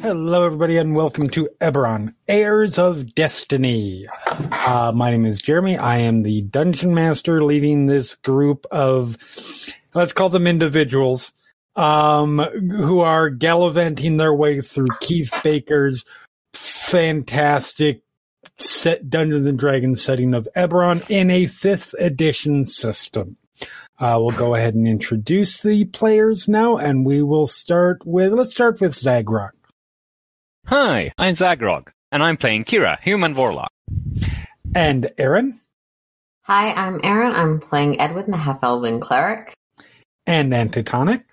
Hello, everybody, and welcome to Eberron, Heirs of Destiny. Uh, my name is Jeremy. I am the dungeon master leading this group of, let's call them individuals, um, who are gallivanting their way through Keith Baker's fantastic set Dungeons and Dragons setting of Eberron in a fifth edition system. Uh, we'll go ahead and introduce the players now, and we will start with, let's start with Zaghrog. Hi, I'm Zaghrog, and I'm playing Kira, Human Warlock. And Erin. Hi, I'm Erin. I'm playing Edwin, the half elven cleric. And Antitonic.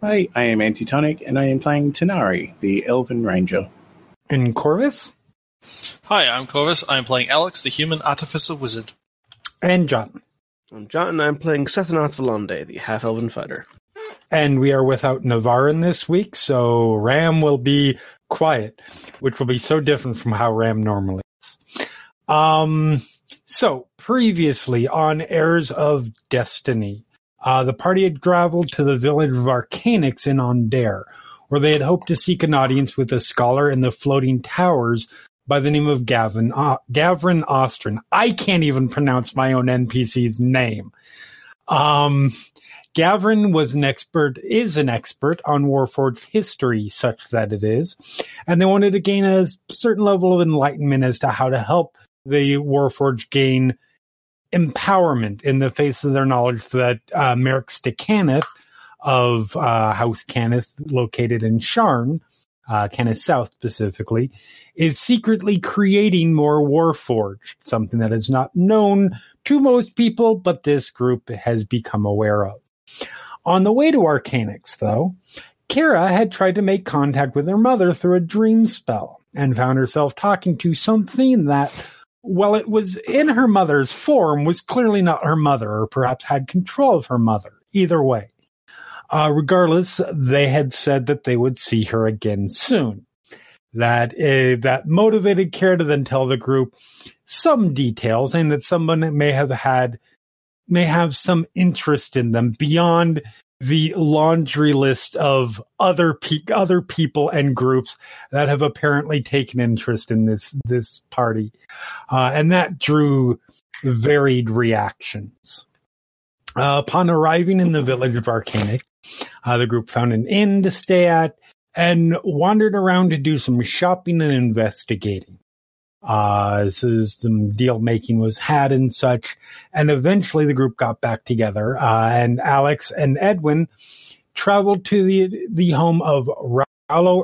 Hi, I am Antitonic, and I am playing Tanar'ri, the Elven Ranger. And Korvys. Hi, I'm Korvys. I'm playing Alex, the human artificer wizard. And John. I'm John, and I'm playing Sethanath Valonde, the half-elven fighter. And we are without Navarin this week, so Ram will be quiet, which will be so different from how Ram normally is. Um, so previously on Heirs of Destiny, uh, the party had traveled to the village of Arcanix in Aundair, where they had hoped to seek an audience with a scholar in the floating towers by the name of Gavin uh, Gavrin Ostrin. I can't even pronounce my own NPC's name. Um, Gavrin was an expert, is an expert on Warforged history, such that it is, and they wanted to gain a certain level of enlightenment as to how to help the Warforged gain empowerment in the face of their knowledge that uh, Merrix d'Cannith of uh, House Cannith, located in Sharn, uh, Cannith South specifically, is secretly creating more Warforged, something that is not known to most people, but this group has become aware of. On the way to Arcanix, though, Kira had tried to make contact with her mother through a dream spell and found herself talking to something that, while it was in her mother's form, was clearly not her mother or perhaps had control of her mother. Either way. Uh, regardless, they had said that they would see her again soon. That uh, that motivated Kira to then tell the group some details, and that someone may have had may have some interest in them beyond the laundry list of other pe- other people and groups that have apparently taken interest in this this party, uh, and that drew varied reactions. Uh, upon arriving in the village of Arcanix, uh, the group found an inn to stay at and wandered around to do some shopping and investigating. Uh, so some deal making was had and such. And eventually the group got back together, uh, and Alex and Edwin traveled to the, the home of Rallo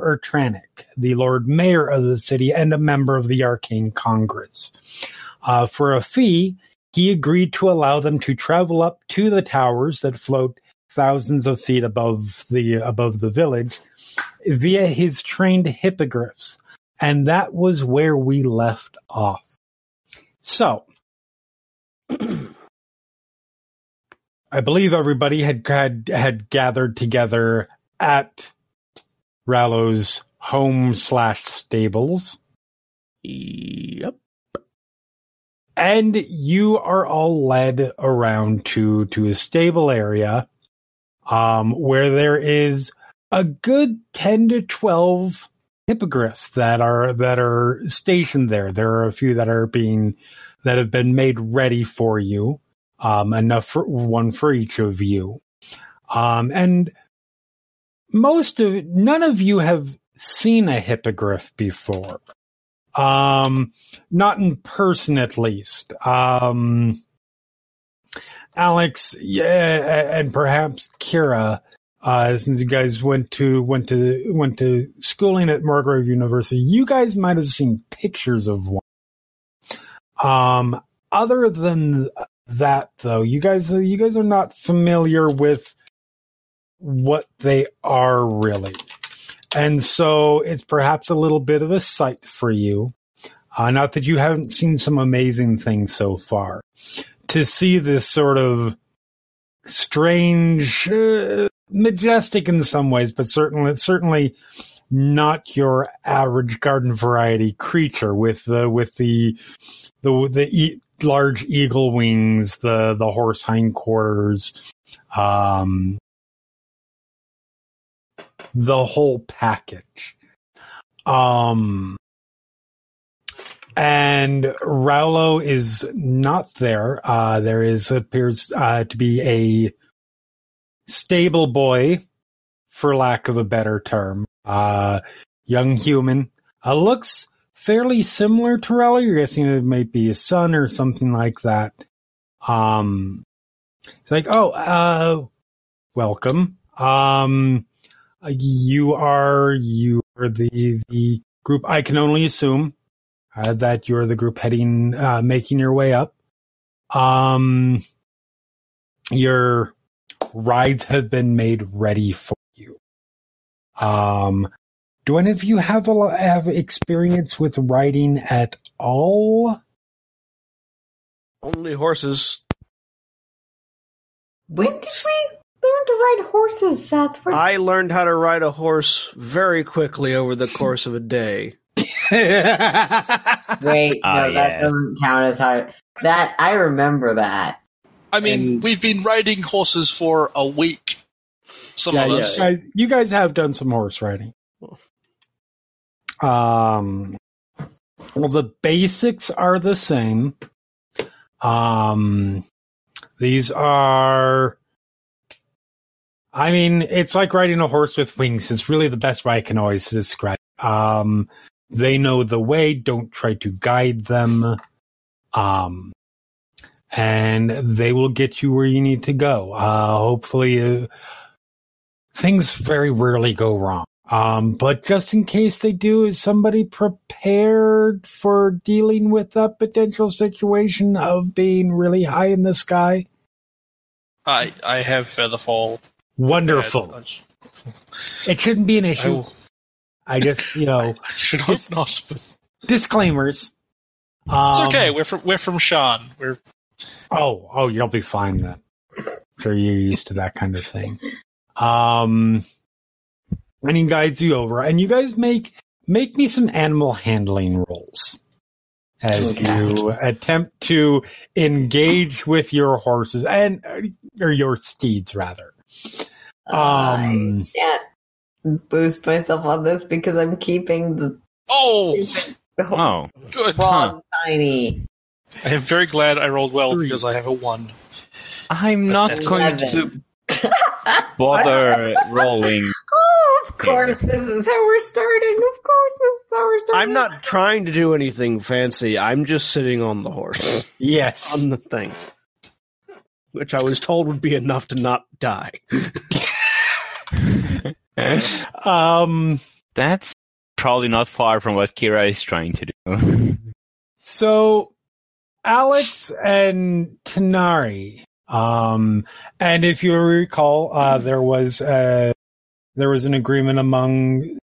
Ertranic, the Lord Mayor of the city and a member of the Arcane Congress. Uh, for a fee, he agreed to allow them to travel up to the towers that float thousands of feet above the above the village via his trained hippogriffs and that was where we left off. So, I believe everybody had had, had gathered together at Rallo's home slash stables. Yep. and you are all led around to to a stable area um, where there is a good 10 to 12 hippogriffs that are that are stationed there. There are a few that are being that have been made ready for you um, enough for one for each of you. Um, and most of none of you have seen a hippogriff before. Um, not in person, at least. Um, Alex, yeah, and perhaps Kira, uh, since you guys went to went to went to schooling at Morgrave University, you guys might have seen pictures of one. Um, other than that, though, you guys you guys are not familiar with what they are really. And so it's perhaps a little bit of a sight for you. Uh, not that you haven't seen some amazing things so far. To see this sort of strange, uh, majestic in some ways, but certainly, certainly not your average garden variety creature with the, with the, the, the e- large eagle wings, the, the horse hindquarters, um, the whole package. Um, and Raulo is not there. Uh, there is appears uh, to be a stable boy, for lack of a better term, uh, young human. Uh, looks fairly similar to Raulo. You're guessing it might be a son or something like that. Um, it's like, oh, uh, welcome. Um, you are you are the the group. I can only assume uh, that you're the group heading uh, making your way up. Um, your rides have been made ready for you. Um, do any of you have a have experience with riding at all? Only horses. When did we learn to ride horses, Seth? We're- I learned how to ride a horse very quickly over the course of a day. Wait, Ah, no, that yeah. doesn't count as hard. That I remember that. I mean, And- we've been riding horses for a week. Some Yeah, of yeah. us. guys, you guys have done some horse riding. Um, well, the basics are the same. Um, these are, I mean, it's like riding a horse with wings. It's really the best way I can always describe. Um, they know the way. Don't try to guide them. Um, and they will get you where you need to go. Uh, hopefully, uh, things very rarely go wrong. Um, but just in case they do, is somebody prepared for dealing with a potential situation of being really high in the sky? I I have Featherfall. Wonderful. It shouldn't be an issue. I just, you know, I should hope not, but disclaimers. Um, it's okay. We're from we're from Sharn. We're Oh, oh, you'll be fine then. Sure, you're used to that kind of thing. Um, and he guides you over, and you guys make make me some animal handling rolls as Okay. you attempt to engage with your horses and or your steeds rather. Um, I can't boost myself on this because I'm keeping the oh Oh, good. frog tiny. I am very glad I rolled well Three. because I have a one. I'm not going Seven. to bother rolling. Oh, of course, this is how we're starting. Of course, this is how we're starting. I'm not trying to do anything fancy. I'm just sitting on the horse, yes, on the thing, which I was told would be enough to not die. um, That's probably not far from what Kira is trying to do. So, Alex and Tanar'ri, um, and if you recall, uh, there was uh, there was an agreement among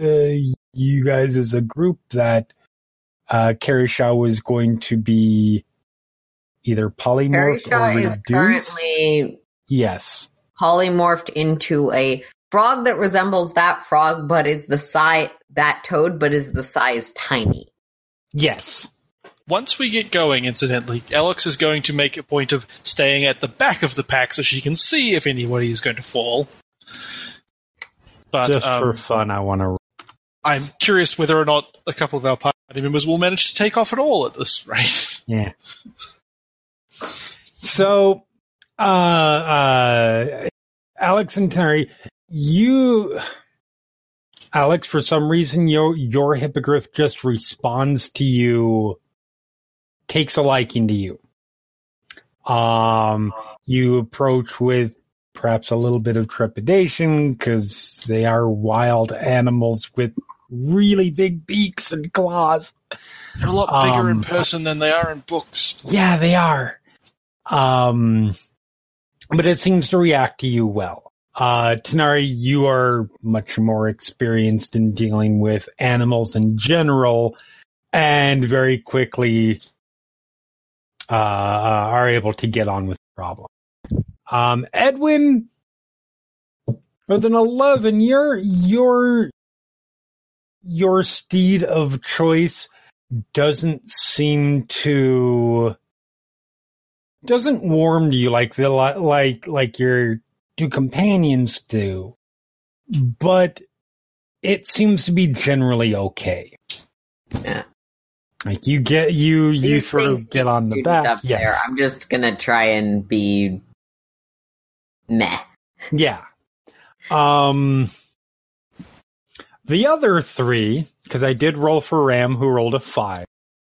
uh, you guys as a group that uh, Carrie Shaw was going to be either polymorphed or Perishaw is currently yes. polymorphed into a frog that resembles that frog, but is the size that toad, but is the size tiny. Yes. Once we get going, incidentally, Alex is going to make a point of staying at the back of the pack so she can see if anybody is going to fall. But Just um, for fun, I want to. I'm curious whether or not a couple of our party members will manage to take off at all at this rate. Yeah. So, uh, uh, Alex and Terry, you, Alex, for some reason, your your hippogriff just responds to you, takes a liking to you. Um, you approach with perhaps a little bit of trepidation because they are wild animals with really big beaks and claws. They're a lot bigger in Um, person than they are in books. Yeah, they are. Um, but it seems to react to you well. Uh, Tanar'ri, you are much more experienced in dealing with animals in general and very quickly, uh, are able to get on with the problem. Um, Edwin, with an 11, your, your, your steed of choice doesn't seem to doesn't warm to you like the like like your two companions do but it seems to be generally okay Yeah. Like you get you you These sort of get on the back Up there. I'm just gonna try and be meh. yeah um the other three because i did roll for ram who rolled a five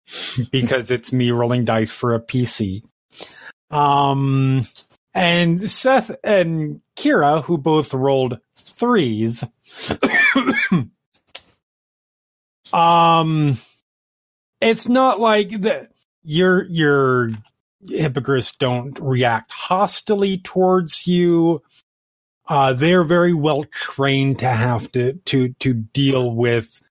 because it's me rolling dice for a pc um and seth and kira who both rolled threes um it's not like that your your hippogriffs don't react hostilely towards you uh, they're very well trained to have to to to deal with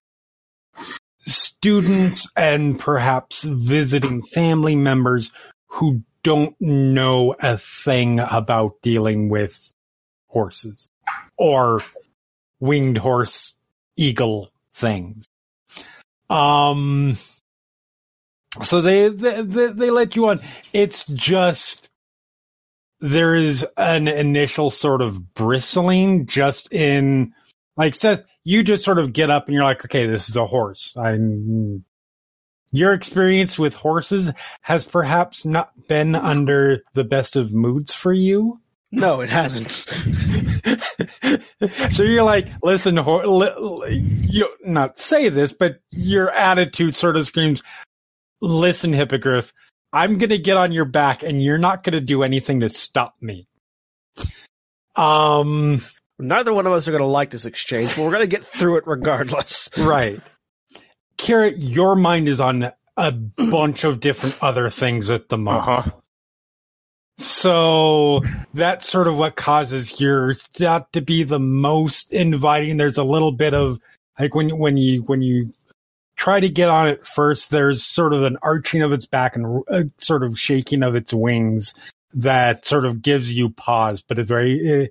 students and perhaps visiting family members who don't know a thing about dealing with horses or winged horse eagle things. Um so they they, they, let you on. It's just there is an initial sort of bristling just in like Seth, you just sort of get up and you're like, okay, this is a horse. I'm your experience with horses has perhaps not been under the best of moods for you. No, it hasn't. so you're like, listen, hor- li- li- you not say this, but your attitude sort of screams, listen, hippogriff, I'm going to get on your back and you're not going to do anything to stop me. Um, Neither one of us are going to like this exchange, but we're going to get through it regardless. right. Kira, your mind is on a bunch of different other things at the moment. Uh-huh. So that's sort of what causes your not to be the most inviting. There's a little bit of like when when you when you try to get on it first, there's sort of an arching of its back and a sort of shaking of its wings that sort of gives you pause. But a very uh,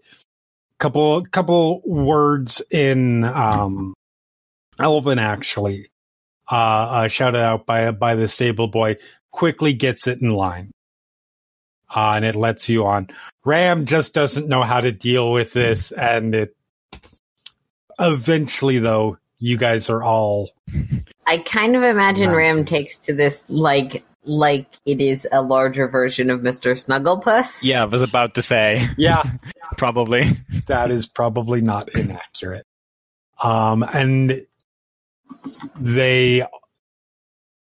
couple couple words in um, Elven actually uh, uh, shouted out by by the stable boy quickly gets it in line uh, and it lets you on. Ram just doesn't know how to deal with this, and it eventually, though, you guys are all I kind of imagine Not Ram good. takes to this like like it is a larger version of Mr. Snugglepuss. Yeah, I was about to say. yeah. Probably. that is probably not inaccurate. Um, and they,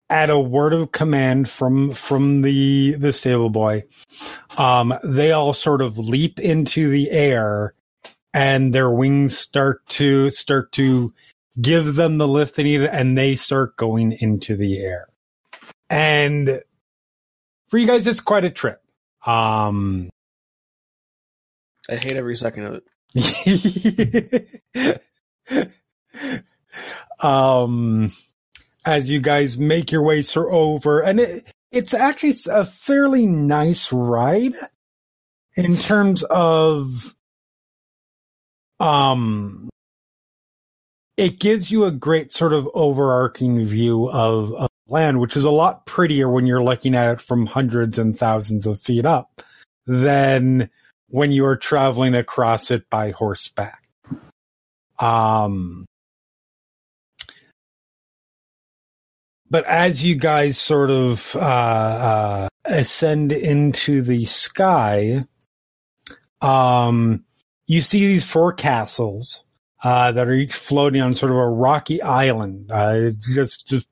at a word of command from from the the stable boy, um, they all sort of leap into the air, and their wings start to start to give them the lift they need, and they start going into the air. And for you guys, it's quite a trip. Um, I hate every second of it. um, as you guys make your way over, and it, it's actually a fairly nice ride in terms of, um, it gives you a great sort of overarching view of, of land, which is a lot prettier when you're looking at it from hundreds and thousands of feet up than when you are traveling across it by horseback. Um, but as you guys sort of uh, uh, ascend into the sky, um, you see these four castles uh, that are each floating on sort of a rocky island, uh, just just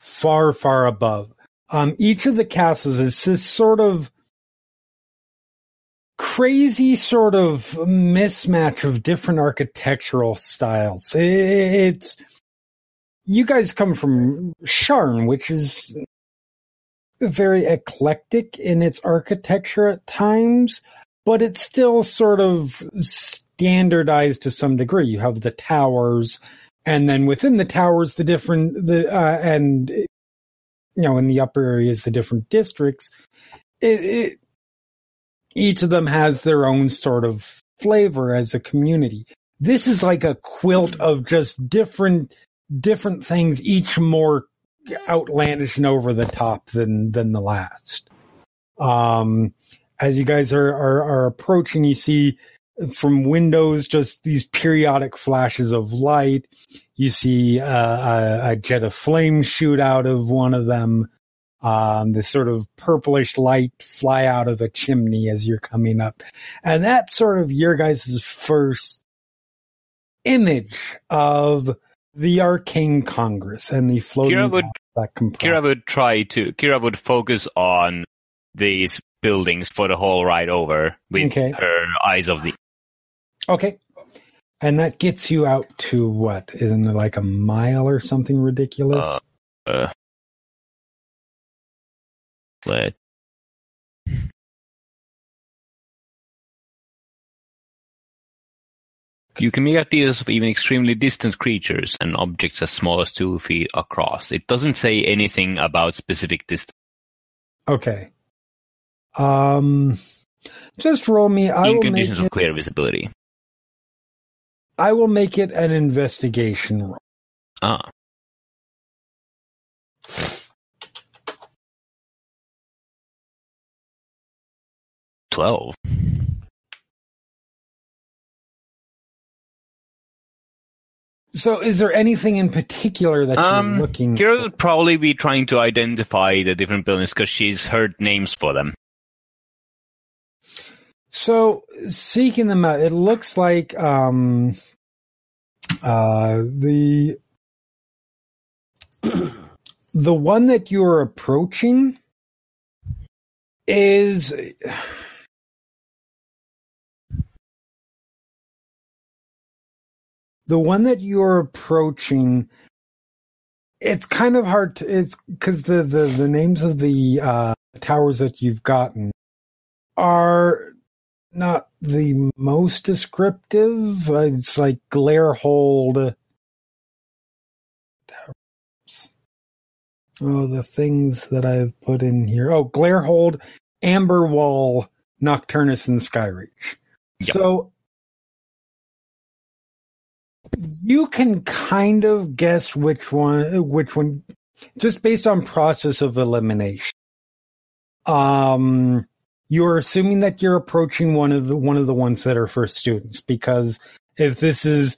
far, far above. Um, each of the castles is this sort of crazy sort of mismatch of different architectural styles. It's you guys come from Sharn, which is very eclectic in its architecture at times, but it's still sort of standardized to some degree. You have the towers, and then within the towers, the different the uh, and you know in the upper areas, the different districts. It, it each of them has their own sort of flavor as a community. This is like a quilt of just different different things, each more outlandish and over the top than than the last. Um, as you guys are, are are approaching, you see from windows just these periodic flashes of light. You see uh, a, a, jet of flame shoot out of one of them. Um, this sort of purplish light fly out of a chimney as you're coming up, and that's sort of your guys' first image of the Arcane Congress and the floating Kira would, that comprise. Kira would try to. Kira would focus on these buildings for the whole ride over with Okay. her eyes of the. Okay. And that gets you out to what? Isn't it like a mile or something ridiculous? Uh, Uh, let You can make out deals of even extremely distant creatures and objects as small as two feet across. It doesn't say anything about specific distance. okay. Um, just roll me. I in will conditions make of it, clear visibility. I will make it an investigation roll. Ah. Twelve. So, is there anything in particular that you're Um, looking Kira for? would probably be trying to identify the different buildings because she's heard names for them. So, seeking them out, it looks like um, uh, the the one that you're approaching is the one that you're approaching. It's kind of hard to. It's because the, the the names of the uh, towers that you've gotten are not the most descriptive. It's like Glarehold. Oh, the things that I've put in here. Oh, Glarehold, Amberwall, Nocturnus, and Skyreach. Yep. So you can kind of guess which one, which one, just based on process of elimination. Um, you're assuming that you're approaching one of the one of the ones that are for students because if this is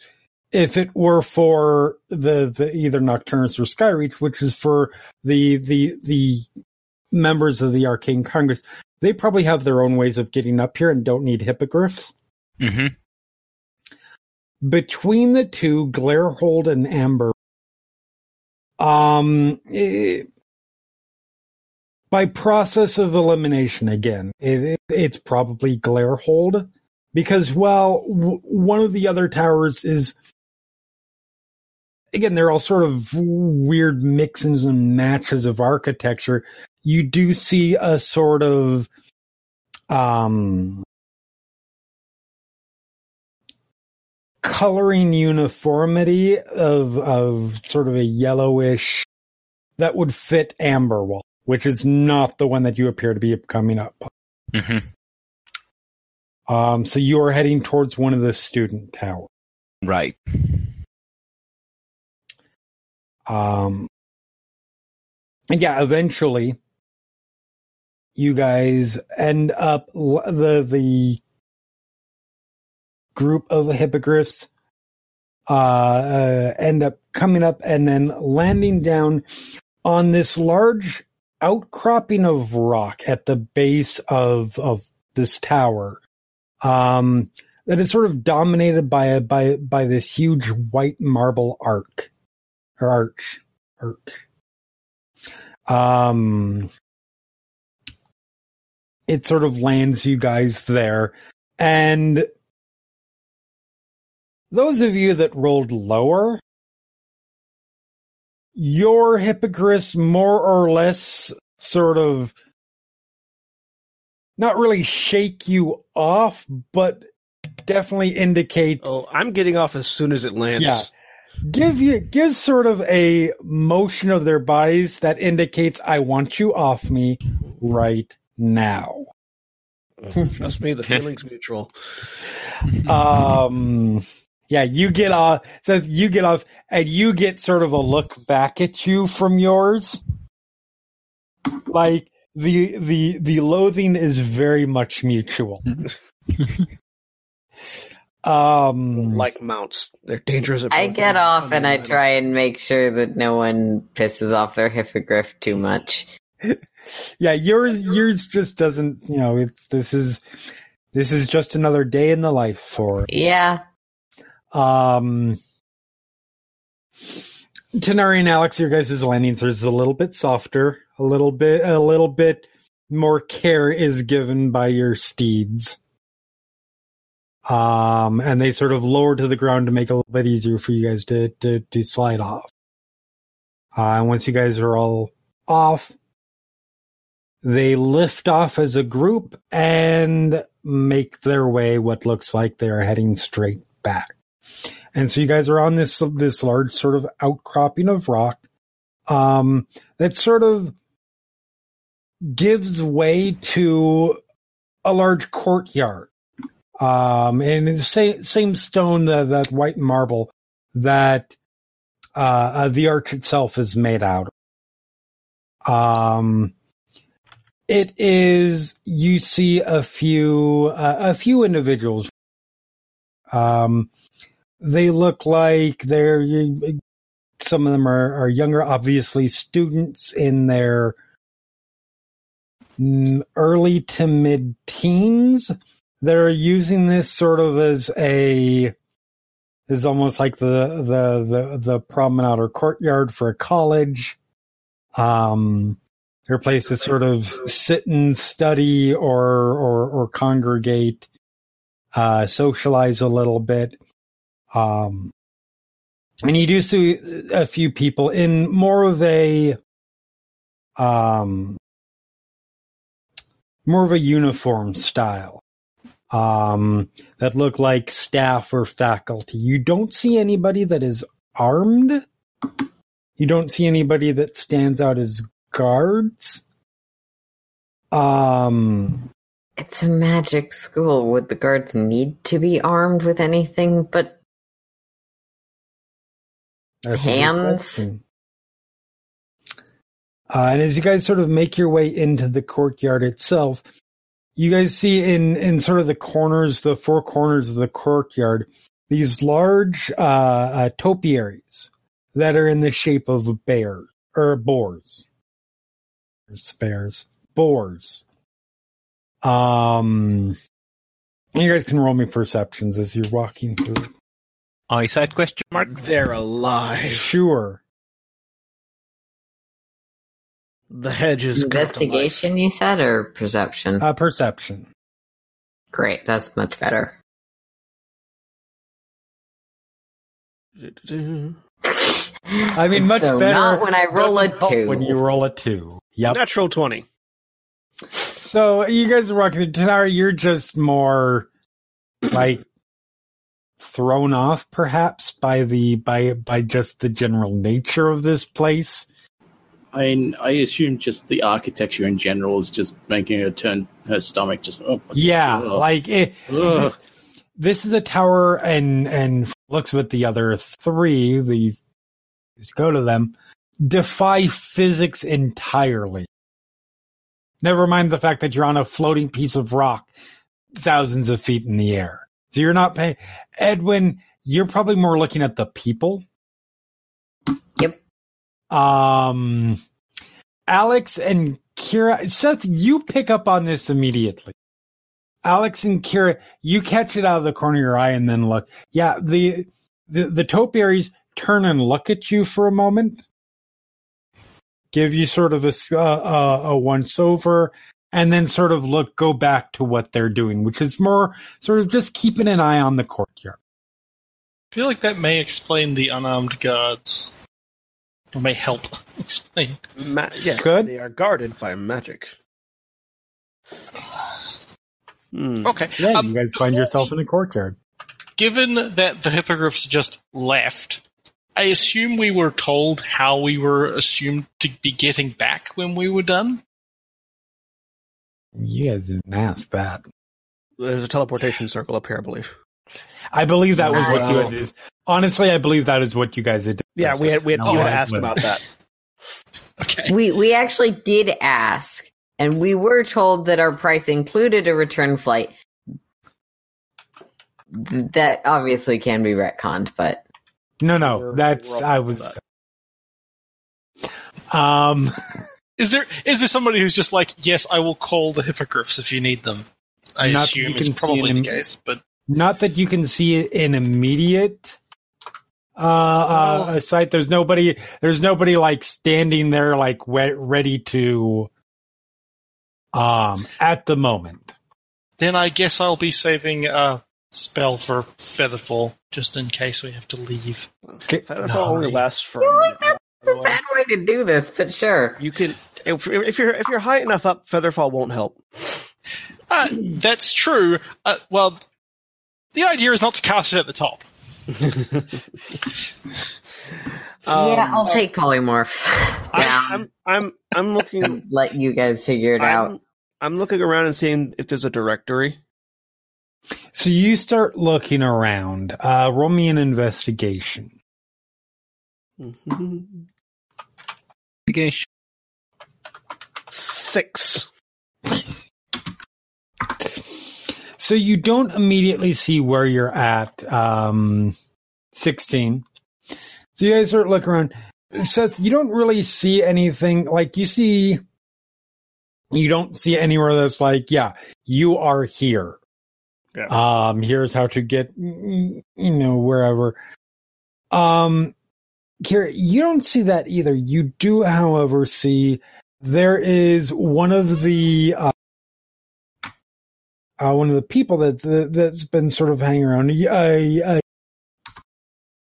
if it were for the, the either Nocturnus or Skyreach, which is for the the the members of the Arcane Congress, they probably have their own ways of getting up here and don't need hippogriffs. hmm Between the two, Glarehold and Amber, um, eh, by process of elimination again, it, it, it's probably Glarehold because, well, w- one of the other towers is again, they're all sort of weird mixes and matches of architecture. You do see a sort of um coloring uniformity of of sort of a yellowish that would fit Amberwall, which is not the one that you appear to be coming up. hmm Um, so you are heading towards one of the student towers. Right. Um, and yeah, eventually, you guys end up the the group of hippogriffs uh, uh, end up coming up and then landing down on this large outcropping of rock at the base of of this tower. Um, that is sort of dominated by a by by this huge white marble arc or arch arch. Um, it sort of lands you guys there, and those of you that rolled lower, your hippogriffs more or less sort of not really shake you off, but definitely indicate Oh, I'm getting off as soon as it lands. Yeah. give you give sort of a motion of their bodies that indicates I want you off me right now. Trust me, the feeling's mutual. Um yeah, you get off so you get off and you get sort of a look back at you from yours. Like the the the loathing is very much mutual. um Like mounts, they're dangerous. At I get ends. off and I try and make sure that no one pisses off their hippogriff too much. yeah, yours yours just doesn't, you know, it's this is this is just another day in the life for it. Yeah. Um Tanar'ri and Alex, your guys' landings is a little bit softer, a little bit a little bit more care is given by your steeds. Um and they sort of lower to the ground to make it a little bit easier for you guys to to, to slide off. Uh, and once you guys are all off, they lift off as a group and make their way what looks like they're heading straight back. And so you guys are on this this large sort of outcropping of rock um, that sort of gives way to a large courtyard. Um, and it's the same, same stone, the, that white marble that uh, uh, the arch itself is made out of. Um, it is you see a few uh, a few individuals um they look like they're some of them are, are younger obviously students in their mm, early to mid teens that are using this sort of as a is almost like the the the the promenade or courtyard for a college um their place to sort of sit and study or or, or congregate, uh, socialize a little bit. Um, and you do see a few people in more of a um, more of a uniform style um, that look like staff or faculty. You don't see anybody that is armed. You don't see anybody that stands out as guards. Um, It's a magic school. Would the guards need to be armed with anything but that's a Hands? Uh, and as you guys sort of make your way into the courtyard itself, you guys see in in sort of the corners, the four corners of the courtyard, these large uh, uh, topiaries that are in the shape of bears or boars. There's bears, boars. Um, you guys can roll me perceptions as you're walking through. Eyesight question mark? They're alive. Sure. The hedge is investigation, you said, or perception? Uh, perception. Great, that's much better. I mean, much So better. not when I roll a two. When you roll a two. Yep. Natural twenty. So you guys are walking the Tanar'ri, you're just more like thrown off perhaps by the by by just the general nature of this place. I mean, I assume just the architecture in general is just making her turn her stomach just. Oh, Yeah, ugh, like it, ugh. this is a tower and and looks with the other three the go to them defy physics entirely. Never mind the fact that you're on a floating piece of rock thousands of feet in the air. So you're not paying. Edwin, you're probably more looking at the people. Yep. Um, Alex and Kira, Seth, you pick up on this immediately. Alex and Kira, you catch it out of the corner of your eye and then look. Yeah, the the, the topiaries turn and look at you for a moment, give you sort of a uh, uh, a once over, and then sort of look go back to what they're doing, which is more sort of just keeping an eye on the courtyard. I feel like that may explain the unarmed guards. Or may help explain. Ma- yes, Good. they are guarded by magic. Hmm. Okay. Yeah, um, you guys find yourself we- in a courtyard. Given that the hippogriffs just left, I assume we were told how we were assumed to be getting back when we were done. You guys didn't ask that. There's a teleportation circle up here, I believe. I believe that was what you Wow. had. Honestly, I believe that is what you guys had. Yeah, we had we had, No, you had asked about that. Okay. We we actually did ask, and we were told that our price included a return flight. That obviously can be retconned, but No, no, We're- that's I for was. Um, Is there is there somebody who's just like, yes, I will call the hippogriffs if you need them? I Not you assume can it's see probably an the im- case, but not that you can see an immediate uh, uh Well- a site. There's nobody. There's nobody like standing there like we- ready to. Um, at the moment. then I guess I'll be saving a spell for Featherfall just in case we have to leave. Okay. Featherfall No, only I- lasts for a minute. by it's a bad way to do this. But sure, You can if, if you're if you're high enough up, Featherfall won't help. Uh, that's true. Uh, well, the idea is not to cast it at the top. yeah, I'll Um, take polymorph. I'm, I'm I'm I'm looking and let you guys figure it out. I'm, I'm looking around and seeing if there's a directory. So you start looking around. Uh, roll me an investigation. Six. So you don't immediately see where you're at. Um, sixteen. So you guys start looking around. Seth, you don't really see anything. Like you see, you don't see anywhere that's like, yeah, you are here. Yeah. Um, here's how to get, you know, wherever. Um, Kira, you don't see that either. You do, however, see there is one of the uh, uh, one of the people that, that that's been sort of hanging around. Uh,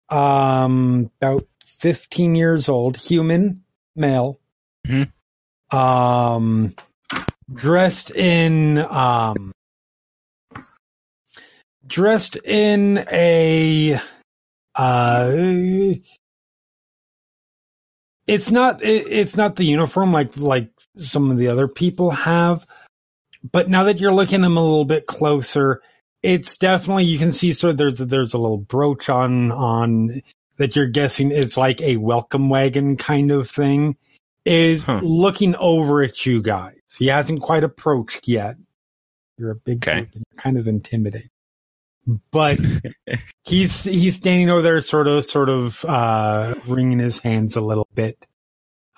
uh, um, about fifteen years old, human, male. Mhm. Um, dressed in um, dressed in a uh it's not it, it's not the uniform like like some of the other people have but now that you're looking at him a little bit closer it's definitely you can see so there's there's a little brooch on on that you're guessing is like a welcome wagon kind of thing is Huh. looking over at you guys he hasn't quite approached yet you're a big Okay. kind of intimidating but he's he's standing over there sort of sort of uh wringing his hands a little bit.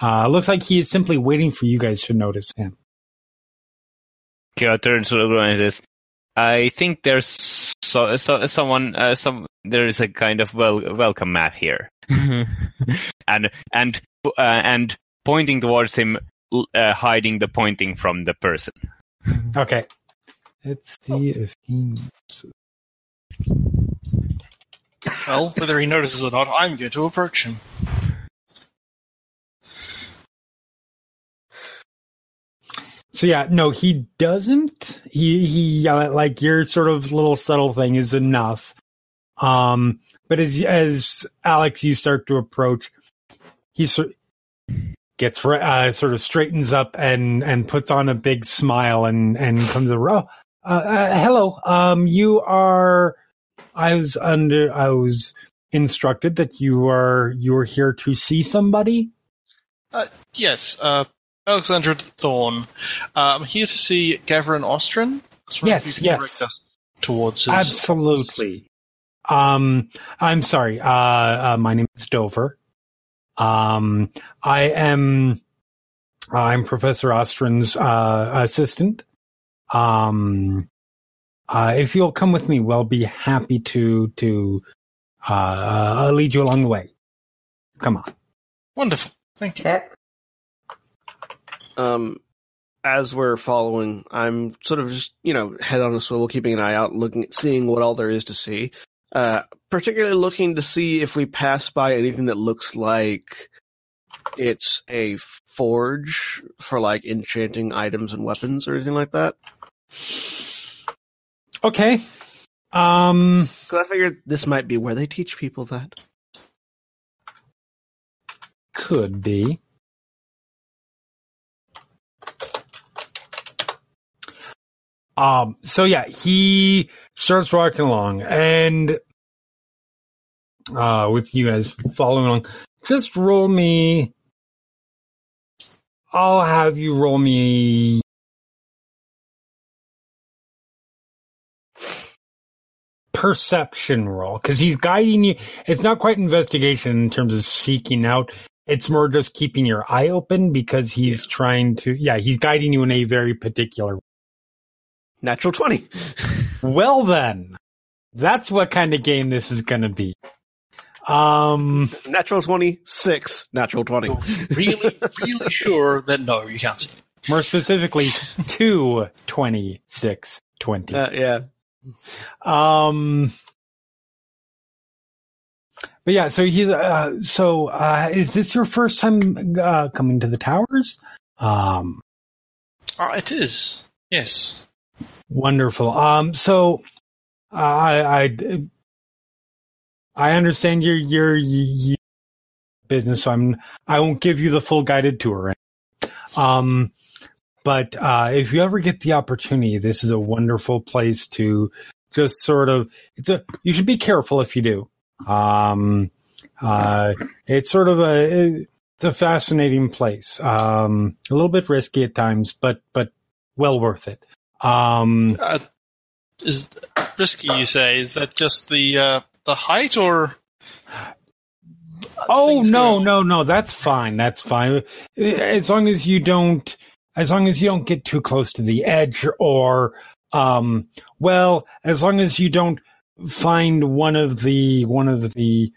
Uh looks like he is simply waiting for you guys to notice him. Kira turns around and says, "I think there's so, so, someone, uh, some there is a kind of well welcome mat here," and and uh, and pointing towards him, uh, hiding the pointing from the person. okay. Let's see if he Well, whether he notices or not, I'm going to approach him. so yeah no he doesn't. He he uh, like your sort of little subtle thing is enough. Um but as as alex you start to approach he sort gets uh, sort of straightens up and and puts on a big smile and and comes over. Oh uh, uh, hello. Um you are i was under i was instructed that you are you are here to see somebody Yes, uh, Alexandra Thorne. Uh, I'm here to see Gavin Ostrin. Yes, yes. Towards his Absolutely. Um, I'm sorry. Uh, uh, my name is Dover. Um, I am, I'm Professor Ostrin's, uh, assistant. Um, uh, if you'll come with me, we'll be happy to, to, uh, uh, lead you along the way. Come on. Wonderful. Thank you. Okay. Um, as we're following, I'm sort of just you know head on a swivel, keeping an eye out, looking, seeing what all there is to see. Uh, particularly looking to see if we pass by anything that looks like it's a forge for like enchanting items and weapons or anything like that. Okay. Um, Because I figured this might be where they teach people that. could be. Um, so yeah, he starts walking along and, uh, with you guys following along, just roll me, I'll have you roll me perception roll because he's guiding you. It's not quite investigation in terms of seeking out. It's more just keeping your eye open because he's trying to, yeah, he's guiding you in a very particular Natural twenty. Well then, that's what kind of game this is going to be. Um, Natural twenty six. Natural twenty. Really, really sure that no, you can't see. more specifically, two twenty six twenty. Uh, yeah. Um, but yeah, so he's uh, so, uh, is this your first time, uh, coming to the towers? Um, Ah, it is. Yes. wonderful. Um, so, uh, I, I, I understand your, your, your business, so I'm, I won't give you the full guided tour. Um, but, uh, if you ever get the opportunity, this is a wonderful place to just sort of, it's a, you should be careful if you do. Um, uh, it's sort of a, it's a fascinating place. Um, a little bit risky at times, but, but well worth it. Um, Uh, is risky? You say? Is that just the uh, the height or? Oh no, no, no. That's fine. That's fine. As long as you don't, as long as you don't get too close to the edge, or, um, well, as long as you don't find one of the one of the.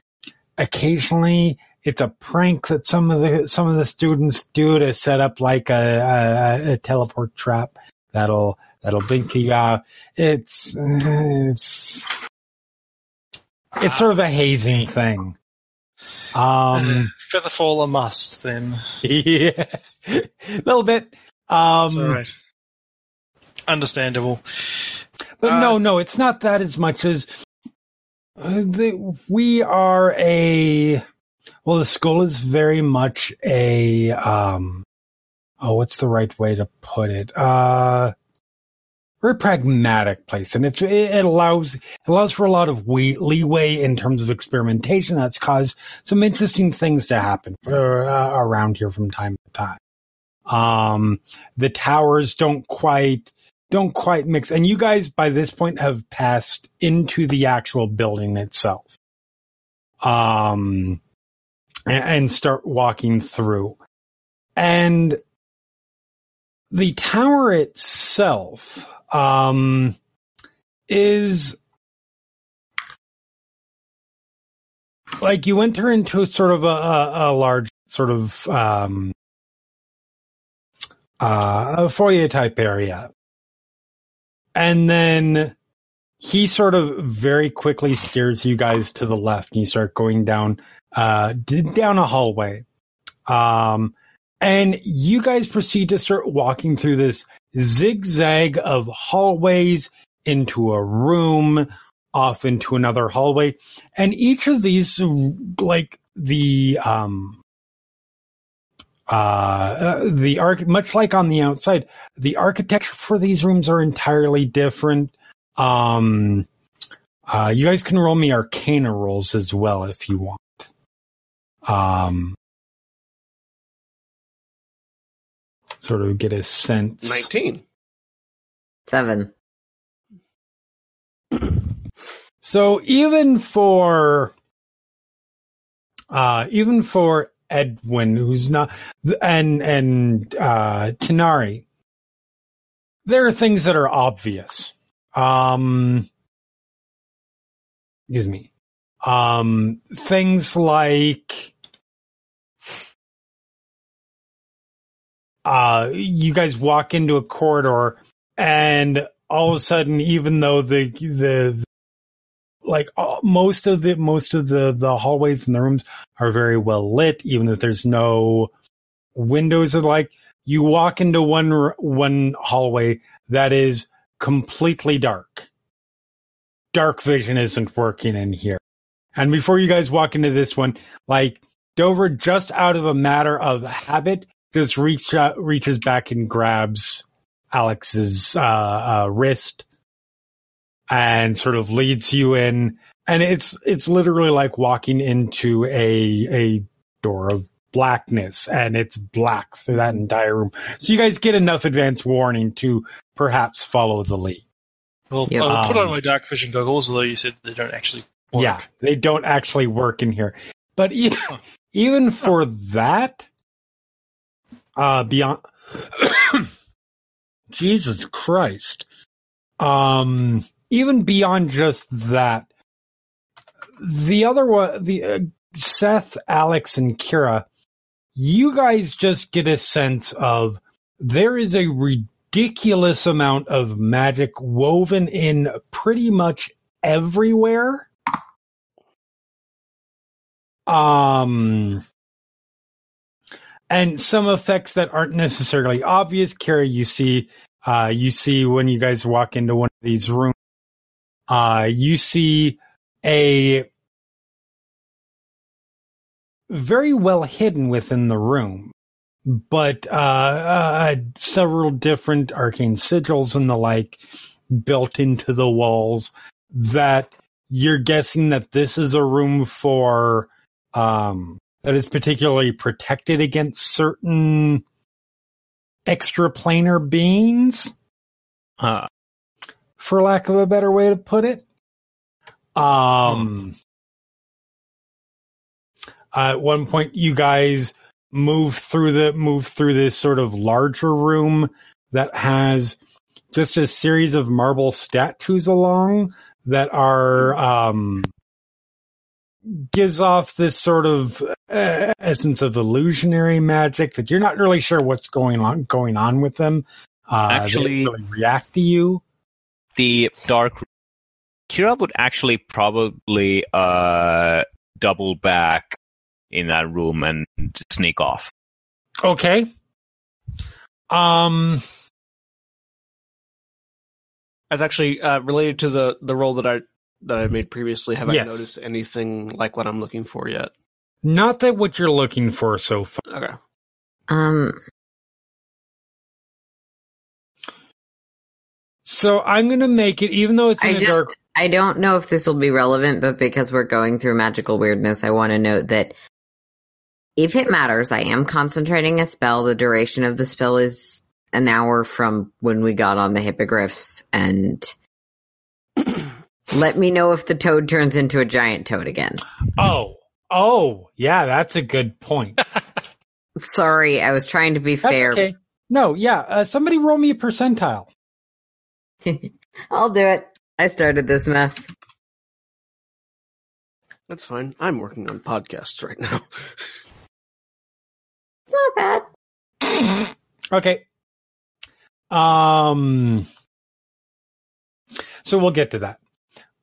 Occasionally, it's a prank that some of the some of the students do to set up like a, a, a teleport trap that'll that'll blink you out. It's it's it's sort of a hazing thing. Um, Featherfall a must then. yeah, a little bit. Um, It's all right. Understandable. but Uh, no, no, it's not that as much as uh, the, we are a. Well, the school is very much a. Um, oh, what's the right way to put it? Uh, very pragmatic place, and it's, it, it allows it allows for a lot of we, leeway in terms of experimentation. That's caused some interesting things to happen uh, around here from time to time. Um, the towers don't quite don't quite mix, and you guys by this point have passed into the actual building itself. Um, and, and start walking through, and the tower itself um, is like you enter into a sort of a, a large sort of um, uh, a foyer type area, and then he sort of very quickly steers you guys to the left, and you start going down uh, down a hallway. Um, and you guys proceed to start walking through this zigzag of hallways into a room, off into another hallway. And each of these, like the, um, uh, the arch, much like on the outside, the architecture for these rooms are entirely different. Um, uh, you guys can roll me arcana rolls as well if you want. Um, sort of get a sense. 19. Seven. So even for uh even for Edwin who's not and and uh Tanar'ri there are things that are obvious. Um excuse me. Um things like uh you guys walk into a corridor and all of a sudden even though the the like uh, most of the most of the the hallways and the rooms are very well lit even if there's no windows. Are like you walk into one one hallway that is completely dark. Dark vision isn't working in here. And before you guys walk into this one like dover just out of a matter of habit just reach out, reaches back and grabs alex's uh, uh wrist and sort of leads you in. And it's it's literally like walking into a a door of blackness and it's black through that entire room. So you guys get enough advance warning to perhaps follow the lead. Well, Yeah. I'll put on Um, my dark vision goggles, although you said they don't actually work. yeah they don't actually work in here. But e- even for that uh beyond jesus christ. Um even beyond just that the other one the uh, seth alex and kira you guys just get a sense of there is a ridiculous amount of magic woven in pretty much everywhere. Um and some effects that aren't necessarily obvious. Kara, you see uh you see when you guys walk into one of these rooms uh you see a very well hidden within the room but uh, uh several different arcane sigils and the like built into the walls that you're guessing that this is a room for um that is particularly protected against certain extraplanar beings. Uh, for lack of a better way to put it. Um at one point you guys move through the move through this sort of larger room that has just a series of marble statues along that are um gives off this sort of uh, essence of illusionary magic that you're not really sure what's going on going on with them. Uh Actually- really react to you the dark. Kira would actually probably uh, double back in that room and sneak off. okay um That's actually uh, related to the, the role that I that I made previously. Have Yes. I noticed anything like what I'm looking for yet? not that what you're looking for so far Okay. Um, So I'm going to make it, even though it's in I a just dark. I don't know if this will be relevant, but because we're going through magical weirdness, I want to note that if it matters, I am concentrating a spell. The duration of the spell is an hour from when we got on the hippogriffs, and let me know if the toad turns into a giant toad again. Oh, oh, yeah, that's a good point. Sorry, I was trying to be That's fair. okay. No, yeah, uh, somebody roll me a percentile. I'll do it. I started this mess. That's fine. I'm working on podcasts right now. Not bad. Okay. Um. So we'll get to that.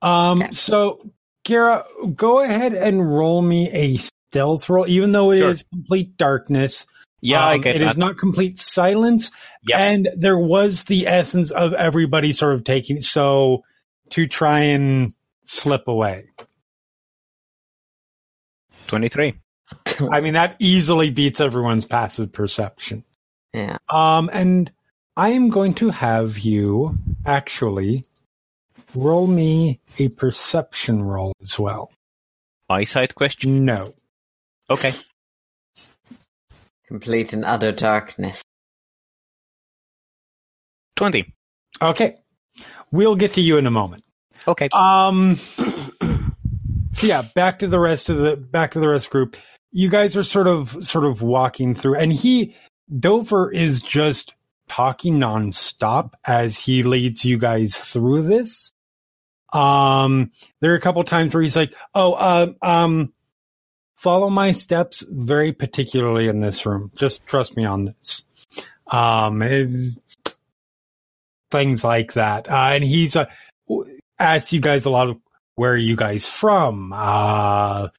Um. Okay. So, Kira, go ahead and roll me a stealth roll, even though it is Sure. complete darkness. Yeah, I Um, get It that. is not complete silence. Yep. And there was the essence of everybody sort of taking so to try and slip away. 23. I mean, that easily beats everyone's passive perception. Yeah. Um, and I am going to have you actually roll me a perception roll as well. Eyesight question? No. Okay. Complete and utter darkness. 20. Okay. We'll get to you in a moment. Okay. Um so yeah, back to the rest of the back to the rest group. You guys are sort of sort of walking through and he Dover is just talking nonstop as he leads you guys through this. Um there are a couple times where he's like, "Oh, uh, um follow my steps very particularly in this room. Just trust me on this." Um things like that. Uh, and he's uh, asks you guys a lot of where are you guys from? Uh,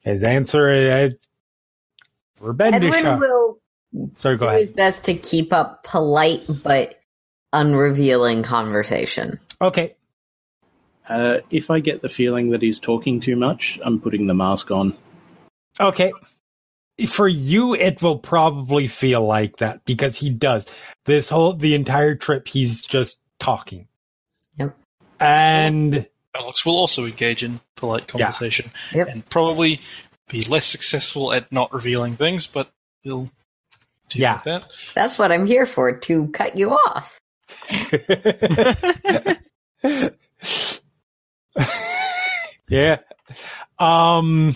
his answer is we're Edwin will Sorry, go do ahead. his best to keep up polite but unrevealing conversation. Okay. Uh, if I get the feeling that he's talking too much, I'm putting the mask on. Okay. For you, it will probably feel like that because he does. This whole, the entire trip, he's just talking. Yep. And Alex will also engage in polite conversation Yep. and probably be less successful at not revealing things, but he'll deal Yeah. with that. That's what I'm here for, to cut you off. yeah. Um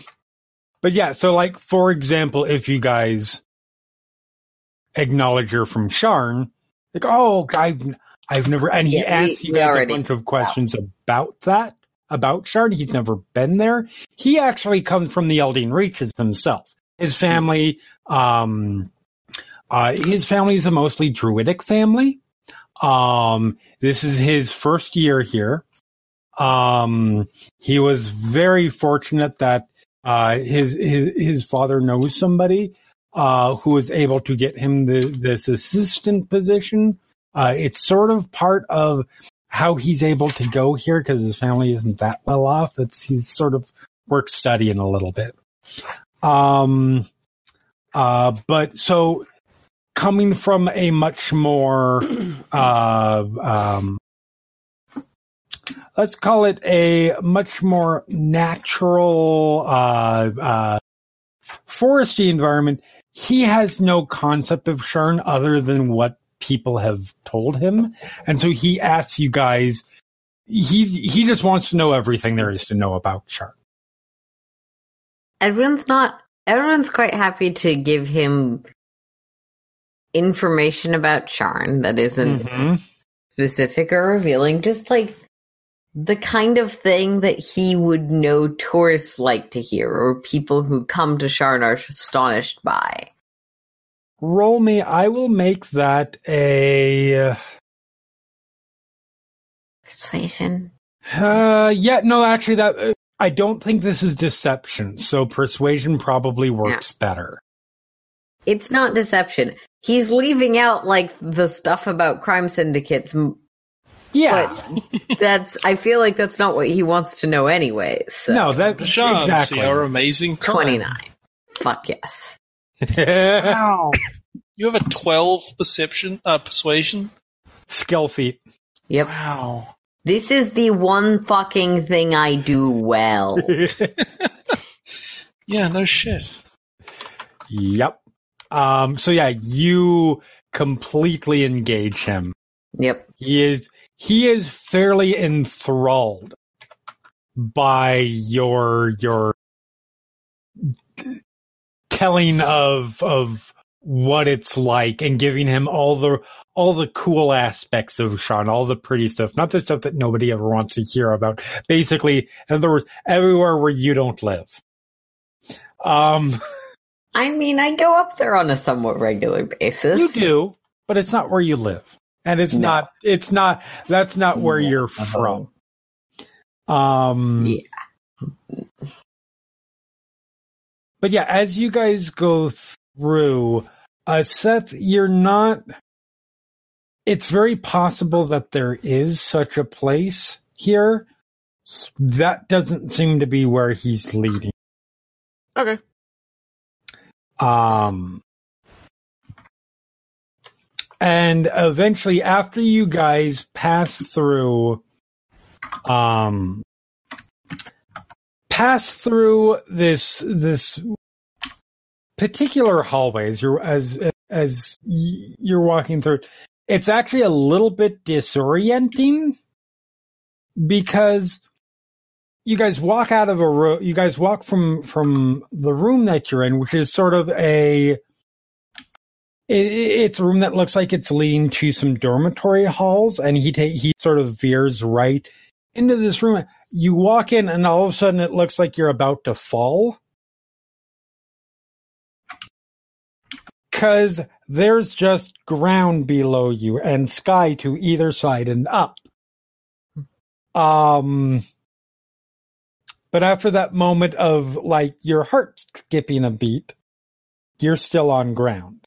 but yeah, so like for example, if you guys acknowledge you're from Sharn, like, oh I've I've never and he Yeah, we- asks you guys already- a bunch of questions about that, about Sharn. He's never been there. He actually comes from the Eldeen Reaches himself. His family, um uh his family is a mostly druidic family. Um this is his first year here. Um, he was very fortunate that uh, his his his father knows somebody uh, who was able to get him the, this assistant position. Uh, it's sort of part of how he's able to go here because his family isn't that well off. It's he's sort of work studying a little bit. Um, uh, but so coming from a much more uh, um, let's call it a much more natural uh, uh, foresty environment. He has no concept of Sharn other than what people have told him, and so he asks you guys. He he just wants to know everything there is to know about Sharn. Everyone's not. Everyone's quite happy to give him information about Sharn that isn't Mhm. specific or revealing, just like the kind of thing that he would know tourists like to hear or people who come to Sharn are astonished by. Roll me. I will make that a. Persuasion. Uh, yeah, no, actually, that uh, I don't think this is deception. So persuasion probably works better. It's not deception. He's leaving out like the stuff about crime syndicates, Yeah, but that's. I feel like that's not what he wants to know, anyways. So. no, that Deshaun, exactly. see our amazing crime. twenty nine. Fuck yes. Wow. You have a 12 perception, uh, persuasion? Skill feat. Yep. Wow. This is the one fucking thing I do well. Yeah, no shit. Yep. Um. So yeah, you completely engage him. yep. He is he is fairly enthralled by your your telling of of what it's like and giving him all the all the cool aspects of Sharn, all the pretty stuff, not the stuff that nobody ever wants to hear about. Basically, in other words, everywhere where you don't live. Um, I mean, I go up there on a somewhat regular basis. you do, but it's not where you live, and it's No. not. It's not. That's not where No. you're from. Um, Yeah. But yeah, as you guys go through, uh, Seth, you're not. It's very possible that there is such a place here. That doesn't seem to be where he's leading. Okay. Um, and eventually, after you guys pass through, um, pass through this this particular hallway as you're as as you're walking through, it's actually a little bit disorienting because you guys walk out of a room you guys walk from from the room that you're in which is sort of a it's a room that looks like it's leading to some dormitory halls and he ta- he sort of veers right into this room you walk in and all of a sudden it looks like you're about to fall because there's just ground below you and sky to either side and up. Um, but after that moment of like your heart skipping a beat, you're still on ground.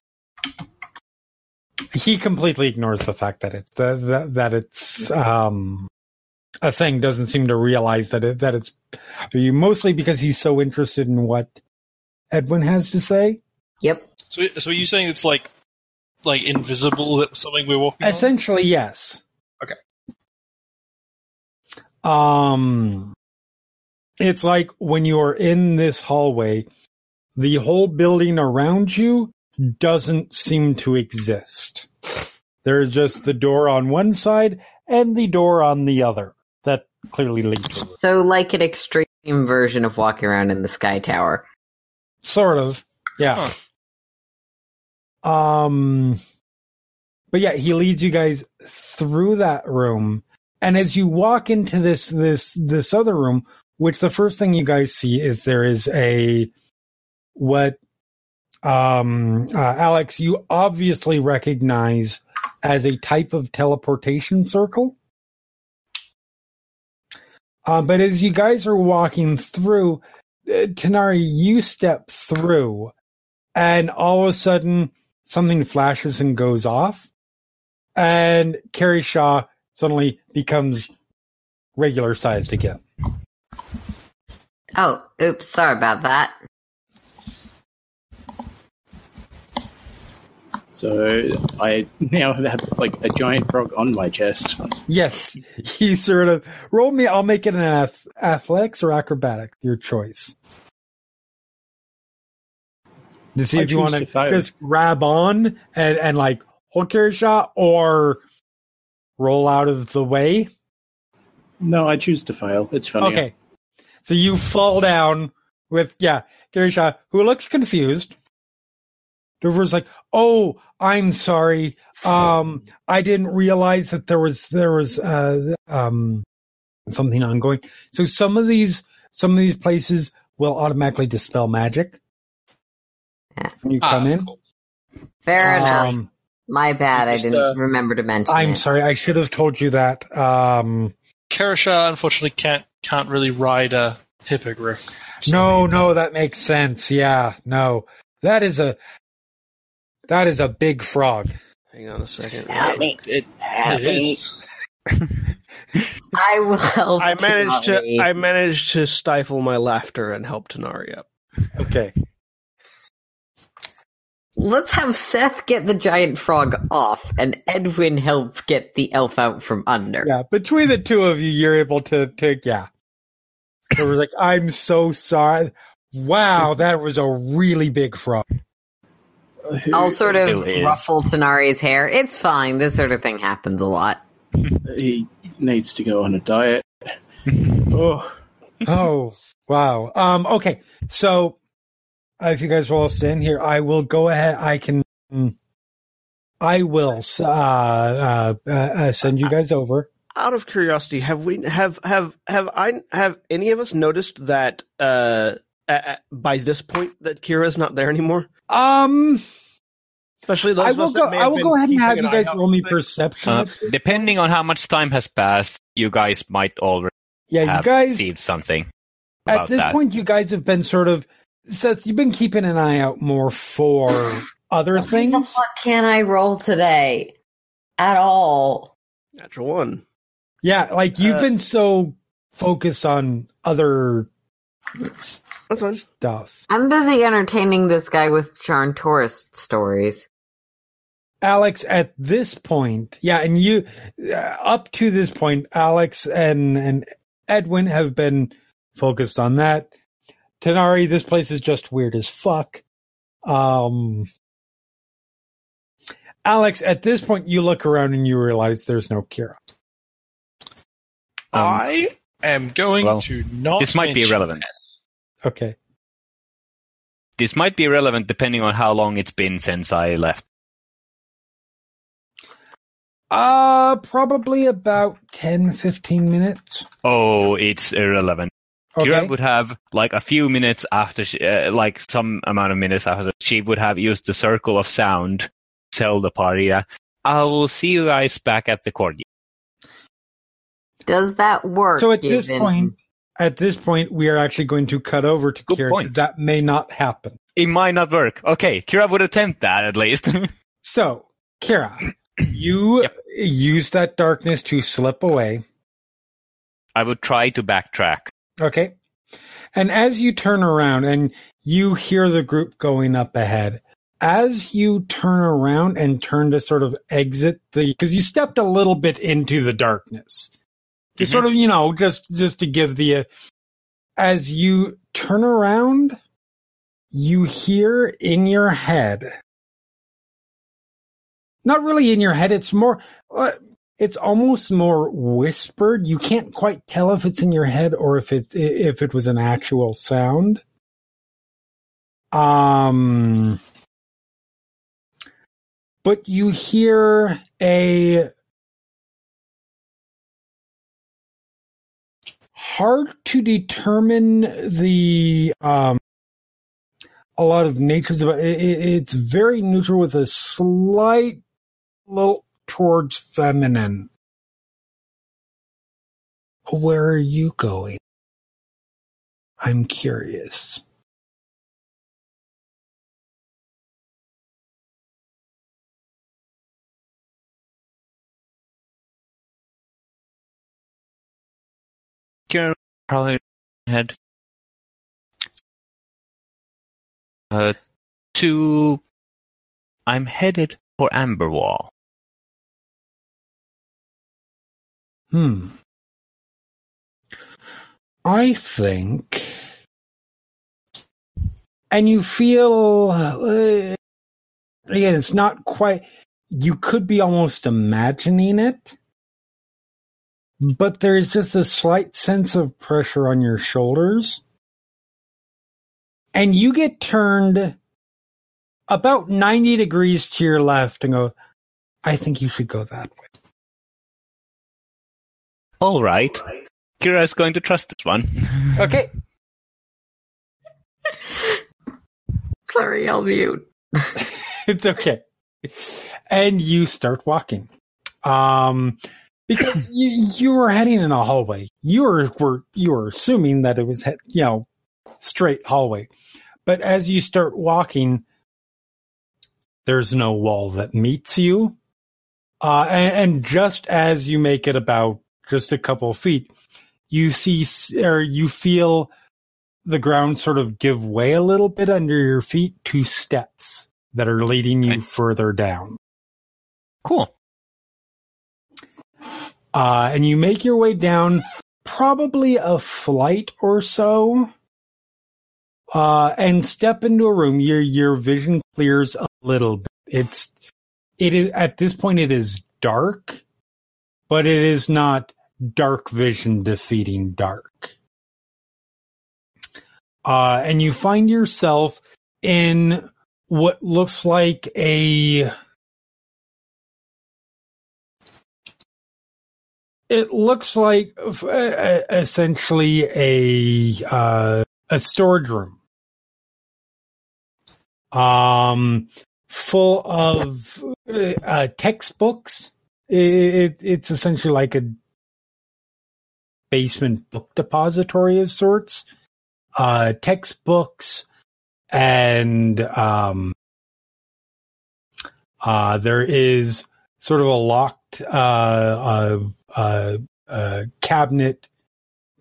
He completely ignores the fact that it's that, that, that it's um a thing. Doesn't seem to realize that it that it's you mostly because he's so interested in what Edwin has to say. Yep. So, so are you saying it's like like invisible? That something we're walking on? Essentially, yes. Okay. Um, it's like when you're in this hallway, the whole building around you doesn't seem to exist. There's just the door on one side and the door on the other that clearly leads. to. So, like an extreme version of walking around in the Sky Tower. Sort of. Yeah. Um, but yeah, he leads you guys through that room. And as you walk into this, this, this other room, which the first thing you guys see is there is a, what, um, uh, Alex, you obviously recognize as a type of teleportation circle. Uh, but as you guys are walking through, uh, Tanar'ri, you step through, and all of a sudden, something flashes and goes off, and Carrie Shaw suddenly becomes regular sized again. Oh, oops, sorry about that. So I now have like a giant frog on my chest. Yes, he sort of roll me. I'll make it an ath- athletics or acrobatic, your choice. To see I if you want to just grab on and and like hold carry shot or roll out of the way. No, I choose to fail. It's funny. Okay. So you fall down with, yeah, Gary Shaw, who looks confused. Dover's like, oh, I'm sorry. Um, I didn't realize that there was, there was, uh, um, something ongoing. So some of these, some of these places will automatically dispel magic when you Ah, come in. cool. Fair enough. Um, My bad. I didn't uh, remember to mention I'm it. sorry. I should have told you that. Um, Karasha unfortunately can't can't really ride a hippogriff. No, no, that makes sense. Yeah, no, that is a that is a big frog. Hang on a second. Help me. It, It is. I will help. I managed to I managed to stifle my laughter and help Tanar'ri up. Okay, Let's have Seth get the giant frog off, and Edwin help get the elf out from under. yeah. Between the two of you, you're able to take. yeah. It was like, I'm so sorry. Wow, that was a really big frog. I'll sort of ruffle Tanar'ri's hair. It's fine. This sort of thing happens a lot. he needs to go on a diet. oh, Oh wow. Um. Okay. So, uh, if you guys will all stand here, I will go ahead. I can. I will uh, uh, uh, uh, send you guys over. Out of curiosity, have we have have have I have any of us noticed that uh, uh by this point that Kira's not there anymore? Um. Especially those I of will us that go. may I will been go ahead and have you guys roll me perception. Uh, depending on how much time has passed, you guys might already yeah, you have guys. received something. At this that. point, you guys have been sort of Seth. You've been keeping an eye out more for other What things. fuck can I roll today? At all? Natural one. Yeah, like you've Uh, been so focused on other That's fine. Stuff. I'm busy entertaining this guy with charm tourist stories. Alex, at this point, yeah, and you uh, up to this point, Alex and and Edwin have been focused on that. Tanar'ri, this place is just weird as fuck. Um, Alex, at this point, you look around and you realize there's no Kira. I am going well, to not. this might be irrelevant. that. Okay. This might be relevant depending on how long it's been since I left. Uh, probably about 10, 15 minutes. Oh, it's irrelevant. Okay. Kira would have like a few minutes after, she, uh, like some amount of minutes after, she would have used the circle of sound, tell the party that I will see you guys back at the court. Does that work? So at this point, at this point, we are actually going to cut over to Good Kira. point. That may not happen. It might not work. Okay, Kira would attempt that at least. So, Kira, you Yep. use that darkness to slip away. I would try to backtrack. Okay. And as you turn around and you hear the group going up ahead, as you turn around and turn to sort of exit the, because you stepped a little bit into the darkness, Mhm. sort of, you know, just just to give the, uh, as you turn around, you hear in your head, not really in your head, it's more, uh, it's almost more whispered. You can't quite tell if it's in your head or if it if it was an actual sound. Um, but you hear a hard to determine the um a lot of natures about it. it it's very neutral with a slight little towards feminine. Where are you going? I'm curious. Probably head uh, to. I'm headed for Amberwall. Hmm. I think. And you feel. Uh, again, it's not quite. You could be almost imagining it. But there's just a slight sense of pressure on your shoulders. And you get turned about 90 degrees to your left and go, I think you should go that way. All right. Kira is going to trust this one. Okay. Sorry, I'll mute. it's okay. And you start walking. Um, because you, you were heading in a hallway. You were, were, you were assuming that it was, he- you know, straight hallway. But as you start walking, there's no wall that meets you. Uh, and, and just as you make it about just a couple of feet, you see, or you feel the ground sort of give way a little bit under your feet to steps that are leading you Okay. further down. Cool. Uh, and you make your way down probably a flight or so. Uh, and step into a room. Your, your vision clears a little bit. It's, it is, at this point, it is dark, but it is not dark vision defeating dark. Uh, and you find yourself in what looks like a it looks like uh, uh, essentially a uh, a storage room. Um full of uh, uh, textbooks. It, it's essentially like a basement book depository of sorts. Uh textbooks and um uh there is sort of a locked uh, uh, uh, uh, cabinet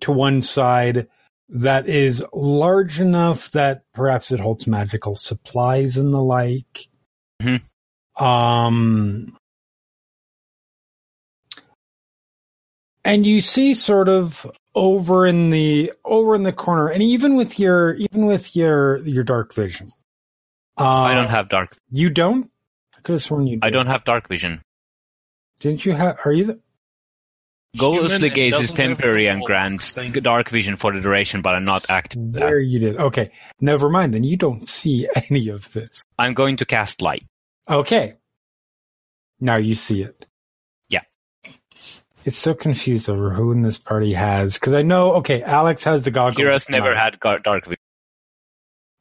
to one side that is large enough that perhaps it holds magical supplies and the like. Mhm. Um, and you see sort of over in the over in the corner, and even with your even with your your dark vision, uh, I don't have dark. you don't? I could have sworn you. Did. I don't have dark vision. Didn't you have? Are you? The, Ghostly Human and gaze is temporary and whole grants thing. dark vision for the duration, but I'm not active. there you did. Okay, never mind. Then you don't see any of this. I'm going to cast light. Okay. Now you see it. Yeah. It's so confused over who in this party has because I know. Okay, Alex has the goggles. Kira's never had dark vision.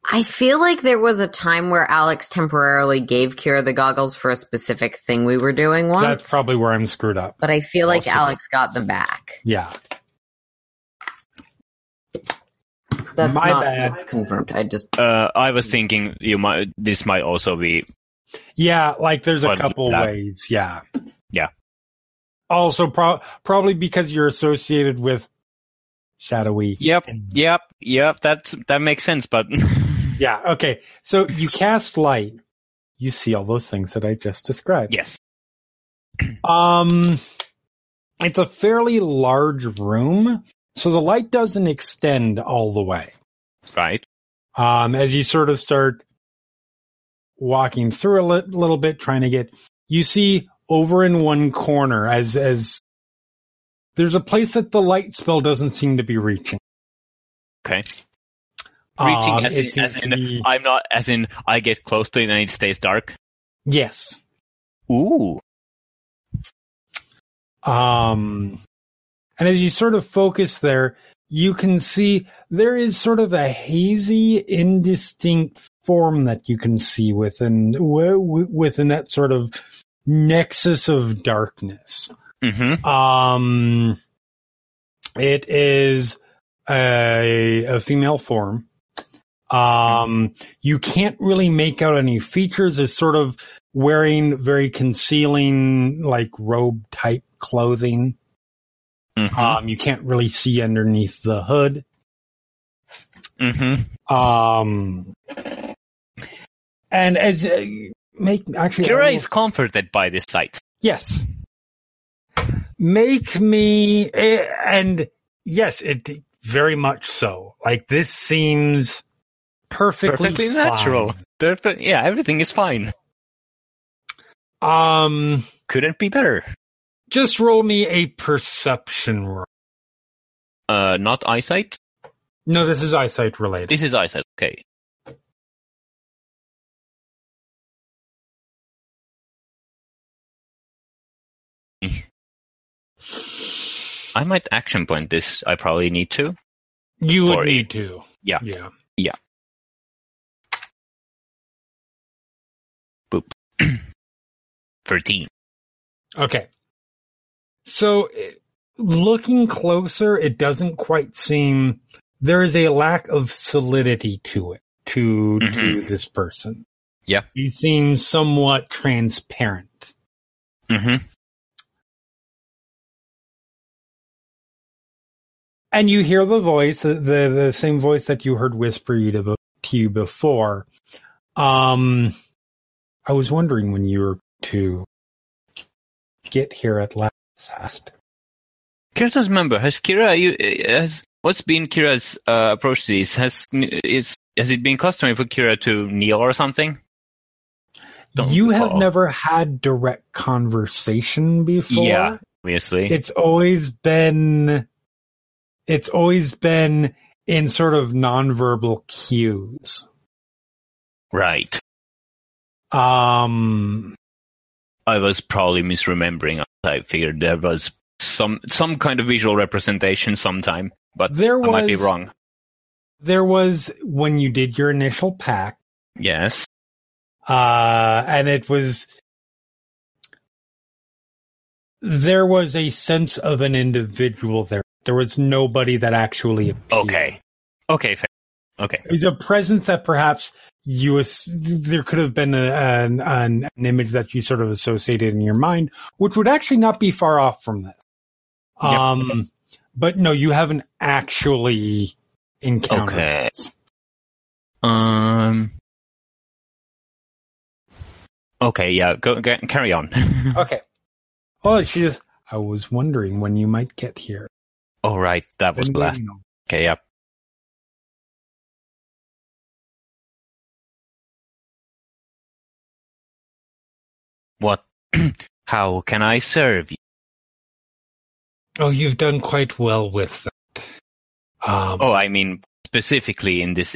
I feel like there was a time where Alex temporarily gave Kira the goggles for a specific thing we were doing once. That's probably where I'm screwed up. But I feel like Possible. Alex got them back. Yeah. That's My not bad. confirmed. I just Uh, I was thinking you might. This might also be. Yeah, like there's a couple that- ways. Yeah. Yeah. Also, pro- probably because you're associated with shadowy. Yep. and- Yep. Yep. That's that makes sense. But Yeah. Okay. So you cast light. You see all those things that I just described. yes. Um, it's a fairly large room, so the light doesn't extend all the way. Right. Um, as you sort of start walking through a li- little bit, trying to get, you see over in one corner as as there's a place that the light spell doesn't seem to be reaching. Okay. Reaching Um, as, in, as in be- I'm not as in I get close to it and it stays dark. yes. Ooh. Um, and as you sort of focus there, you can see there is sort of a hazy, indistinct form that you can see within within that sort of nexus of darkness. Mm-hmm. Um, it is a, a female form. Um, you can't really make out any features. It's sort of wearing very concealing, like robe type clothing. Mm-hmm. Um, you can't really see underneath the hood. mm-hmm. Um, and as uh, make actually, Kira is comforted by this sight. Yes. Make me, eh, and yes, it very much so. Like this seems perfectly, Perfectly natural. Perfect- Yeah, everything is fine. Um, Couldn't be better. just roll me a perception roll. Uh, not eyesight. No, this is eyesight related. This is eyesight. Okay. I might action point this. I probably need to. you would need to. Yeah. Yeah. Yeah. Thirteen. Okay. So, looking closer, it doesn't quite seem there is a lack of solidity to it to to Mhm. this person. Yeah. he seems somewhat transparent. Mm-hmm. And you hear the voice, the the, the same voice that you heard whisper you to, to you before. Um, I was wondering when you were to get here at last. Kira doesn't. Has Kira you has what's been Kira's uh, approach to this? Has is has it been customary for Kira to kneel or something? Don't you have never had direct conversation before. Yeah, obviously. It's always been it's always been in sort of nonverbal cues. right. Um I was probably misremembering. I figured there was some some kind of visual representation sometime, but there I might be wrong. There was when you did your initial pack, Yes. uh, and it was there was a sense of an individual there. There was nobody that actually appeared. Okay. Okay. Fair. Okay. It was a presence that perhaps you as- there could have been a, an, an an image that you sort of associated in your mind, which would actually not be far off from that. Yep. Um, but no, you haven't actually encountered. Okay. Um. Okay. Yeah. Go. go carry on. Okay. Oh, she just. I was wondering when you might get here. oh right. That was last. Okay. Yeah. What? How can I serve you? Oh, you've done quite well with that. Um, Oh, I mean specifically in this.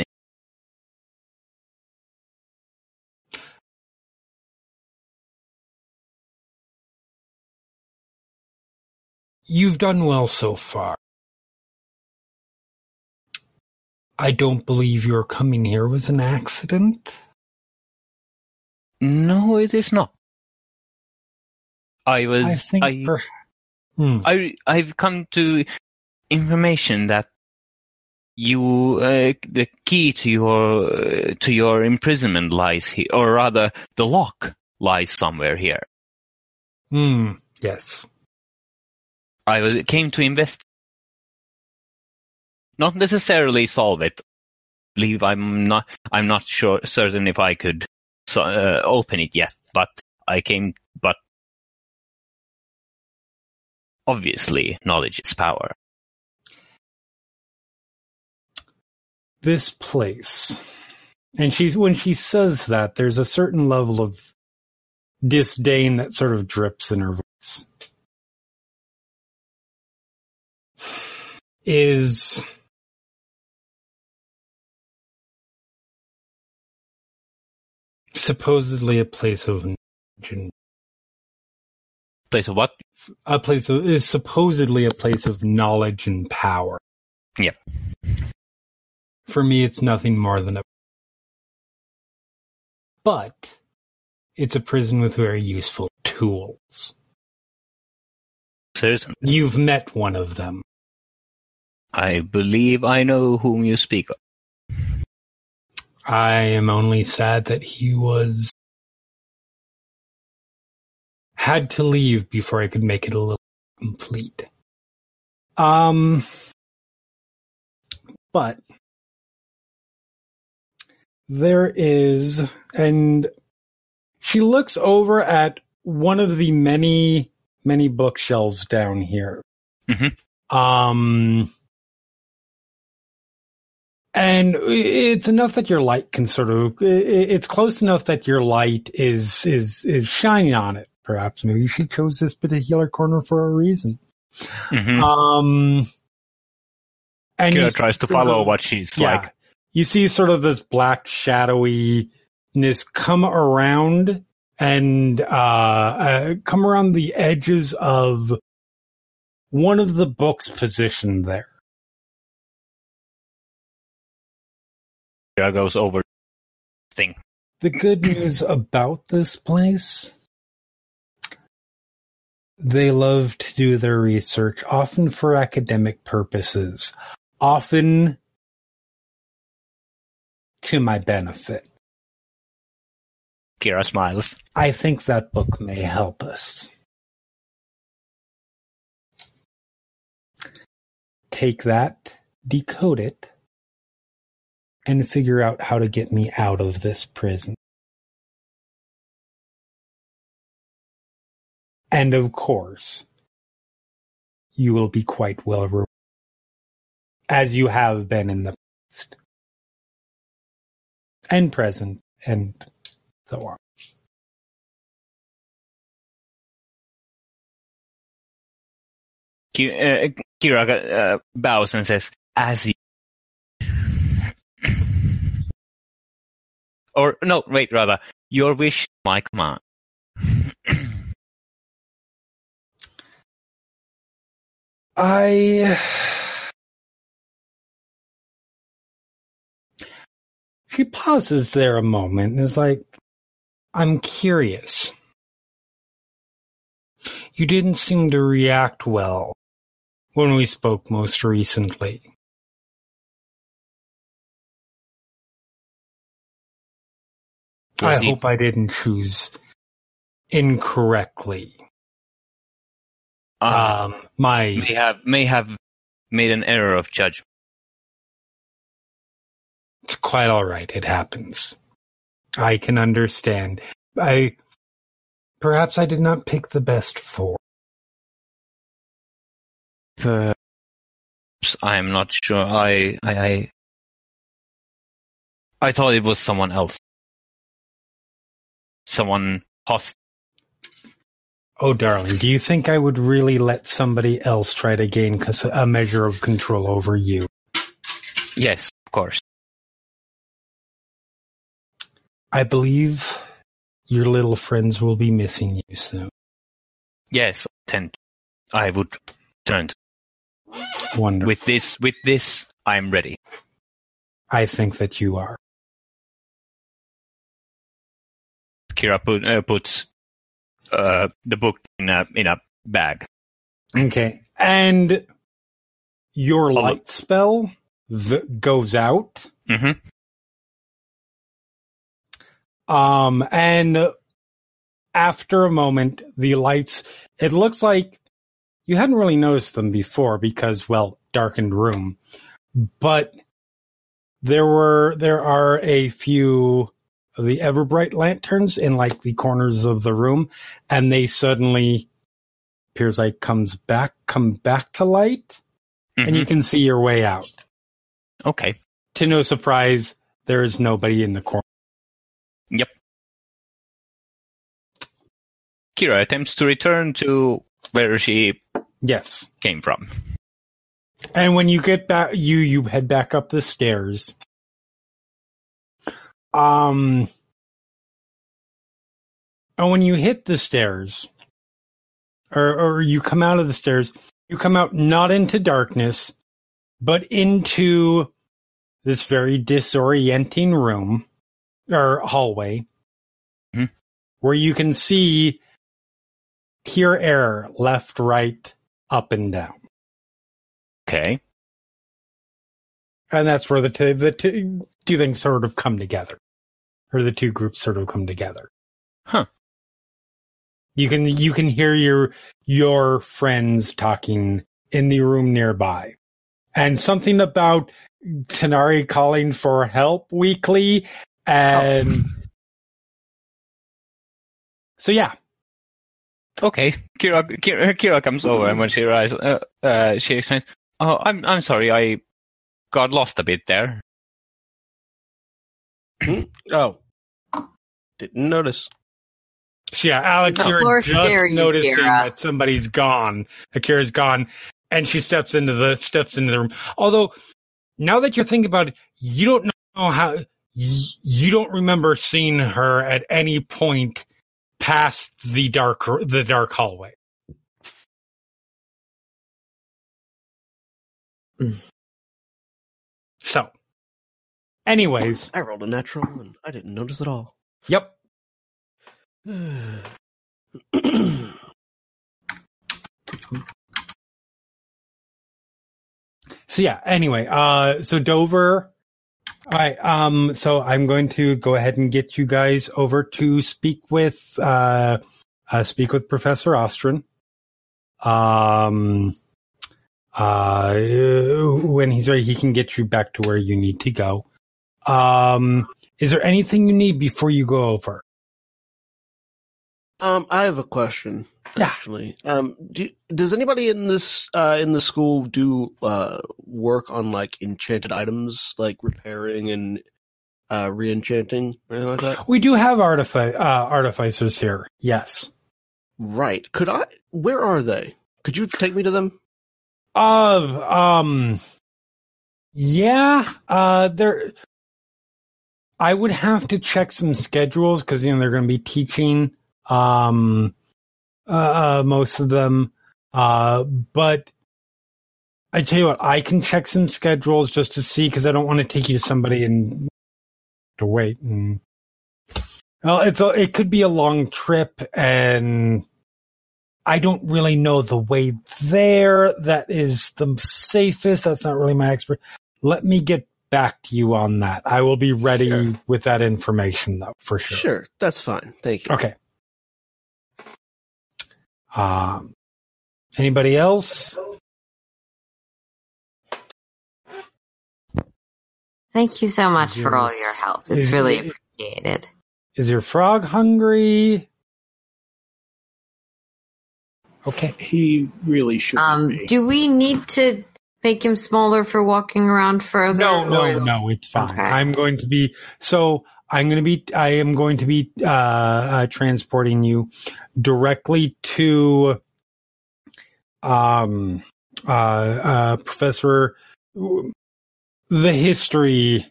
You've done well so far. I don't believe your coming here was an accident. No, it is not. I was. I think. I, per- Hmm. I I've come to information that you uh, the key to your uh, to your imprisonment lies here, or rather, the lock lies somewhere here. Hmm. Yes. I was came to invest, not necessarily solve it. Believe I'm not. I'm not sure certain if I could so, uh, open it yet, but I came. But obviously, knowledge is power. This place, and she's when she says that, there's a certain level of disdain that sort of drips in her voice. Is supposedly a place of knowledge Place of what? a place of, is supposedly a place of knowledge and power. Yep. For me, it's nothing more than a. But it's a prison with very useful tools. Certain. You've met one of them. I believe I know whom you speak of. I am only sad that he was had to leave before I could make it a little complete. Um, but there is, and she looks over at one of the many, many bookshelves down here. Mhm. Um, and it's enough that your light can sort of it's close enough that your light is is is shining on it perhaps maybe she chose this particular corner for a reason Mm-hmm. um and Kira tries to follow what she's yeah, like. you see sort of this black shadowiness come around and uh, uh come around the edges of one of the books positioned there Kira goes over thing. The good news about this place, they love to do their research, often for academic purposes, often to my benefit. Kira smiles. I think that book may help us. Take that, decode it, and figure out how to get me out of this prison. And of course, you will be quite well rewarded, as you have been in the past and present, and so on. Ki- uh, Kira uh, bows and says, "As you." Or no, wait, rather, your wish, my command. I. She pauses there a moment and is like, I'm curious. You didn't seem to react well when we spoke most recently. I he- hope I didn't choose incorrectly. Uh, Um, my may have may have made an error of judgment. It's quite all right. It happens. I can understand. I perhaps I did not pick the best four. Perhaps I'm not sure. I, I, I, I thought it was someone else. Someone hostile. Oh, darling, do you think I would really let somebody else try to gain a measure of control over you? Yes, of course. I believe your little friends will be missing you soon. Yes, tend. I would turn. Wonderful. With this, with this, I'm ready. I think that you are. Kira put, uh, puts uh, the book in a in a bag. Okay. And your Follow- light spell th- goes out. hmm Um, and after a moment, the lights, it looks like you hadn't really noticed them before because, well, darkened room, but there were, there are a few the Everbright lanterns in like the corners of the room and they suddenly appears like comes back, come back to light and you mm-hmm. can see your way out. Okay. To no surprise, there is nobody in the corner. Yep. Kira attempts to return to where she Yes. came from. And when you get back, you you head back up the stairs. Um, and when you hit the stairs, or or you come out of the stairs, you come out not into darkness, but into this very disorienting room or hallway, Mhm. where you can see pure air left, right, up, and down. Okay. and that's where the two, the two, two things sort of come together, or the two groups sort of come together. Huh. You can you can hear your your friends talking in the room nearby, and something about Tanar'ri calling for help weekly, and so yeah, Okay. Kira, Kira, Kira comes over and when she arrives, uh, uh, she explains, "Oh, I'm I'm sorry, I got lost a bit there." Oh, didn't notice. So yeah, Alex, Of you're just dare you, noticing Kira. that somebody's gone. Akira's gone, and she steps into the steps into the room. Although, now that you're thinking about it, you don't know how. You don't remember seeing her at any point past the dark the dark hallway. Mm. So, anyways, I rolled a natural and I didn't notice at all. yep. So yeah, anyway, uh so Dover all right, um so I'm going to go ahead and get you guys over to speak with uh, uh speak with Professor Ostrin. Um uh when he's ready he can get you back to where you need to go. Um is there anything you need before you go over? Um, I have a question. Yeah. Actually, um, do, does anybody in this uh, in the school do uh, work on like enchanted items, like repairing and uh, re-enchanting, or anything like that? We do have artifi- uh, artificers here. Yes. Right. Could I? Where are they? Could you take me to them? Uh, um, yeah, uh, there, I would have to check some schedules because, you know, they're going to be teaching, um, uh, uh, most of them. Uh, but I tell you what, I can check some schedules just to see because I don't want to take you to somebody and to wait and. Well, it's a, it could be a long trip and I don't really know the way there. That is the safest. That's not really my expert. Let me get back to you on that. I will be ready Sure. with that information though, for sure. Sure, that's fine. Thank you. Okay. Um, anybody else? Thank you so much Is for all your help. It's is- really appreciated. Is your frog hungry? Okay. He really should Um, be. do we need to make him smaller for walking around further? No, no, is- no, it's fine. Okay. I'm going to be so I'm going to be I am going to be uh, uh, transporting you directly to um uh, uh professor the history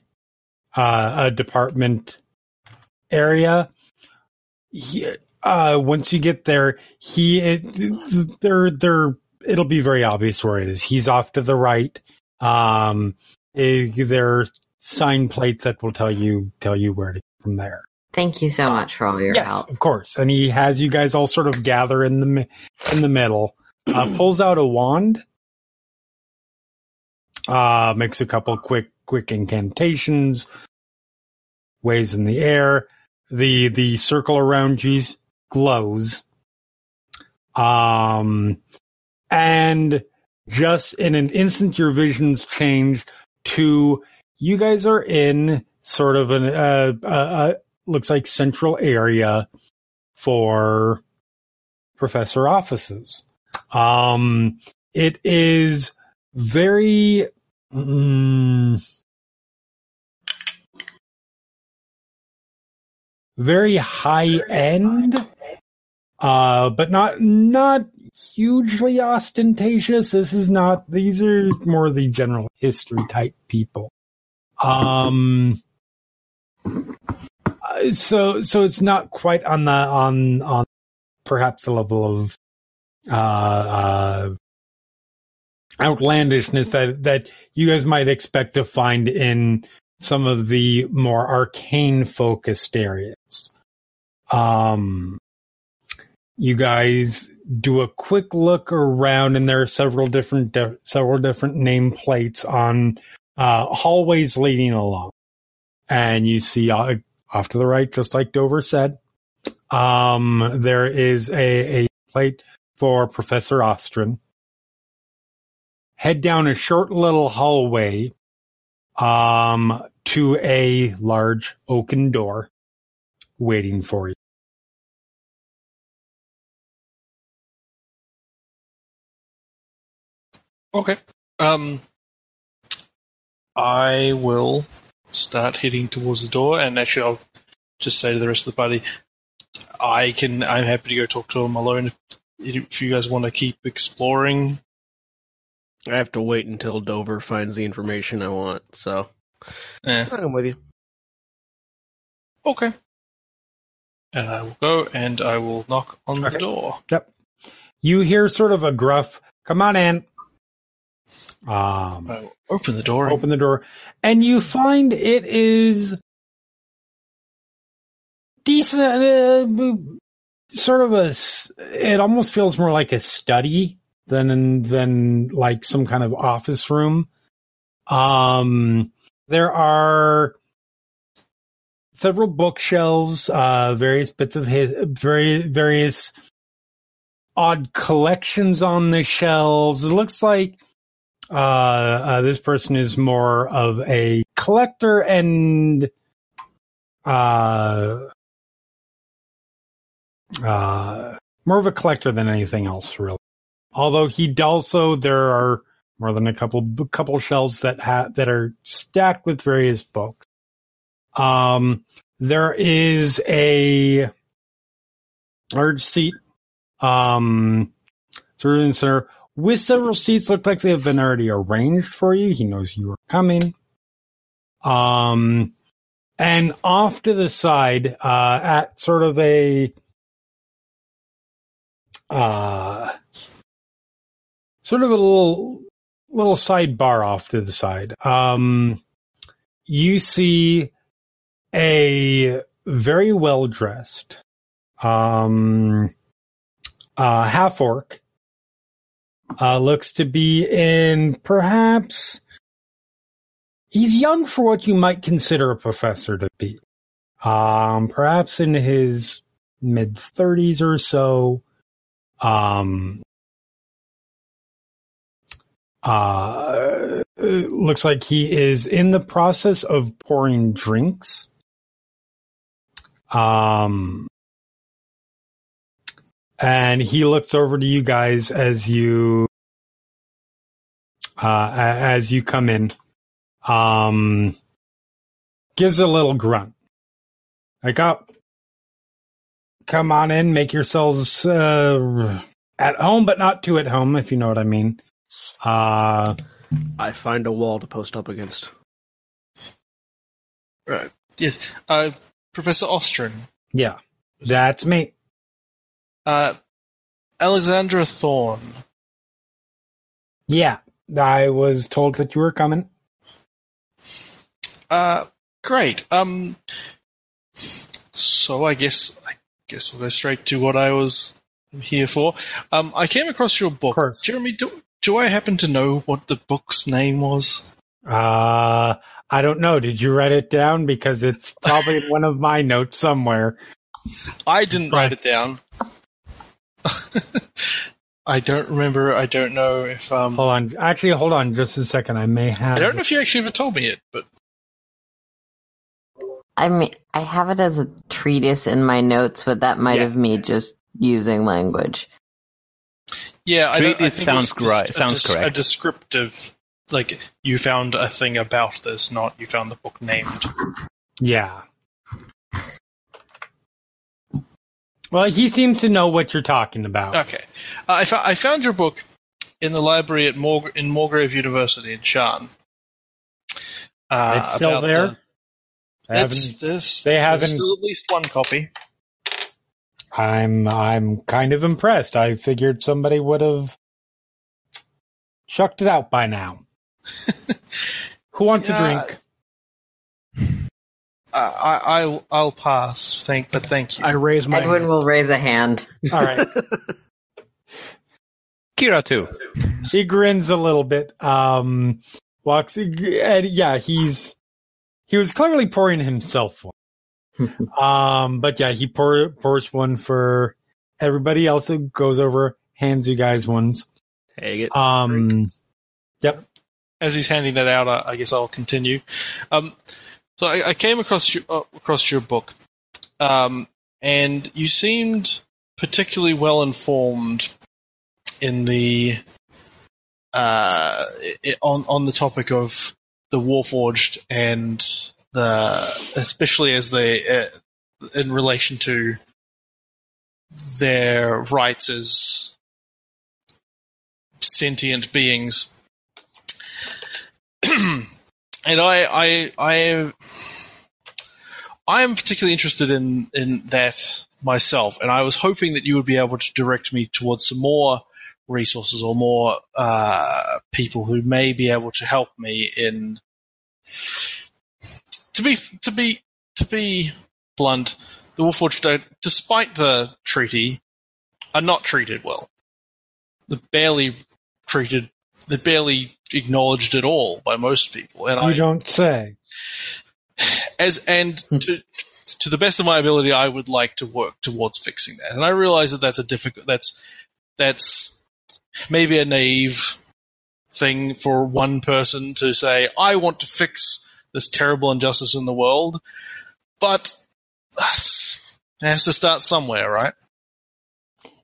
uh, uh department area he, uh once you get there he it, they're they're it'll be very obvious where it is he's off to the right um eh, there are sign plates that will tell you tell you where to go from there Thank you so much for all your yes, help. of course. And he has you guys all sort of gather in the in the middle. Uh, pulls out a wand. Uh, makes a couple quick quick incantations. Waves in the air. The the circle around you glows. Um, and just in an instant, your visions change to you guys are in sort of an uh, uh, uh looks like central area for professor offices. Um, it is very. Mm, very high end, uh, but not not hugely ostentatious. This is not; these are more the general history type people. Um, uh, so so it's not quite on the on on perhaps the level of uh, uh, outlandishness that that you guys might expect to find in some of the more arcane focused areas. Um, you guys do a quick look around, and there are several different de- several different nameplates on uh, hallways leading along, and you see uh, off to the right, just like Dover said. Um, there is a, a plate for Professor Ostrin. Head down a short little hallway um, to a large oaken door waiting for you. Okay. Um, I will start heading towards the door, and actually, I'll just say to the rest of the party, I can. I'm happy to go talk to him alone. If, if you guys want to keep exploring, I have to wait until Dover finds the information I want. So eh, I'm with you. okay. And I will go, and I will knock on Okay. the door. Yep. You hear sort of a gruff, come on in. Um, open the door. open the door, and you find it is decent. Uh, sort of a, It almost feels more like a study than than like some kind of office room. Um, there are several bookshelves, uh, various bits of his, very various odd collections on the shelves. It looks like uh, uh, this person is more of a collector and uh, uh, more of a collector than anything else, really. Although he also there are more than a couple couple shelves that ha- that are stacked with various books. Um, there is a large seat, um, in the center with several seats look like they have been already arranged for you. He knows you are coming. Um, and off to the side, uh, at sort of a, uh, sort of a little, little sidebar off to the side. Um, you see a very well dressed, um, uh, half orc uh, looks to be in perhaps he's young for what you might consider a professor to be. Um, perhaps in his mid 30s or so. Um, uh, looks like he is in the process of pouring drinks. Um, and he looks over to you guys as you uh as you come in um gives a little grunt Like, oh, come on in, make yourselves uh, at home, but not too at home, if you know what I mean. Uh, I find a wall to post up against. Right. Yes. Uh, Professor Ostrin. yeah, that's me. Uh, Alexandra Thorne. Yeah, I was told that you were coming. Uh, great. Um, so I guess I guess we'll go straight to what I was here for. Um, I came across your book. Jeremy. Do, do I happen to know what the book's name was? Uh, I don't know. Did you write it down? Because it's probably one of my notes somewhere. I didn't write it down. I don't remember. I don't know if um. Hold on. Actually, hold on just a second. I may have. I don't know if you actually ever told me it, but I mean, I have it as a treatise in my notes, but that might Yeah. have me just using language. yeah, I, don't, I Treatise think sounds it was right- just a sounds des- A descriptive, like you found a thing about this, not you found the book named. Yeah. Well, he seems to know what you're talking about. Okay, uh, I, fo- I found your book in the library at Mor- in Morgrave University in Sharn. Uh, it's still there. the- it's, there's, they haven't- still at least one copy. I'm I'm kind of impressed. I figured somebody would have chucked it out by now. Who wants Yeah, a drink? Uh, I, I I'll pass. Thank, but thank you. I raise my Edwin hand. will raise a hand. All right. Kira too. he grins a little bit. Um, walks. And yeah, he's he was clearly pouring himself one. um, but yeah, he pour, pours one for everybody else. Who goes over, hands you guys ones. Take it. Um, yep. As he's handing that out, I, I guess I'll continue. Um, so I, I came across your, uh, across your book, um, and you seemed particularly well informed in the uh, on on the topic of the Warforged and the especially as they uh, in relation to their rights as sentient beings. and I, I, I, I am particularly interested in in that myself, and I was hoping that you would be able to direct me towards some more resources or more uh, people who may be able to help me in. To be to be to be blunt, the Warforged, despite the treaty, are not treated well. They're barely treated. They're barely acknowledged at all by most people, and you I don't say. as and to to the best of my ability, I would like to work towards fixing that. And I realize that that's a difficult. That's that's maybe a naive thing for one person to say. I want to fix this terrible injustice in the world, but it has to start somewhere, right?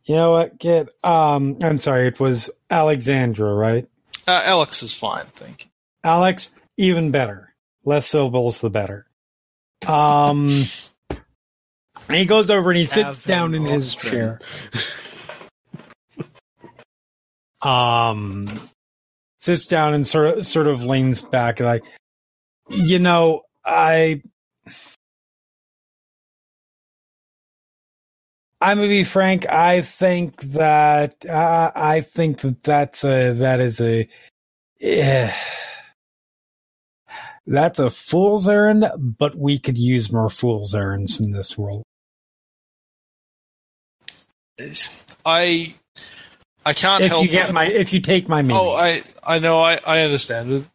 You know what, kid? Um, I'm sorry. It was Alexandra, right? Uh, Alex is fine, thank you. Alex, even better. Less syllables, the better. Um, and he goes over and he sits Have down in his Austrian. chair. Um, sits down and sort of sort of leans back, like, you know, I. I'm gonna be frank. I think that uh, I think that that's a that is a yeah. That's a fool's errand, but we could use more fool's errands in this world. I I can't If help you get my, if you take my meaning, Oh, I I know, I I understand.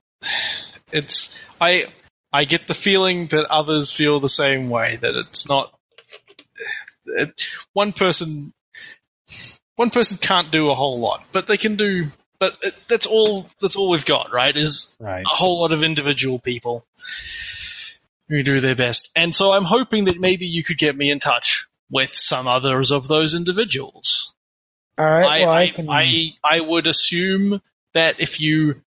It's I I get the feeling that others feel the same way that it's not one person one person can't do a whole lot, but they can do but it, that's all that's all we've got, right? Is right? a whole lot of individual people who do their best. And so I'm hoping that maybe you could get me in touch with some others of those individuals. All right. I, well, I, I, can. I, I would assume that if you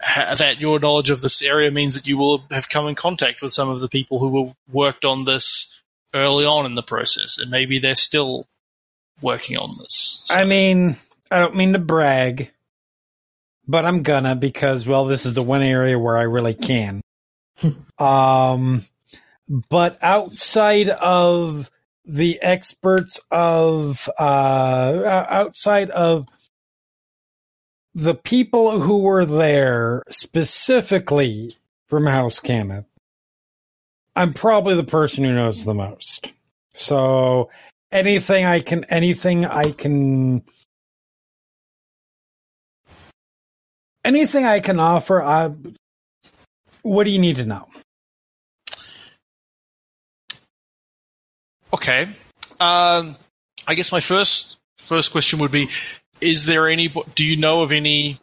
ha- that your knowledge of this area means that you will have come in contact with some of the people who have worked on this early on in the process, and maybe they're still working on this. So- I mean, I don't mean to brag, but I'm gonna because well, this is the one area where I really can. um, but outside of the experts of uh, outside of the people who were there specifically from House Cannith, I'm probably the person who knows the most. So anything I can, anything I can, anything I can offer. I, what do you need to know? Okay. Um, I guess my first first question would be: Is there any? Do you know of any?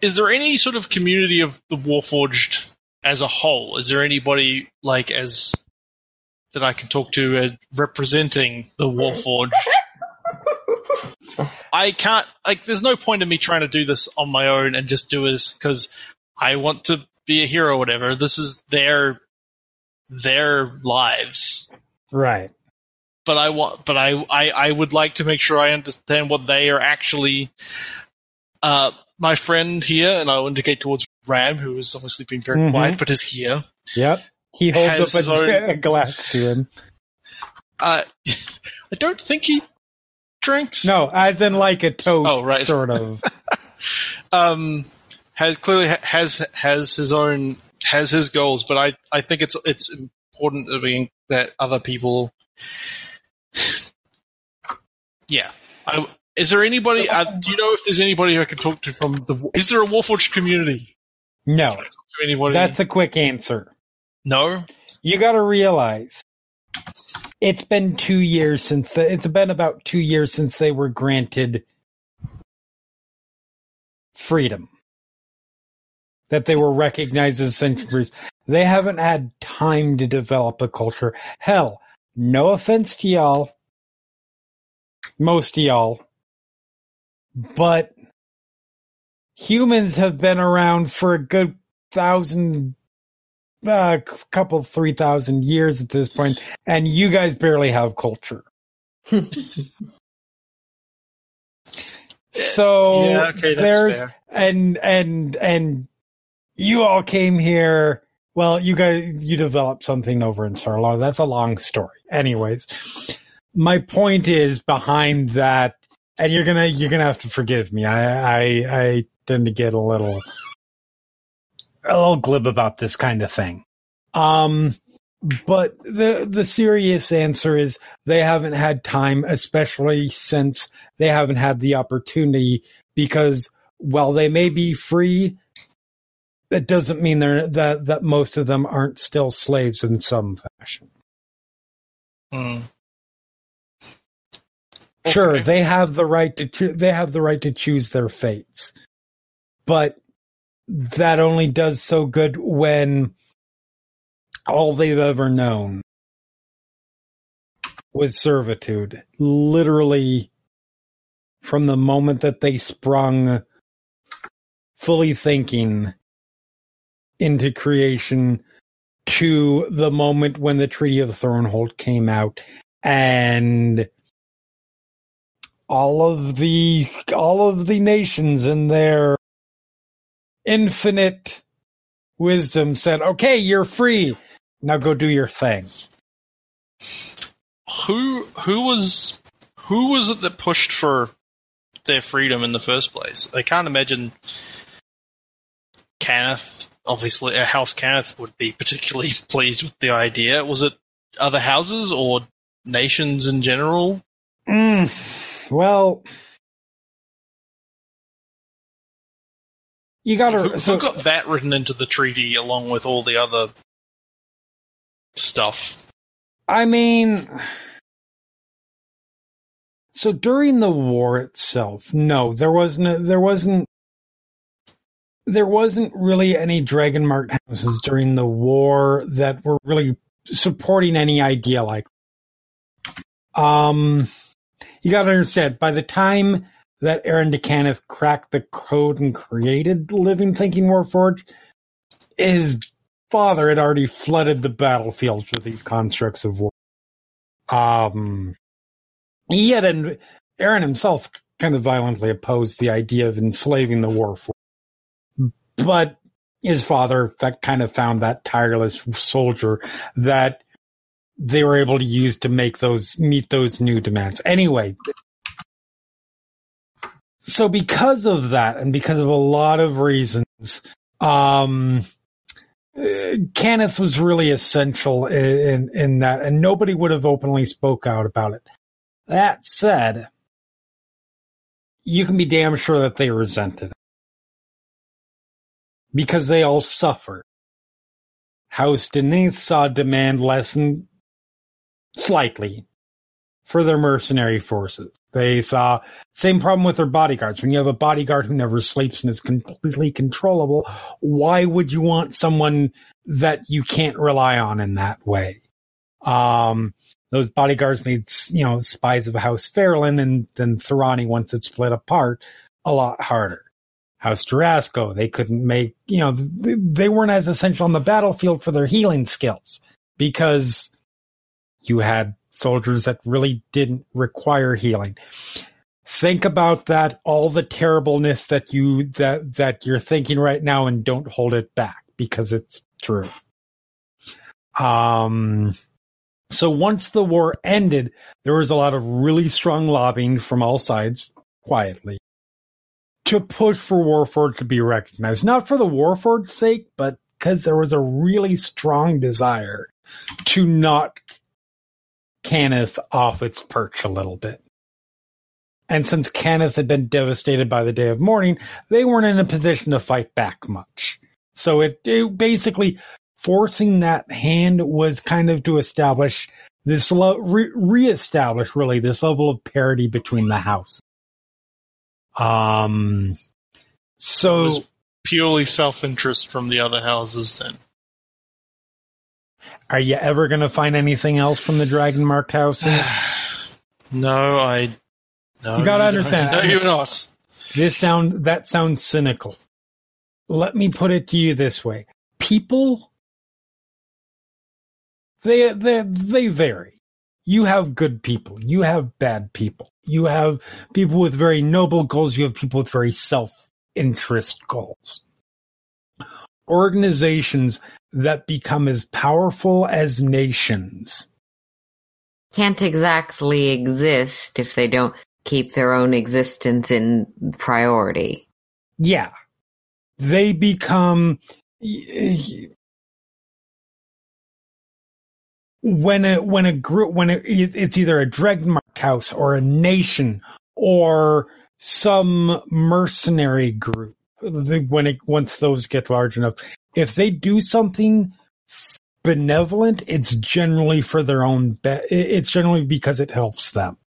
Is there any sort of community of the Warforged as a whole? Is there anybody like as that I can talk to as representing the Warforged? I can't like. There's no point in me trying to do this on my own and just do this because I want to be a hero or whatever. This is their their lives Right. but I want, but I, I, I would like to make sure I understand what they are actually. Uh, my friend here, and I'll indicate towards Ram, who is obviously being very Mhm. quiet, but is here. Yep. He holds up his a, own- glass to him. Uh, I don't think he drinks. No, as in like a toast, Oh, right. sort of. um, has clearly has has his own has his goals, but I, I think it's it's important to being that other people. Yeah, I, is there anybody? Uh, do you know if there's anybody who I can talk to from the? Is there a Warforged community? No, Can I talk to anybody? that's a quick answer. no. You got to realize it's been two years since the, it's been about two years since they were granted freedom that they were recognized as centuries. They haven't had time to develop a culture. Hell, no offense to y'all, most of y'all, but humans have been around for a good thousand uh, a couple three thousand years at this point, and you guys barely have culture. so yeah. Okay. That's there's fair. and and and you all came here. Well, you guys you developed something over in Sarlona. That's a long story. Anyways, my point is behind that, and you're gonna you're gonna have to forgive me. I I, I tend to get a little a little glib about this kind of thing. Um, but the the serious answer is they haven't had time, especially since they haven't had the opportunity. Because while they may be free, that doesn't mean they're that that most of them aren't still slaves in some fashion. Sure, Okay. they have the right to choo- they have the right to choose their fates, but that only does so good when all they've ever known was servitude. Literally, from the moment that they sprung, fully thinking into creation, to the moment when the Treaty of Thronehold came out, and all of the all of the nations in their infinite wisdom said, "Okay, you're free. Now go do your thing." Who who was who was it that pushed for their freedom in the first place? I can't imagine Cannith. Obviously, a House Cannith would be particularly pleased with the idea. Was it other houses or nations in general? Mm, well, you got to who so got that written into the treaty along with all the other stuff? I mean, so during the war itself, no, there wasn't. There wasn't. There wasn't really any Dragon Mark houses during the war that were really supporting any idea like. Um, you got to understand. By the time that Aaron d'Cannith cracked the code and created the Living Thinking Warforged, his father had already flooded the battlefields with these constructs of war. Um, he had, en- Aaron himself kind of violently opposed the idea of enslaving the Warforged. But his father that kind of found that tireless soldier that they were able to use to make those meet those new demands. Anyway, so because of that and because of a lot of reasons, um, uh, Cannith was really essential in, in that, and nobody would have openly spoke out about it. That said, you can be damn sure that they resented it because they all suffered. House Deneith saw demand lessen slightly for their mercenary forces. They saw same problem with their bodyguards. When you have a bodyguard who never sleeps and is completely controllable, why would you want someone that you can't rely on in that way? Um, those bodyguards made, you know, spies of House Phiarlan and then Thuranni once it split apart a lot harder. House Jorasco, they couldn't make, you know, they weren't as essential on the battlefield for their healing skills because you had soldiers that really didn't require healing. Think about that, all the terribleness that you that that you're thinking right now, and don't hold it back because it's true. Um, so once the war ended, there was a lot of really strong lobbying from all sides, quietly, to push for Warforged to be recognized. Not for the Warforged's sake, but because there was a really strong desire to knock Cannith off its perch a little bit. And since Cannith had been devastated by the day of mourning, they weren't in a position to fight back much. So it, it basically forcing that hand was kind of to establish this lo- re- reestablish really this level of parity between the house. Um, so purely self interest from the other houses then. Are you ever going to find anything else from the Dragon Mark houses? No, I. No, You gotta understand. No, you're not. This sound that sounds cynical. Let me put it to you this way: people, they they they vary. You have good people. You have bad people. You have people with very noble goals. You have people with very self-interest goals. Organizations that become as powerful as nations Can't exactly exist if they don't keep their own existence in priority. yeah, they become when a when a group when a, it's either a Dregmark house or a nation or some mercenary group. When it once those get large enough, if they do something benevolent, it's generally for their own. Be- it's generally because it helps them.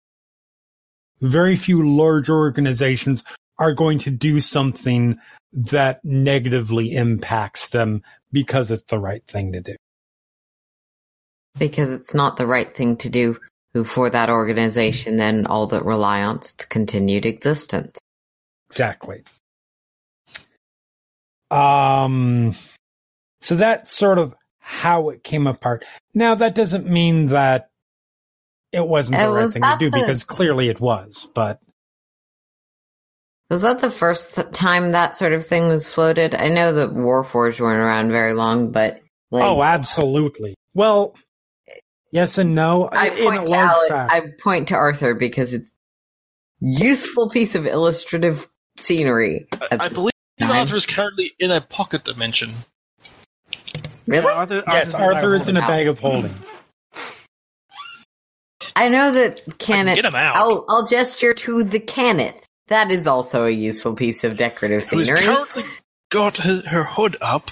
Very few large organizations are going to do something that negatively impacts them because it's the right thing to do. Because it's not the right thing to do for that organization and all that rely on its continued existence. Exactly. Um, so that's sort of how it came apart. Now that doesn't mean that it wasn't the right was thing to do the- because clearly it was, but Was that the first th- time that sort of thing was floated? I know that Warforged weren't around very long, but like, oh, absolutely. Well, yes and no. I point to Alan. I point to Arthur because it's useful piece of illustrative scenery. I, I believe Nine. Arthur is currently in a pocket dimension. really? Yeah, Arthur, yes, Arthur's Arthur is in a Out. bag of holding. I know that Cannith. Get him out. I'll I'll gesture to the Cannith. That is also a useful piece of decorative scenery. Who's scenery. currently got her, her hood up.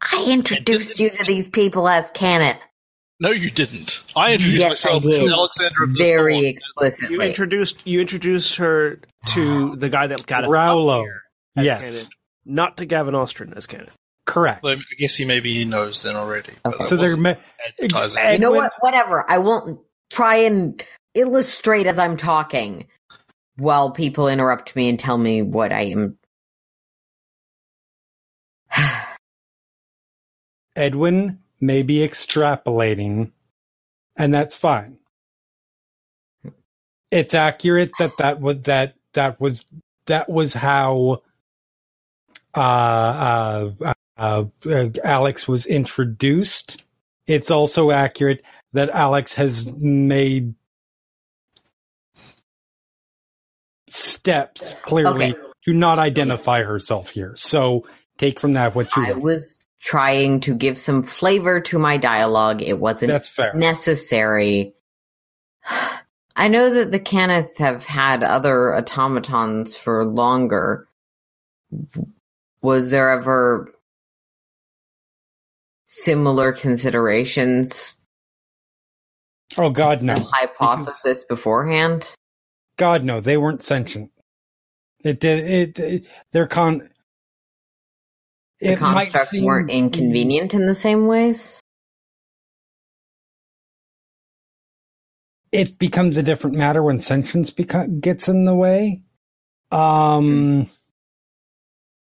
I introduced you to these people as Cannith No, you didn't. I introduced Yes, I myself as. Alexander of very Thorn. You introduced you introduced her to the guy that got us Raulo. up here as Yes, Cannith, not to Gavin Austin as Cannith. correct. Well, I guess he maybe he knows then already. Okay. So they're wasn't ma- advertising. you know what? Whatever. I won't try and illustrate as I'm talking while people interrupt me and tell me what I am. Edwin may be extrapolating, and that's fine. It's accurate that that was that that was that was how uh, uh, uh, uh, Alex was introduced. It's also accurate that Alex has made steps clearly Okay. to not identify herself here. So take from that what you I will. was trying to give some flavor to my dialogue. It wasn't That's fair. necessary. I know that the Cannith have had other automatons for longer. Was there ever similar considerations Oh God, no. hypothesis beforehand? God, no. They weren't sentient. It did. It, it. They're con. The it constructs seem- weren't inconvenient in the same ways? It becomes a different matter when sentience beco- gets in the way. Um,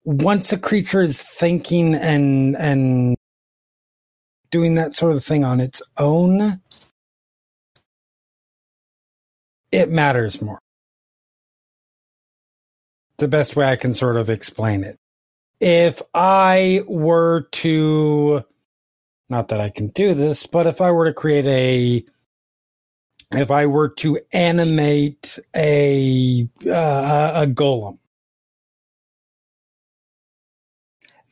once a creature is thinking and and doing that sort of thing on its own, it matters more. The best way I can sort of explain it. If I were to, not that I can do this, but if I were to create a if I were to animate a uh, a golem,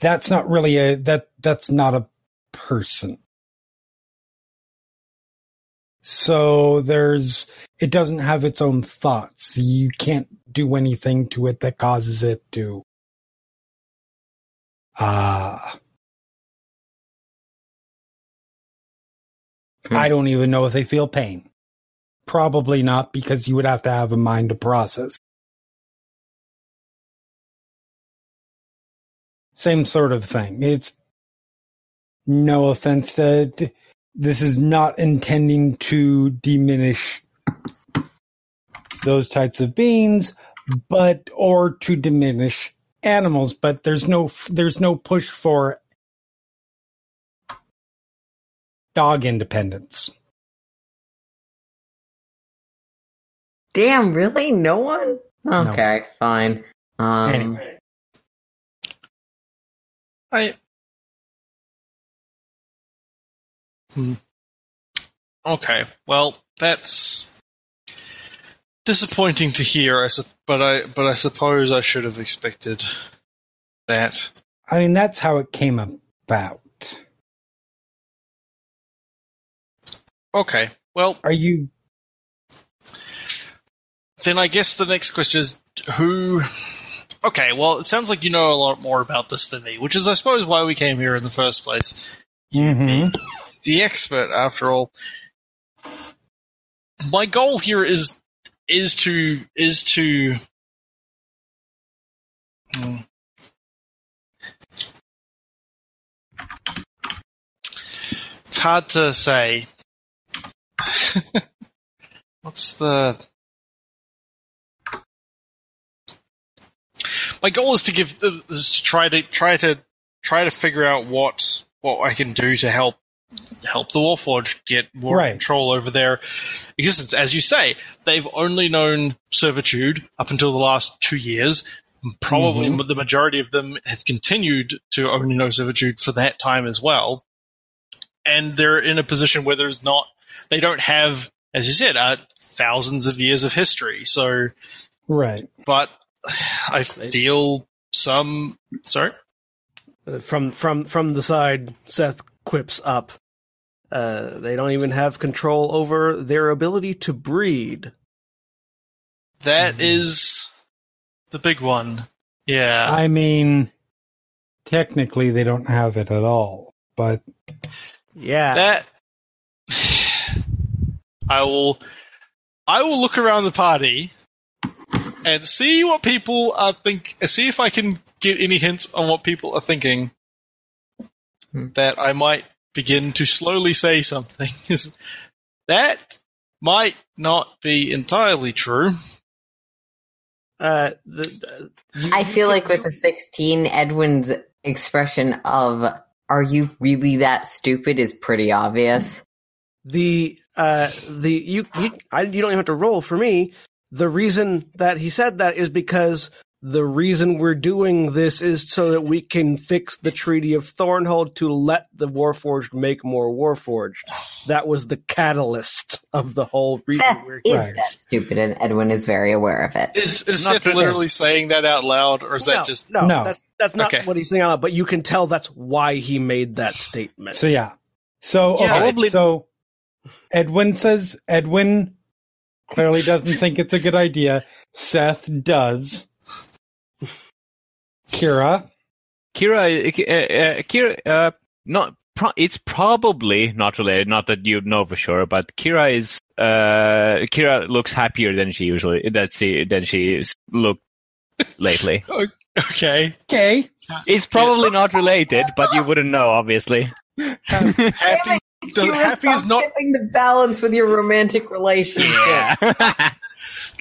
that's not really a that that's not a person. So there's it doesn't have its own thoughts. You can't do anything to it that causes it to uh Hmm. I don't even know if they feel pain. Probably not because you would have to have a mind to process. Same sort of thing. It's no offense to, to- this is not intending to diminish those types of beings, but or to diminish animals, but there's no there's no push for dog independence. Damn, really? No one? Okay, fine. Um, Anyway. I. Hmm. Okay, well, that's disappointing to hear. I sup- but I but I suppose I should have expected that. I mean, that's how it came about. Okay, well, Are you? then I guess the next question is who. Okay, well, it sounds like you know a lot more about this than me, which is, I suppose, why we came here in the first place. Mhm. the expert after all. My goal here is is to is to Hmm. It's hard to say. What's the My goal is to give is to try to try to try to figure out what what I can do to help help the Warforged get more Right. control over their existence. As you say, they've only known servitude up until the last two years. Probably the majority of them have continued to only know servitude for that time as well. And they're in a position where there's not, they don't have, as you said, uh, thousands of years of history. So, Right. but I feel some, sorry? Uh, From from from the side, Seth quips up. Uh, they don't even have control over their ability to breed. That is the big one. Yeah. I mean, technically, they don't have it at all, but Yeah, that I will I will look around the party and see what people are think see if I can get any hints on what people are thinking Hmm. that I might begin to slowly say something is that might not be entirely true. uh, the, the- you- I feel like with the 16, Edwin's expression of "Are you really that stupid?" is pretty obvious. the uh the you you I, you don't even have to roll for me. The reason that he said that is because the reason we're doing this is so that we can fix the Treaty of Thronehold to let the Warforged make more Warforged. That was the catalyst of the whole reason Seth we're is here. That stupid, and Edwin is very aware of it. Is, is Seth really. literally saying that out loud, or is that no, just no, No. That's that's not Okay. what he's saying out loud, but you can tell that's why he made that statement. So yeah. So Yeah, okay, probably- so Edwin says Edwin clearly doesn't think it's a good idea. Seth does. Kira. Kira, uh, uh, Kira, uh, not. Pro- it's probably not related. Not that you know for sure, but Kira is. Uh, Kira looks happier than she usually that she than she looked lately. okay? Okay. It's probably not related, but you wouldn't know, obviously. Happy, the, happy is not tipping the balance with your romantic relationship.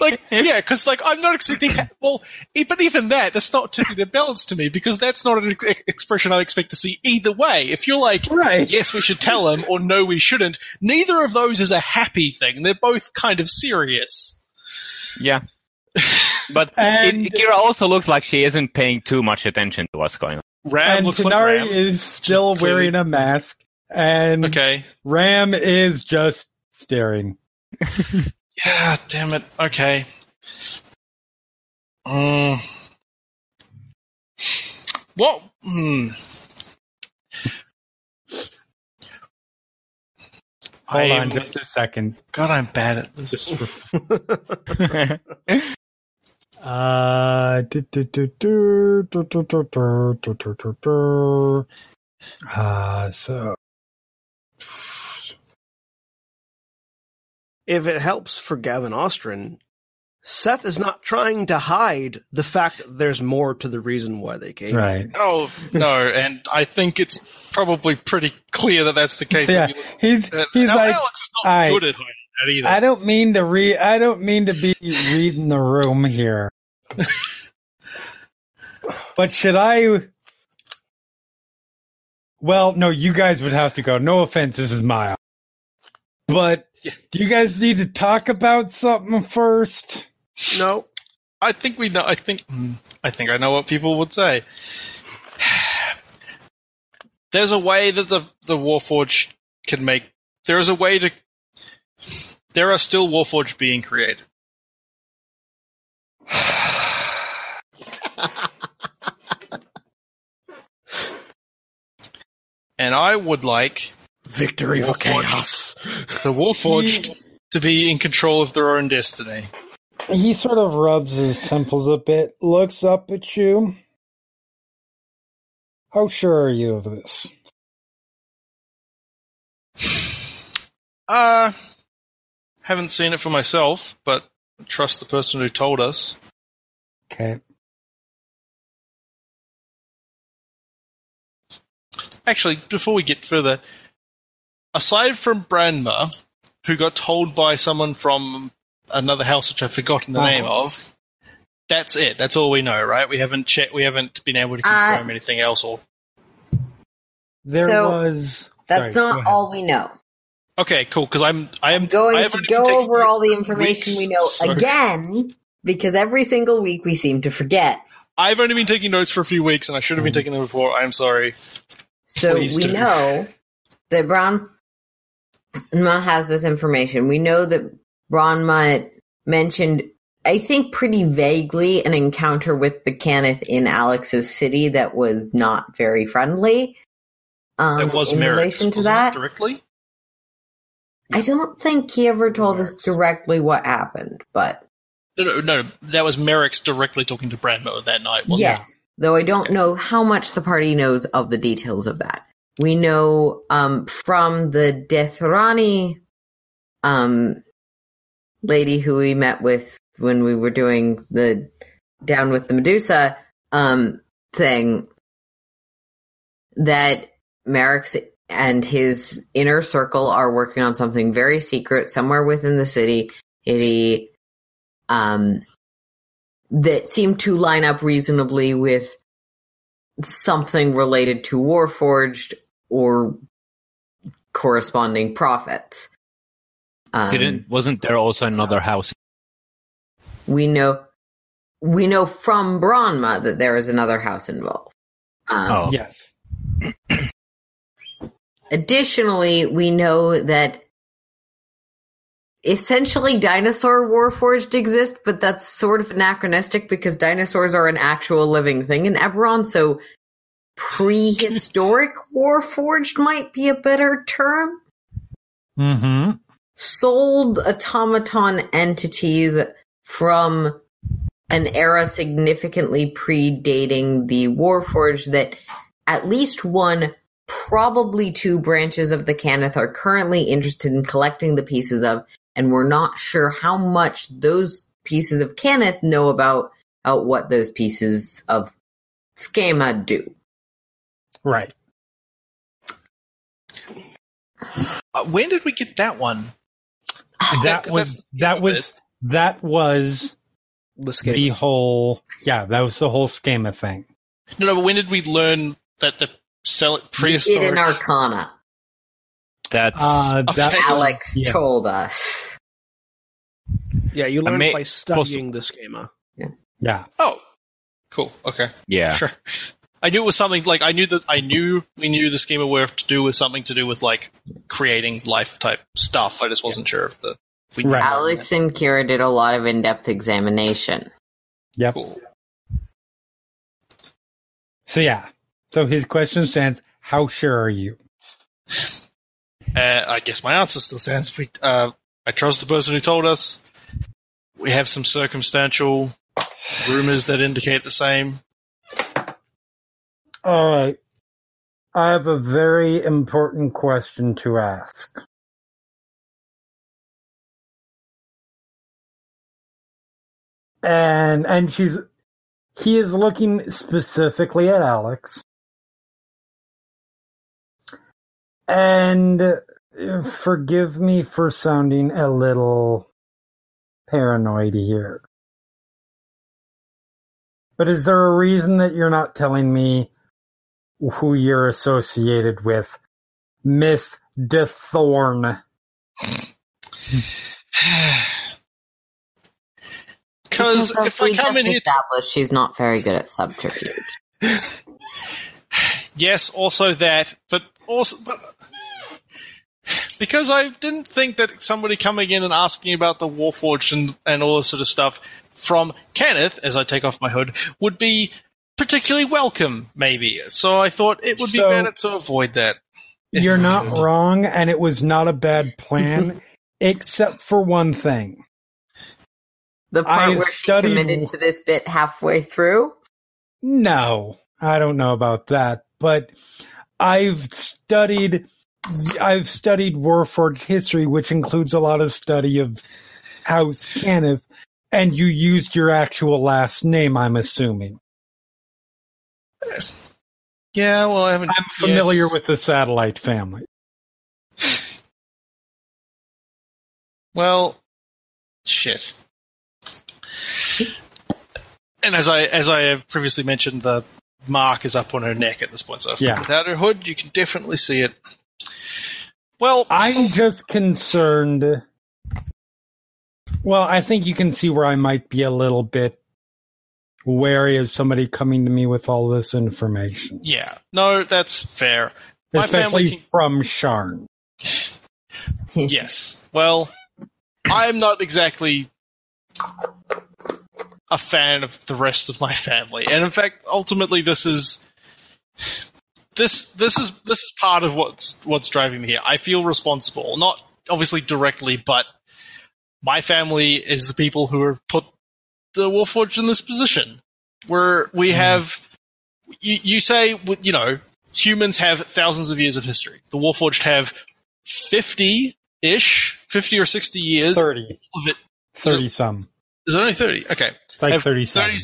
like yeah, because like I'm not expecting. Well, but even that, that's not tipping the balance to me because that's not an ex- expression I expect to see either way. If you're like, Right. yes, we should tell him, or no, we shouldn't. Neither of those is a happy thing. They're both kind of serious. yeah. But And- it, Kira also looks like she isn't paying too much attention to what's going on. Ram and looks like Ram. is still clearly- wearing a mask. And okay. Ram is just staring. Yeah, damn it. Okay. Um, what? Hmm. Hold I'm, on just a second. God, I'm bad at this. uh, so if it helps for Gavrin Ostrin, Seth is not trying to hide the fact that there's more to the reason why they came. right. oh no, and I think it's probably pretty clear that that's the case. Yeah, If you look- he's uh, he's now, like, Alex is not I- good at hiding that either. I don't mean to read. I don't mean to be reading the room here. but should I? Well, no. You guys would have to go. No offense. This is my. But Yeah. do you guys need to talk about something first? No, I think we know. I think. I think I know what people would say. There's a way that the the Warforged can make. There is a way to. There are still Warforged being created. and I would like victory for chaos. the Warforged to be in control of their own destiny. He sort of rubs his temples a bit, looks up at you. How sure are you of this? Uh, haven't seen it for myself, but trust the person who told us. Okay. Actually, before we get further, aside from Branma, who got told by someone from another house which I've forgotten the Uh-huh. name of, that's it. That's all we know, right? We haven't checked. We haven't been able to Uh, confirm anything else. Or There So, was. That's sorry, not all we know. okay, cool. Because I'm I am Going I have to go over all the notes for information we know so- again because every single week we seem to forget. I've only been taking notes for a few weeks, and I should have been taking them before. I'm sorry. So Please we do. know that Branma has this information. We know that Branma mentioned, I think pretty vaguely, an encounter with the Cannith in Alex's city that was not very friendly. Um, That was in Merrix. relation to wasn't it, that. directly. I don't think he ever told us directly what happened, but No, no, no. That was Merrix directly talking to Branma that night. Wasn't yes. Though I don't know how much the party knows of the details of that. We know um, from the Thuranni um, lady who we met with when we were doing the Down with the Medusa um, thing that Merrix and his inner circle are working on something very secret somewhere within the city. It um, that seemed to line up reasonably with something related to Warforged or corresponding profits. Um, Didn't wasn't there also another house? we know we know from Branma that there is another house involved. Um, Oh. Yes. Additionally, we know that essentially dinosaur warforged exist, but that's sort of anachronistic because dinosaurs are an actual living thing in Eberron, so prehistoric warforged might be a better term. Mm-hmm. Sold automaton entities from an era significantly predating the Warforged that at least one, probably two branches of the Cannith are currently interested in collecting the pieces of, and we're not sure how much those pieces of Cannith know about, about what those pieces of Schema do. Right. Uh, when did we get that one? That was that was that was The the whole yeah, that was the whole schema thing. No, no, but when did we learn that the cell We did prehistoric? in Arcanix. That's Uh that Okay. was- Alex yeah. told us. Yeah, you learn may- by studying the schema. yeah. oh, cool. Okay, yeah. sure. I knew it was something like I knew that I knew we knew the schema were to do with something to do with like creating life type stuff. I just wasn't sure if the if we Right. Alex and Kira did a lot of in-depth examination. Yep. Cool. So yeah. So his question stands, how sure are you? Uh, I guess my answer still stands. We, uh, I trust the person who told us. We have some circumstantial rumors that indicate the same. All right. I have a very important question to ask. And and she's he is looking specifically at Alex. And uh, forgive me for sounding a little paranoid here. But is there a reason that you're not telling me who you're associated with? Miss DeThorne. Because Because if I we come just in here, established she's not very good at subterfuge. yes, also that, but also, but because I didn't think that somebody coming in and asking about the Warforged and, and all this sort of stuff from Cannith, as I take off my hood, would be particularly welcome, maybe. So I thought it would So- be better to avoid that. You're I not could. wrong, and it was not a bad plan, except for one thing. The part I where she studied- committed to this bit halfway through. No, I don't know about that, but I've studied I've studied Warforged history, which includes a lot of study of House Cannith, and you used your actual last name, I'm assuming. Yeah, well, I haven't. I'm familiar yes. with the satellite family. Well, shit. And as I as I have previously mentioned, the mark is up on her neck at this point. So Yeah. without her hood, you can definitely see it. Well, I'm just concerned. Well, I think you can see where I might be a little bit wary of somebody coming to me with all this information, yeah, no, that's fair. My especially can- from Sharn. Yes. Well, I'm not exactly a fan of the rest of my family, and in fact, ultimately, this is this this is this is part of what's what's driving me here. I feel responsible, not obviously directly, but my family is the people who have put the Warforged in this position, where we mm. have. You, you say, you know, humans have thousands of years of history. The Warforged have fifty ish, fifty or sixty years 30, of it. 30 some. Is it only thirty? Okay, It's like have 37. 30,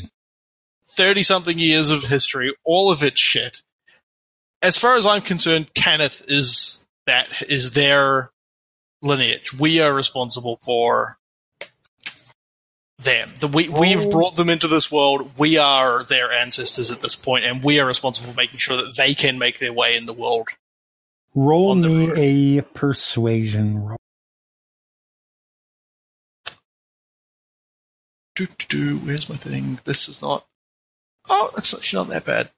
30 something years of history, all of it shit. As far as I'm concerned, Cannith is that is their lineage. We are responsible for them. The, we we have Oh. brought them into this world. We are their ancestors at this point, and we are responsible for making sure that they can make their way in the world. Roll me a persuasion roll. Do, do, do, where's my thing? This is not. Oh, it's actually not that bad.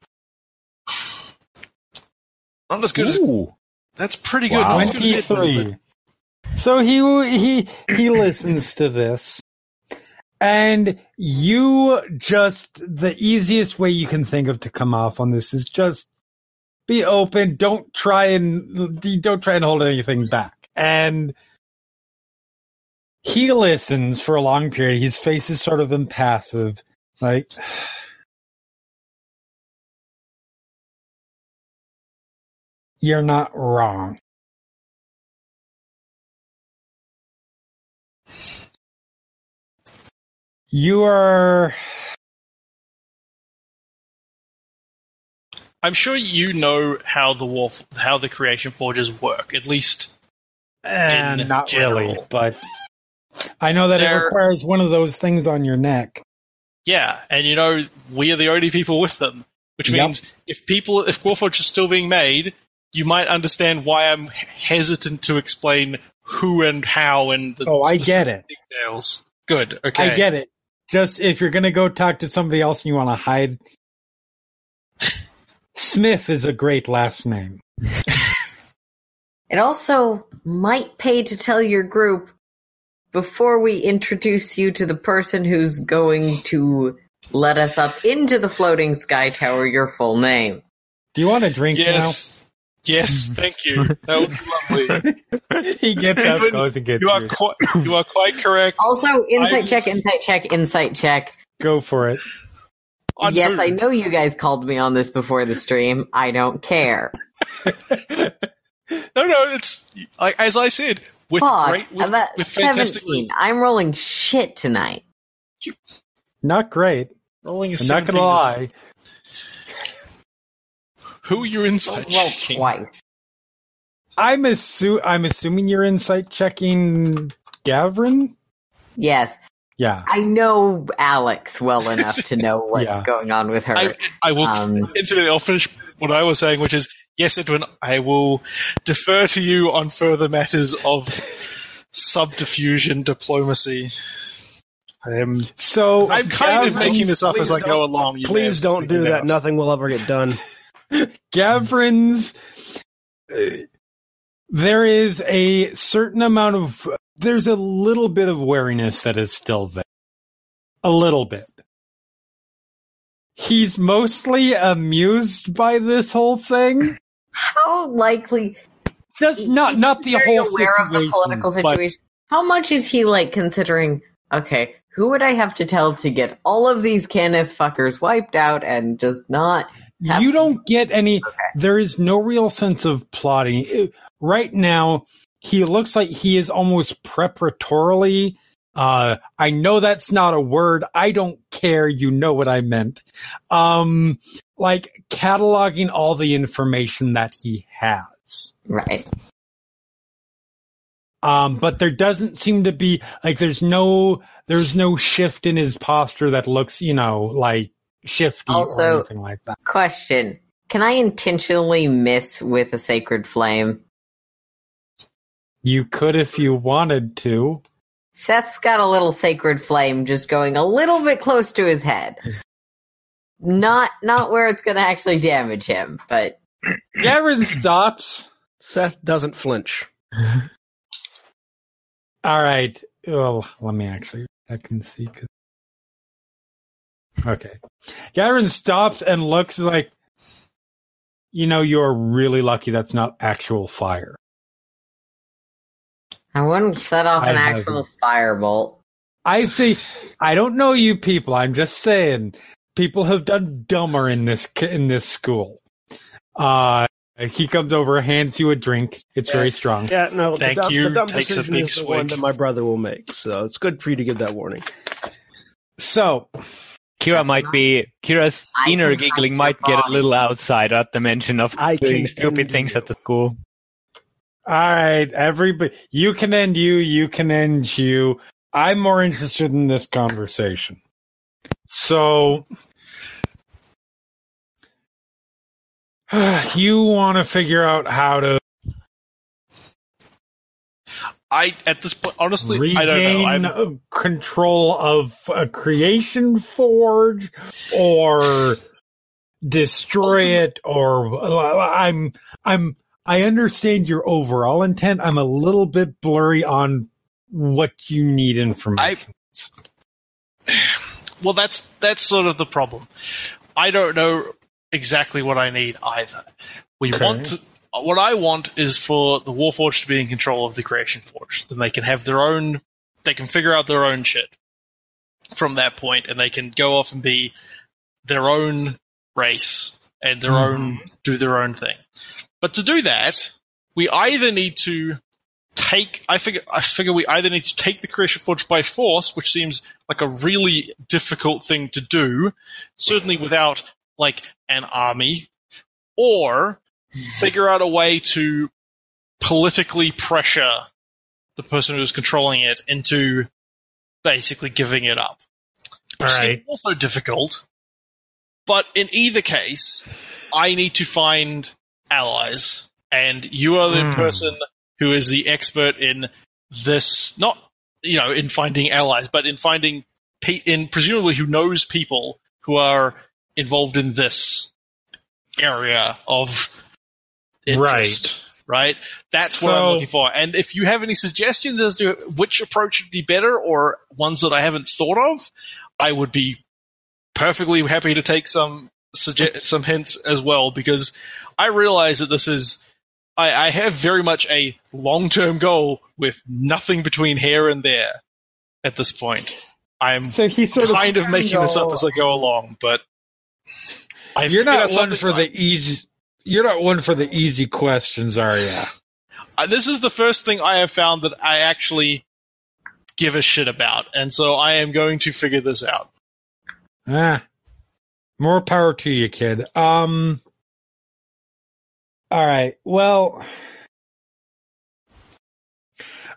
Not as good as that's pretty good. Wow. Not as good as it, but- 23. So he he he listens to this, and you just the easiest way you can think of to come off on this is just be open. Don't try and don't try and hold anything back. And he listens for a long period. His face is sort of impassive, like. You're not wrong. You are. I'm sure you know how the war, how the creation forges work. At least, Eh, In not really, but I know that it They're- requires one of those things on your neck. yeah, and you know we are the only people with them, which Yep. means if people, if Warforged is still being made, you might understand why I'm hesitant to explain who and how and the Oh, I get it. details. Good, okay. I get it. Just if you're going to go talk to somebody else and you want to hide. Smith is a great last name. It also might pay to tell your group before we introduce you to the person who's going to let us up into the floating sky tower your full name. Do you want a drink Yes, yes, thank you. That would be lovely. he gets up, Edwin, goes and gets You are yours. quite, you are quite correct. Also, insight I'm- check, insight check, insight check. Go for it. On yes, who? I know you guys called me on this before the stream. I don't care. No, no, it's like as I said with Fuck, great with, that, with fantastic 17. I'm rolling shit tonight. Not great. rolling. A I'm not going to is- lie. Who you're you inside Roll checking? twice. I'm, assu- I'm assuming you're insight checking Gavrin? Yes, Yeah. I know Alex well enough to know what's Yeah. going on with her. I, I will Um, into I'll finish what I was saying, which is yes, Edwin. I will defer to you on further matters of subdiffusion diplomacy. I am. So I'm kind of making this up as I go along. You Please don't do that. out. Nothing will ever get done. Gavrin's. uh, there is a certain amount of. There's a little bit of wariness that is still there. A little bit. He's mostly amused by this whole thing. How likely? Just not not the whole aware of the situation, political but- situation. How much is he like considering? Okay, who would I have to tell to get all of these Cannith fuckers wiped out and just not? You don't get any there is no real sense of plotting. Right now he looks like he is almost preparatorily uh i know that's not a word. I don't care. You know what i meant. Um like cataloging all the information that he has. Right. um but there doesn't seem to be like there's no there's no shift in his posture that looks you know like shifty Also- or anything like that Question: Can I intentionally miss with a sacred flame? you could if you wanted to Seth's got a little sacred flame just going a little bit close to his head. Not not where it's going to actually damage him, but Gavrin stops. Seth doesn't flinch. All right. Well, let me actually. I can see. 'cause- Okay. Gavrin stops and looks like, you know, you're really lucky that's not actual fire. I wouldn't set off I an haven't. actual firebolt. I see. I don't know you people. I'm just saying, people have done dumber in this in this school. Uh, he comes over, hands you a drink. It's very strong. Yeah, no. Thank the, you. The dumb Takes a big is the one swig. that my brother will make. So it's good for you to give that warning. So, Kira might be Kira's I inner giggling might your get a little outside at the mention of I doing stupid things you. at the school. all right, everybody, you can end you. You can end you. I'm more interested in this conversation. So, you want to figure out how to I at this point, honestly, I don't know. regain I'm, control of a creation forge or destroy it or I'm I'm I understand your overall intent. I'm a little bit blurry on what you need information. well, that's that's sort of the problem. I don't know exactly what I need either. We Okay. want to. Uh, what I want is for the Warforged to be in control of the Creation Forge. Then they can have their own. They can figure out their own shit from that point, and they can go off and be their own race and their mm-hmm. own do their own thing. But to do that, we either need to take. I figure. I figure we either need to take the Creation Forge by force, which seems like a really difficult thing to do, certainly without like an army, or figure out a way to politically pressure the person who's controlling it into basically giving it up. Which seems also difficult. But in either case, I need to find allies, and you are the Hmm. person who is the expert in this. Not you know in finding allies, but in finding pe- in presumably who knows people who are involved in this area of interest. Right. That's what I'm looking for. And if you have any suggestions as to which approach would be better or ones that I haven't thought of, I would be perfectly happy to take some suggest some hints as well because I realize that this is I, I have very much a long term goal with nothing between here and there at this point. I'm So he's sort kind of, of making this up as I go along, but I You're not one for the easy. You're not one for the easy questions, are you? Uh, this is the first thing I have found that I actually give a shit about, and so I am going to figure this out. Ah, more power to you, kid. Um. All right. Well,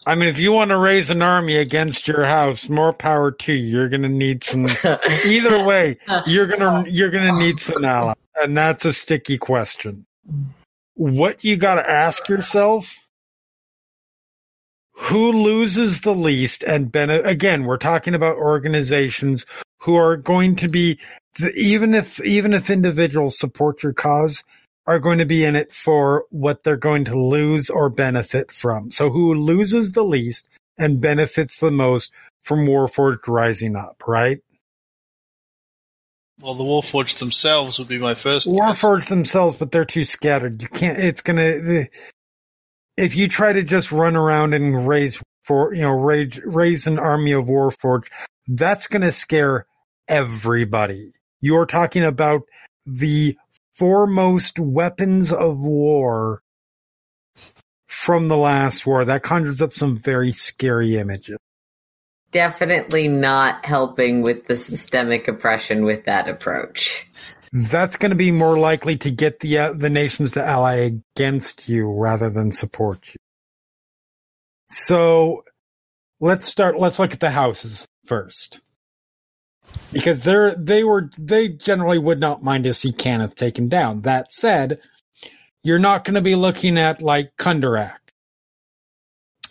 I mean, if you want to raise an army against your house, more power to you. You're going to need some. Either way, you're gonna you're gonna need some allies, and that's a sticky question. What you got to ask yourself: Who loses the least? And ben- again, we're talking about organizations who are going to be even if even if individuals support your cause are going to be in it for what they're going to lose or benefit from. So who loses the least and benefits the most from Warforged rising up, right? Well, the Warforged themselves would be my first guess. Warforged themselves, but they're too scattered. You can't. It's gonna. If you try to just run around and raise for you know raise raise an army of Warforged, that's gonna scare everybody. You're talking about the foremost weapons of war from the last war. That conjures up some very scary images. Definitely not helping with the systemic oppression with that approach. that's going to be more likely to get the uh, the nations to ally against you rather than support you. So let's start. Let's look at the houses first, because they're they were they generally would not mind to see Cannith taken down. That said, you're not going to be looking at like Kundarak.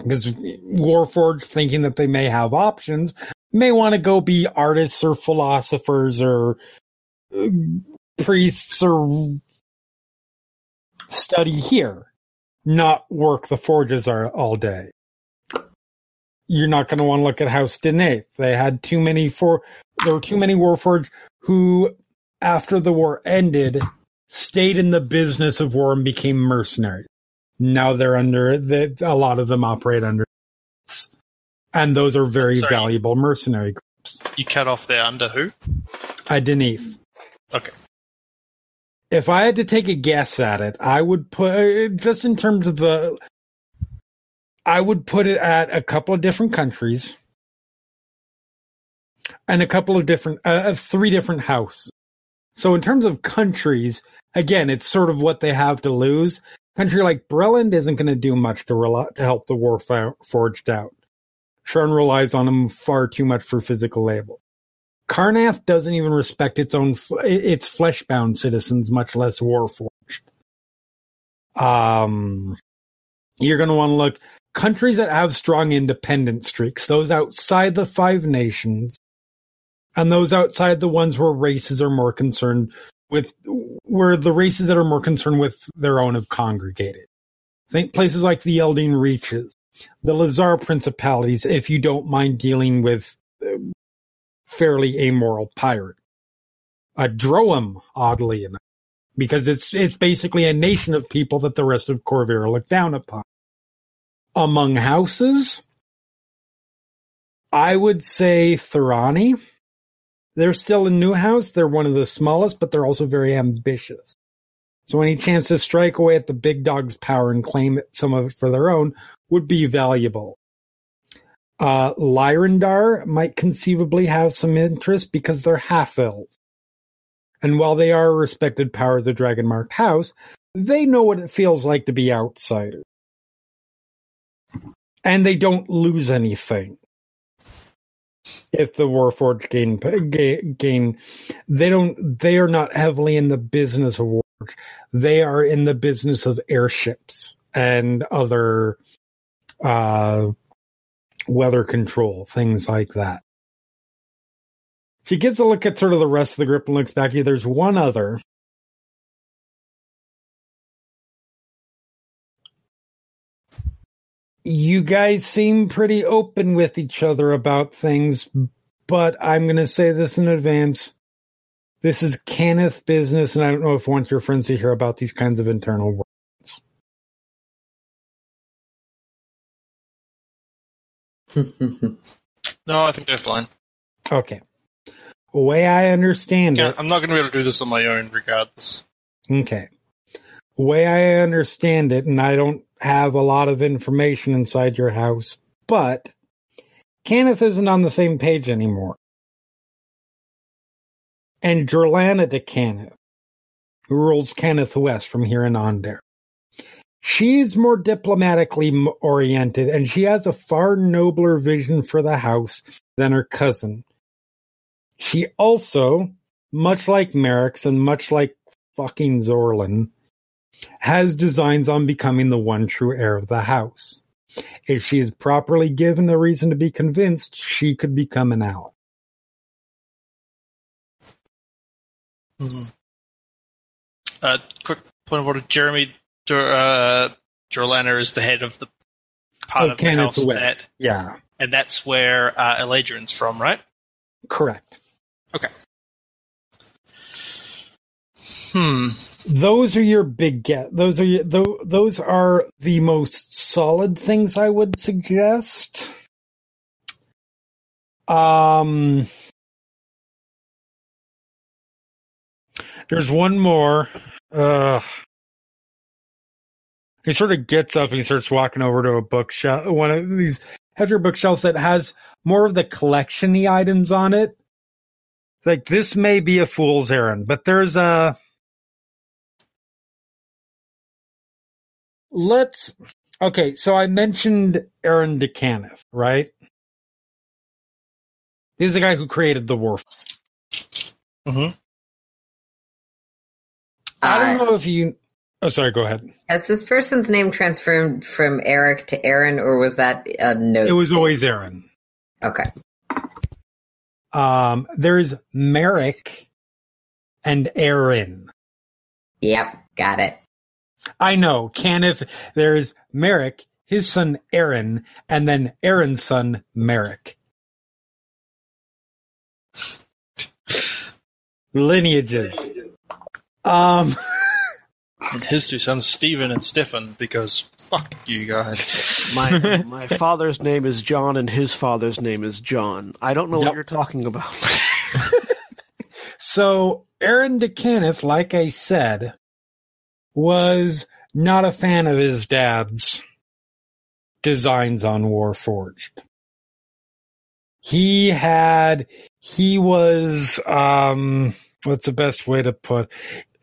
Because Warforged, thinking that they may have options, may want to go be artists or philosophers or uh, priests or study here, not work the forges are all day. You're not going to want to look at House Deneith. They had too many for there were too many Warforged who, after the war ended, stayed in the business of war and became mercenaries. Now they're under the, a lot of them operate under, and those are very Sorry. valuable mercenary groups. You cut off there under who? Uh, Deneith. Okay. if I had to take a guess at it, I would put just in terms of the I would put it at a couple of different countries and a couple of different uh, three different houses. So in terms of countries, again, it's sort of what they have to lose. A Country like Breland isn't going to do much to rel- to help the war for- forged out. Sharn relies on him far too much for physical labor. Karrnath doesn't even respect its own its fleshbound citizens, much less Warforged. Um, you're going to want to look countries that have strong independent streaks, those outside the five nations, and those outside the ones where races are more concerned with, where the races that are more concerned with their own have congregated. Think places like the Eldeen Reaches, the Lhazaar Principalities, if you don't mind dealing with fairly amoral pirate. A Droaam, oddly enough, because it's it's basically a nation of people that the rest of Khorvaire look down upon. Among houses, I would say Thuranni. They're still a new house. They're one of the smallest, but they're also very ambitious. So any chance to strike away at the big dog's power and claim some of it for their own would be valuable. Uh, Lyrandar might conceivably have some interest because they're half elves. And while they are a respected power of a dragon marked house, they know what it feels like to be outsiders. And they don't lose anything. If the Warforged gain, gain, they don't, they are not heavily in the business of war. They are in the business of airships and other, uh, weather control, things like that. She gets a look at sort of the rest of the group and looks back you. There's one other. You guys seem pretty open with each other about things, but I'm going to say this in advance. This is Cannith business, and I don't know if I want your friends to hear about these kinds of internal words. no, I think they're fine. Okay way I understand yeah, it, I'm not going to be able to do this on my own, regardless. Okay. Way I understand it, and I don't have a lot of information inside your house, but Cannith isn't on the same page anymore. And Jorlanna d'Cannith, who rules Cannith West from here and on there. She's more diplomatically oriented, and she has a far nobler vision for the house than her cousin, she also, much like Merrix and much like fucking Zorlan, has designs on becoming the one true heir of the house. If she is properly given a reason to be convinced, she could become an ally. Mm-hmm. Uh, quick point of order: Jeremy uh, Jorlanna is the head of the part of, of the house West. that, yeah, and that's where uh, Eladrin's from, right? Correct. Okay. Hmm. Those are your big get. Those are your, those are the most solid things I would suggest. Um. There's one more. Uh, he sort of gets up and he starts walking over to a bookshelf, one of these heavier bookshelves that has more of the collectiony items on it like this may be a fool's errand, but there's a let's okay, so I mentioned Aaron d'Cannith, right? He's the guy who created the Warf. Mm-hmm. I don't know if you Oh, sorry. Go ahead. Has this person's name transformed from Eric to Aaron, or was that a note? It was always Aaron. Okay. Um, there's Merrix and Aaron. Yep, got it. I know. Cannith, there's Merrix, his son Aaron, and then Aaron's son Merrix. Lineages. Um. And his two sons, Stephen and Stefan, because fuck you guys. My my father's name is John, and his father's name is John. I don't know yep. what you're talking about. so Aaron d'Cannith, like I said, was not a fan of his dad's designs on Warforged. He had he was um what's the best way to put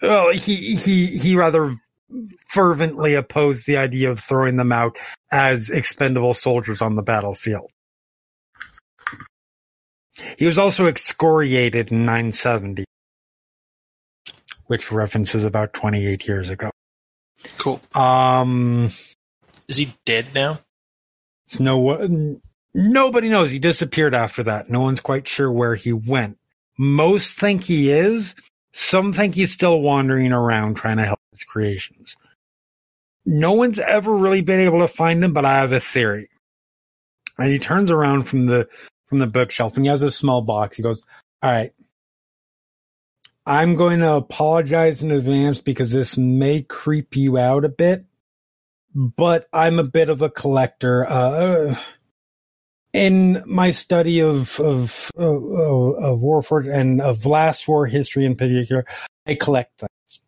well, he he he rather fervently opposed the idea of throwing them out as expendable soldiers on the battlefield. He was also excoriated in 970, which references about 28 years ago. Cool. Um, Is he dead now? it's no one, nobody knows. He disappeared after that. No one's quite sure where he went. Most think he is. Some think he's still wandering around trying to help his creations. No one's ever really been able to find him, but I have a theory. And he turns around from the from the bookshelf and he has a small box. He goes, All right. I'm going to apologize in advance because this may creep you out a bit, but I'm a bit of a collector. Uh, in my study of of of, of Warforged and of Last War history in particular, I collect things.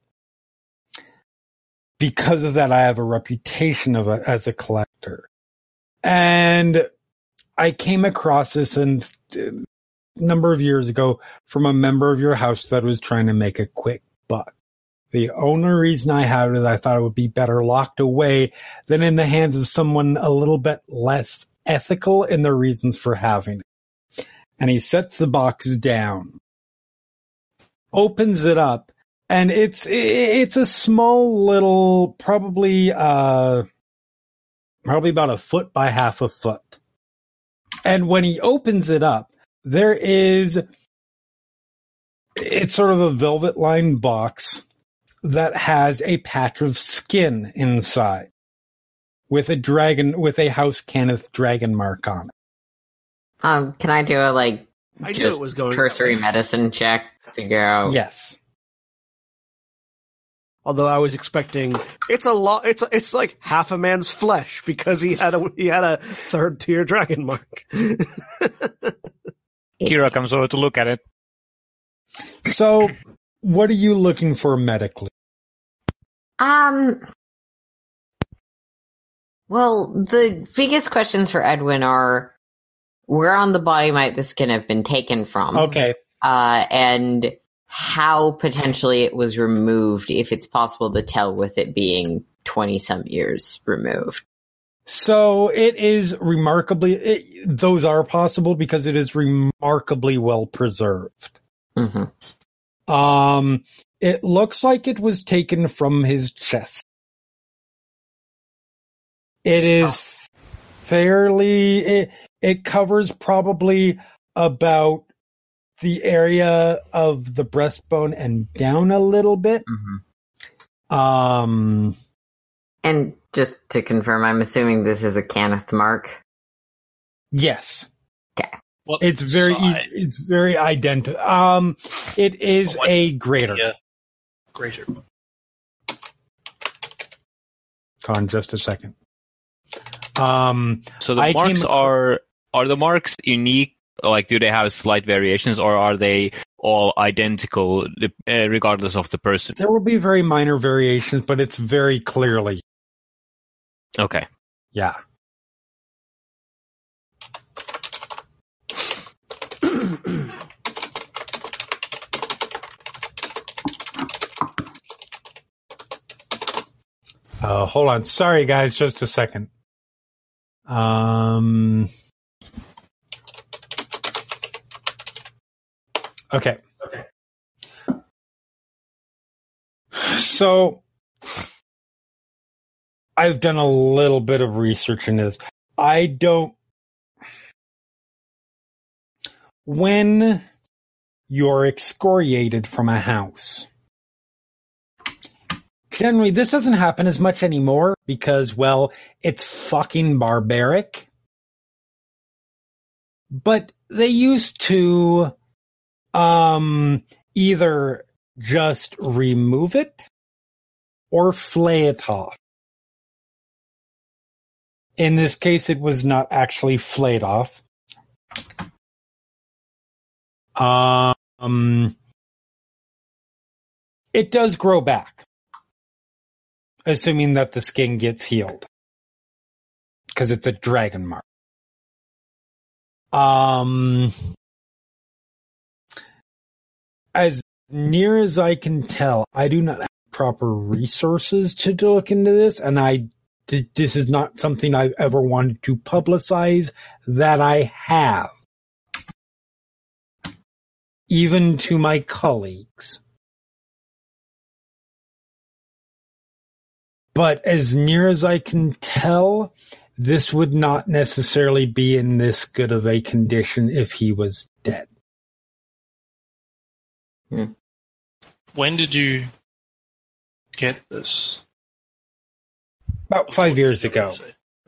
Because of that, I have a reputation of a, as a collector, and I came across this and number of years ago from a member of your house that was trying to make a quick buck. The only reason I had it, I thought it would be better locked away than in the hands of someone a little bit less ethical in their reasons for having it. And he sets the box down, opens it up, and it's it's a small little, probably uh, probably about a foot by half a foot. And when he opens it up, there is it's sort of a velvet lined box that has a patch of skin inside with a dragon with a House Cannith dragon mark on it. Um, can I do a like I knew it was going. cursory medicine check to figure out? Yes. Although I was expecting it's a lot. It's it's like half a man's flesh because he had a he had a third tier dragon mark. Kira comes over to look at it. So, what are you looking for medically? Um. Well, the biggest questions for Edwin are where on the body might the skin have been taken from? Okay. Uh, and how potentially it was removed, if it's possible to tell with it being 20 some years removed. So it is remarkably, it, those are possible because it is remarkably well preserved. hmm Um, it looks like it was taken from his chest. It is fairly, it, it covers probably about the area of the breastbone and down a little bit. hmm Um, And just to confirm, I'm assuming this is a Cannith mark. yes. Okay. What It's very, side? it's very identical. Um, it is What- a greater. Yeah. Greater. Con, just a second. Um, So the I marks acro- are are the marks unique? Like, do they have slight variations, or are they all identical, uh, regardless of the person? there will be very minor variations, but it's very clearly, Okay. yeah. Uh, hold on. Sorry, guys. Just a second. Um. Okay. Okay. So, I've done a little bit of research in this. I don't. When you're excoriated from a house, generally this doesn't happen as much anymore because, well, it's fucking barbaric. But they used to um either just remove it or flay it off. In this case, it was not actually flayed off. Um, it does grow back, assuming that the skin gets healed, because it's a dragon mark. Um, as near as I can tell, I do not have proper resources to look into this, and I th- this is not something I've ever wanted to publicize that I have. even to my colleagues. But as near as I can tell, this would not necessarily be in this good of a condition if he was dead. Hmm. When did you get this? About five years ago.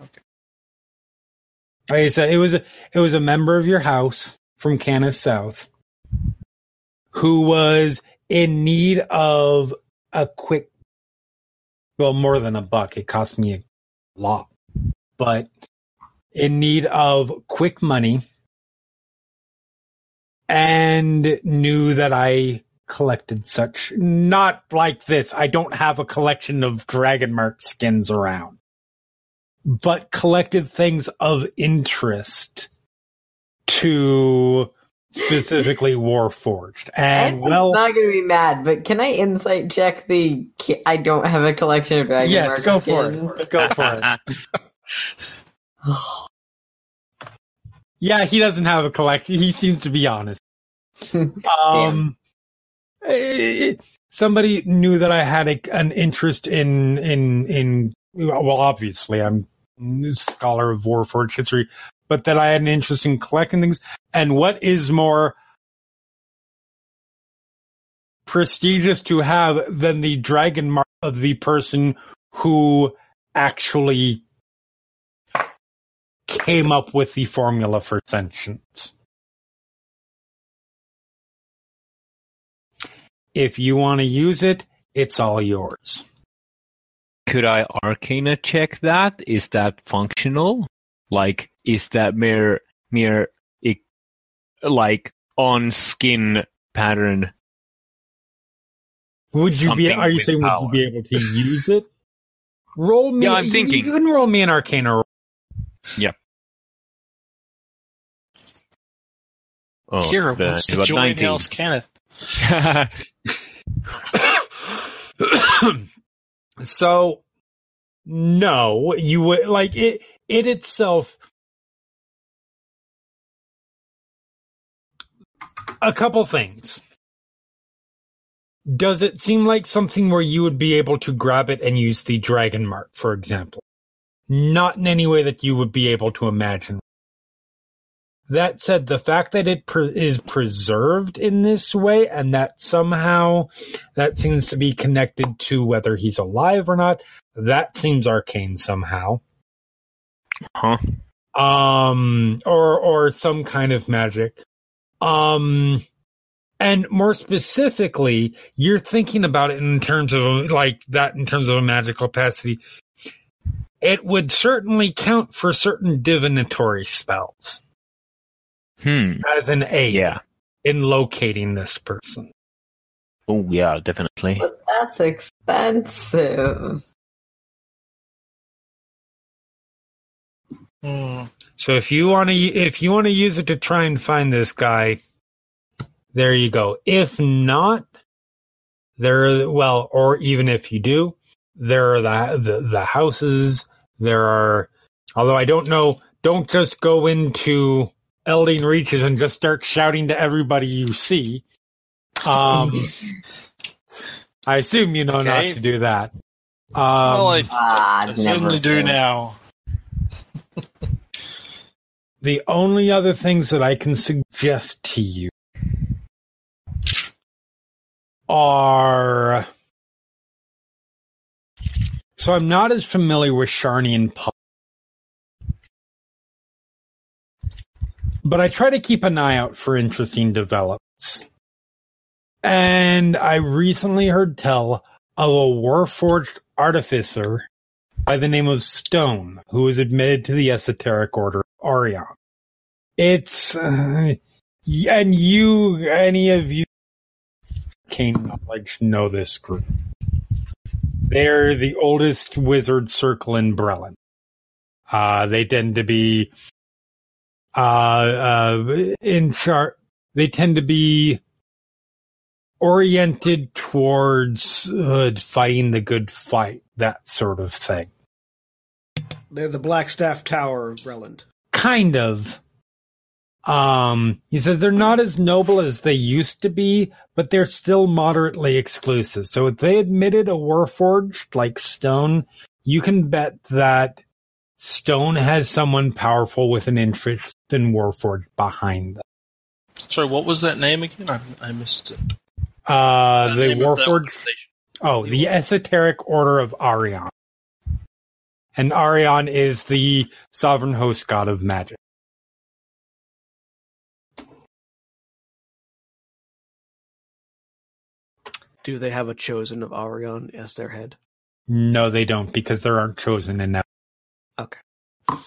Okay. Like I said, it was a it was a member of your house from Cannith South who was in need of a quick well more than a buck. It cost me a lot. But in need of quick money and knew that I collected such not like this. I don't have a collection of dragon mark skins around but collected things of interest to specifically Warforged. And Edward's well, not going to be mad, but can I insight check the? I don't have a collection of Dragon yes, Mark go for it. Go for it. Yeah, he doesn't have a collection. He seems to be honest. Um, Eh, somebody knew that I had a, an interest in in in. Well, obviously, I'm a scholar of Warforged history, but that I had an interest in collecting things. And what is more prestigious to have than the dragon mark of the person who actually came up with the formula for sentience? If you want to use it, it's all yours. Could I arcana check that? Is that functional? Like, is that mere mere i- like on skin pattern? Would you be? Are you with saying would you be able to use it? Roll me. Yeah, I'm thinking. You can roll me an Arcana. roll. Oh, Kira the- wants to about join 19. House Cannith. so, no, you would like it. It itself. A couple things. Does it seem like something where you would be able to grab it and use the dragon mark, for example? Not in any way that you would be able to imagine. That said, the fact that it pre- is preserved in this way and that somehow that seems to be connected to whether he's alive or not, that seems arcane somehow. huh? Um, or, or some kind of magic. Um, and more specifically, you're thinking about it in terms of like that in terms of a magical capacity. It would certainly count for certain divinatory spells Hmm. as an aid Yeah. in locating this person. Oh, yeah, definitely. But that's expensive. Hmm. So if you want to, if you want to use it to try and find this guy, there you go. If not, there, are, well, or even if you do, there are the, the the houses. There are, although I don't know, don't just go into Eldeen Reaches and just start shouting to everybody you see. Um, I assume you know Okay. not to do that. Um, well, I, I never certainly do said. now. The only other things that I can suggest to you are. So I'm not as familiar with Sharnian pub. But I try to keep an eye out for interesting developments. And I recently heard tell of a Warforged artificer by the name of Stone, who was admitted to the Esoteric Order of Aureon. It's, uh, and you, any of you, Kane knowledge know this group. They're the oldest wizard circle in Breland. Uh, they tend to be, uh, uh, in chart, they tend to be oriented towards uh, fighting the good fight, that sort of thing. They're the Blackstaff Tower of Breland. Kind of. Um, he says they're not as noble as they used to be, but they're still moderately exclusive. So if they admitted a Warforged like Stone, you can bet that Stone has someone powerful with an interest in Warforged behind them. Sorry, what was that name again? I, I missed it. Uh, the name of Warforged. Oh, the Esoteric Order of Aureon. And Aureon is the sovereign host god of magic. Do they have a chosen of Aureon as their head? No, they don't, because there aren't chosen enough. Okay.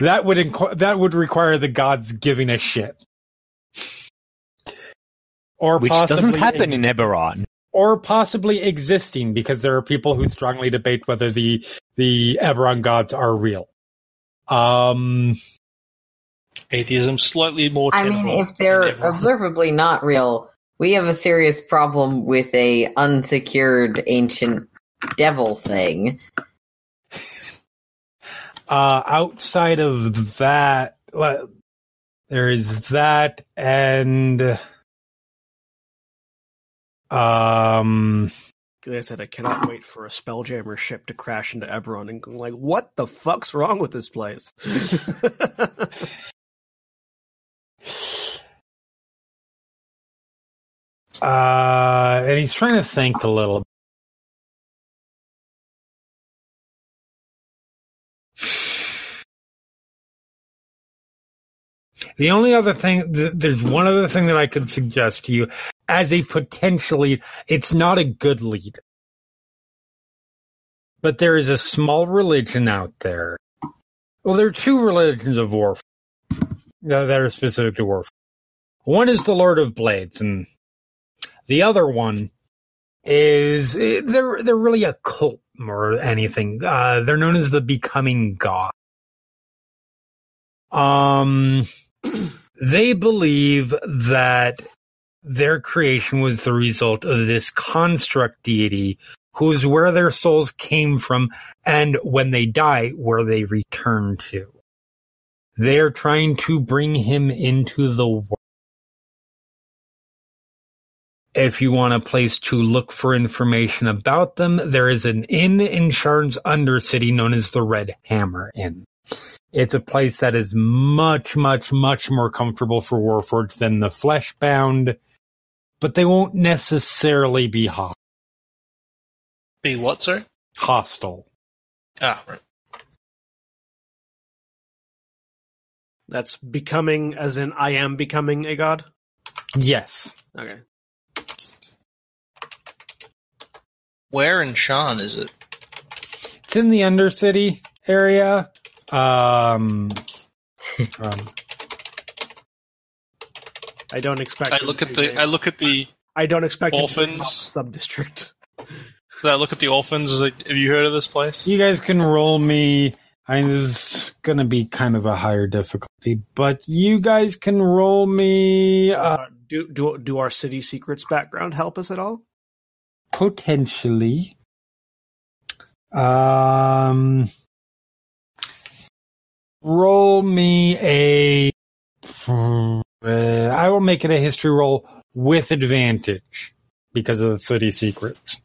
That would inqu- that would require the gods giving a shit, or Which doesn't happen ex- in Eberron. or possibly existing, because there are people who strongly debate whether the the Eberron gods are real. Um, Atheism slightly more. I mean, if they're observably not real, we have a serious problem with a unsecured ancient devil thing. Uh, outside of that, there is that, and um, Like I said, I cannot wait for a Spelljammer ship to crash into Eberron and go like, what the fuck's wrong with this place? uh, and he's trying to think a little. The only other thing, th- there's one other thing that I could suggest to you as a potentially, it's not a good lead, But there is a small religion out there. Well, there are two religions of warfare that are specific to warfare. One is the Lord of Blades, and the other one is eh, they're they're really a cult than anything. Uh, they're known as the Becoming God. Um, they believe that their creation was the result of this construct deity who's where their souls came from and when they die where they return to. They are trying to bring him into the world. If you want a place to look for information about them there is an inn in Sharn's Undercity known as the Red Hammer Inn it's a place that is much, much, much more comfortable for Warforged than the Fleshbound, but they won't necessarily be hostile. be what, sir? hostile. Ah, right. That's becoming, as in I am becoming a god? Yes. Okay. Where in Sharn is it? It's in the Undercity area. Um, um, I don't expect. I look at be the. I look at the. I don't expect it to be a Orphans. sub district. I look at the orphans. Is like, have you heard of this place? you guys can roll me. I mean, this is going to be kind of a higher difficulty, but you guys can roll me uh, Uh, do do do our city secrets background help us at all? potentially. Um, roll me a. Uh, will make it a history roll with advantage because of the city secrets.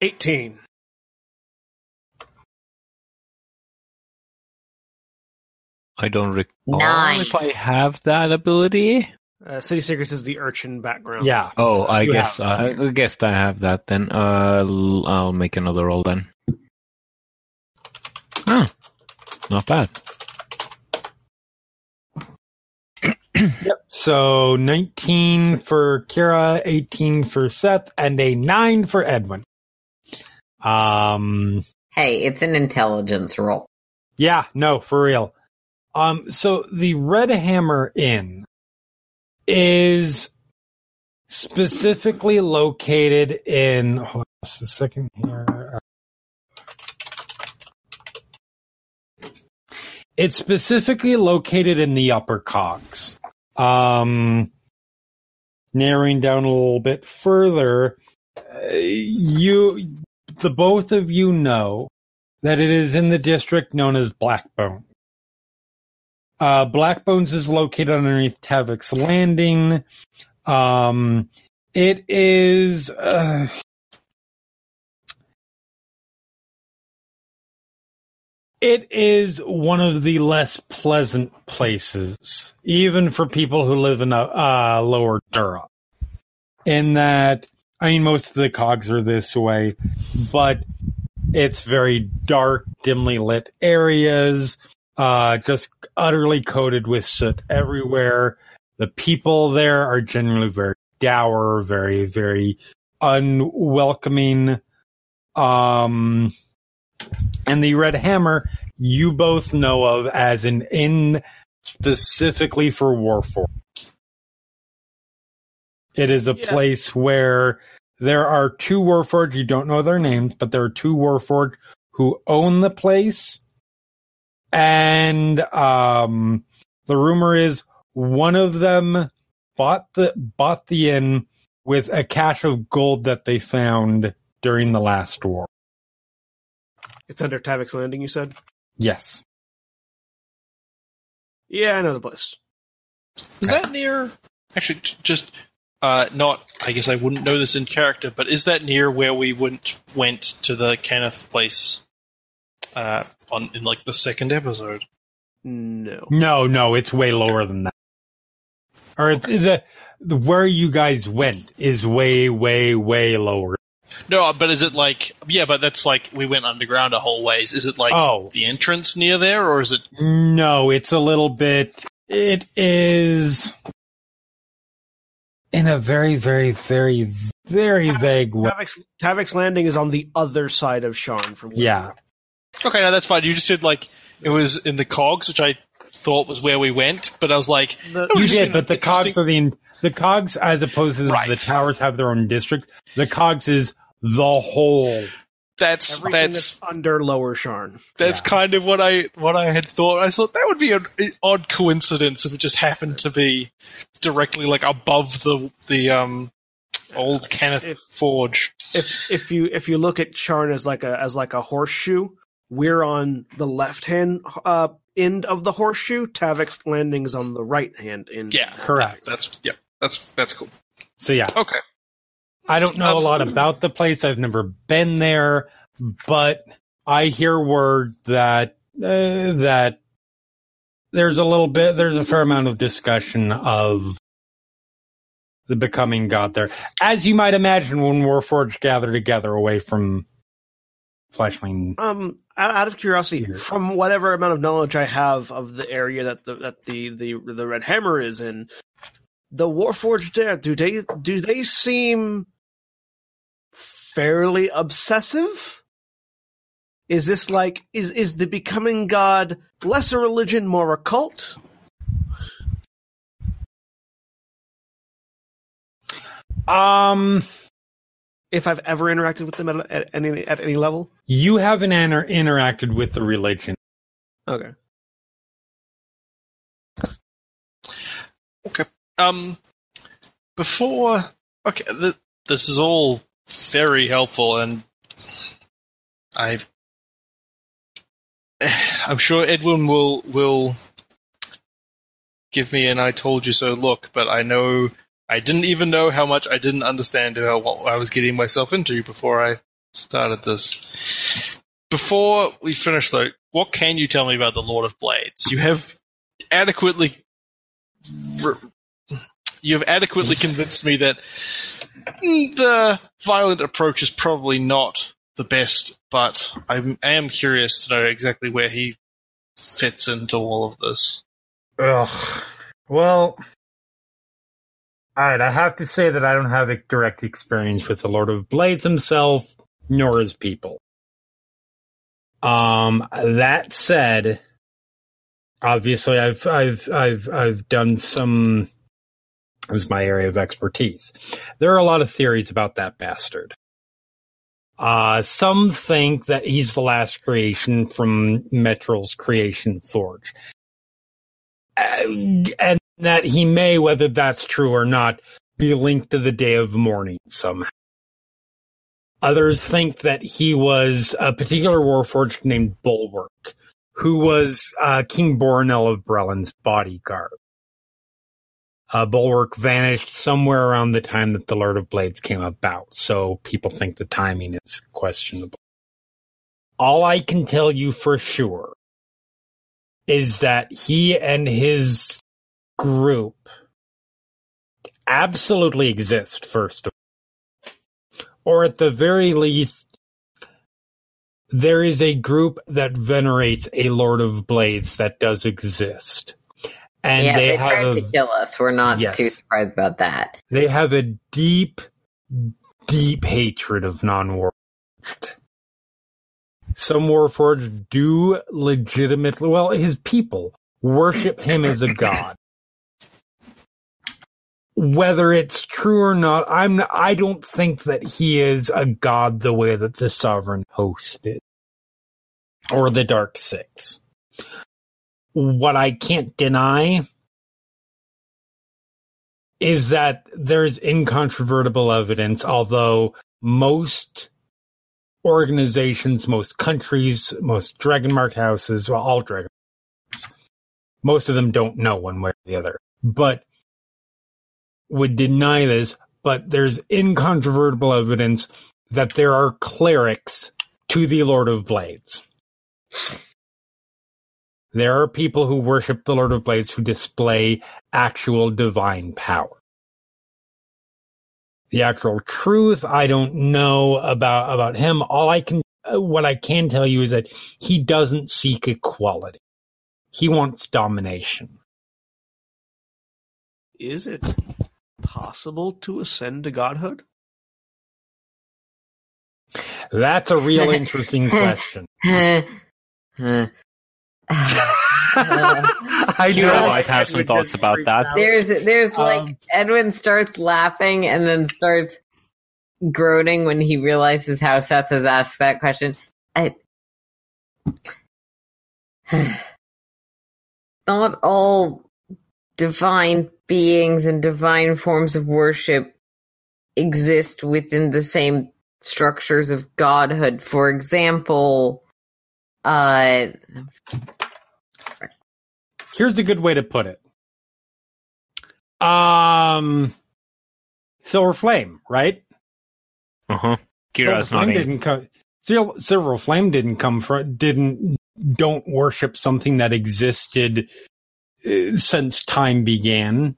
Eighteen. I don't recall Nine. if I have that ability. Uh, city secrets is the urchin background. Yeah. Oh, I You guess have I, I guess I have that then. Uh, l- I'll make another roll then. Oh, not bad. Yep. So 19 for Kira, 18 for Seth, and a 9 for Edwin. Um, Hey, it's an intelligence roll. yeah, no, for real. Um, so the Red Hammer Inn is specifically located in, hold on just a second here. It's specifically located in the upper cogs. Um, narrowing down a little bit further, uh, you, the both of you know that it is in the district known as Blackbone. Uh, Black Bones is located underneath Tavick's Landing. Um, it is. Uh, it is one of the less pleasant places, even for people who live in a uh, lower Dura. In that, I mean, most of the cogs are this way, but it's very dark, dimly lit areas, uh, just utterly coated with soot everywhere. The people there are generally very dour, very, very unwelcoming. Um, and the Red Hammer you both know of as an inn specifically for Warforged. It is a Yeah. place where there are two Warforged, you don't know their names, but there are two Warforged who own the place. And um, the rumor is one of them bought the bought the inn with a cache of gold that they found during the last war. It's under Tavick's Landing, you said? Yes. Yeah, I know the place. Is that near? Actually, just uh, not. I guess I wouldn't know this in character, but is that near where we went went to the Cannith place uh, on in like the second episode? No. No, no, it's way lower than that. Or it's the, the where you guys went is way, way, way lower. No, but is it like yeah? But that's like we went underground a whole ways. Is it like Oh. the entrance near there, or is it? No, it's a little bit. It is in a very, very, very, very vague way. Tavick's, Tavick's Landing is on the other side of Sharn from where Yeah. Okay, no, that's fine. You just said like it was in the cogs, which I thought was where we went, but I was like, The- Oh, You did, but the cogs are the the cogs as opposed to Right. the towers have their own district. The cogs is the whole. that's everything that's that's, under Lower Sharn. That's Yeah. kind of what I what I had thought. I thought that would be an odd coincidence if it just happened to be directly like above the the um old Cannith If- Forge. If if you if you look at Sharn as like a as like a horseshoe, we're on the left hand uh, end of the horseshoe. Tavick's Landing is on the right hand end. Yeah, Correct. That's yeah, that's that's cool. So yeah, Okay, I don't know a Um, lot about the place. I've never been there, but I hear word that uh, that there's a little bit, there's a fair amount of discussion of the becoming god there, as you might imagine when Warforged gather together away from Fleshling. Um, out, out of curiosity, Here. from whatever amount of knowledge I have of the area that the that the the, the Red Hammer is in, the Warforged there do they do they seem fairly obsessive? Is this like is is the becoming god less a religion, more a cult? Um, If I've ever interacted with them at, at any at any level, you haven't inter- interacted with the religion. Okay. Okay. Um, before okay, th- this is all very helpful, and I I'm sure Edwin will will give me an "I told you so" look, but I know I didn't even know how much I didn't understand about what I was getting myself into before I started this. Before we finish, though, what can you tell me about the Lord of Blades? You have adequately have adequately convinced me that mm, the violent approach is probably not the best, but I am curious to know exactly where he fits into all of this. Ugh. Well, all right. I have to say that I don't have a direct experience with the Lord of Blades himself, nor his people. Um. That said, obviously, I've I've I've I've done some. Was my area of expertise. There are a lot of theories about that bastard. Uh, some think that he's the last creation from Metral's creation forge uh, and that he may, whether that's true or not, be linked to the day of mourning somehow. Others think that he was a particular warforged named Bulwark, who was uh, King Boranel of Breland's bodyguard. Uh, Bulwark vanished somewhere around the time that the Lord of Blades came about, so people think the timing is questionable. All I can tell you for sure is that he and his group absolutely exist, first of all. Or at the very least, there is a group that venerates a Lord of Blades that does exist. And yeah, they, they, have tried a, to kill us. We're not Yes. too surprised about that. they have a deep, deep hatred of non-war. Some Warforged do legitimately, well, his people worship him as a god. Whether it's true or not, I'm. I don't think that he is a god the way that the Sovereign Host is, or the Dark Six. What I can't deny is that there's incontrovertible evidence, although most organizations, most countries, most dragon marked houses, well, all dragon, most of them don't know one way or the other, but would deny this. But there's incontrovertible evidence that there are clerics to the Lord of Blades. There are people who worship the Lord of Blades who display actual divine power. The actual truth, I don't know about about him. All I can, uh, what I can tell you is that he doesn't seek equality. He wants domination. Is it possible to ascend to godhood? That's a real interesting question. I Hero might have some thoughts about that. there's there's like Um, Edwin starts laughing and then starts groaning when he realizes how Seth has asked that question. I not all divine beings and divine forms of worship exist within the same structures of godhood. For example, uh Here's a good way to put it. Um, Silver Flame, right? Uh huh. Kira's Silver Flame didn't come. Silver Flame didn't come from. Didn't don't worship something that existed uh, since time began.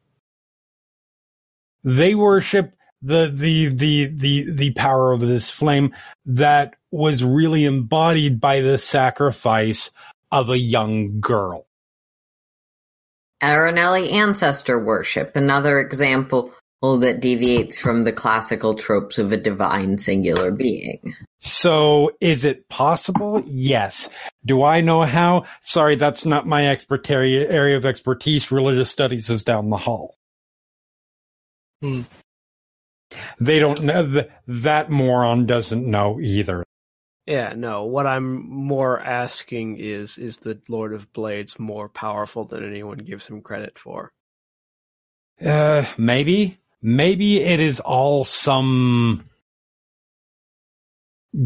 They worship the the the the the power of this flame that was really embodied by the sacrifice of a young girl. Aranelli ancestor worship, another example that deviates from the classical tropes of a divine singular being. So, is it possible? Yes. Do I know how? Sorry, that's not my expert area, area of expertise. Religious studies is down the hall. Hmm. They don't know. Th- that moron doesn't know either. Yeah, no. What I'm more asking is is the Lord of Blades more powerful than anyone gives him credit for? Uh, maybe. Maybe it is all some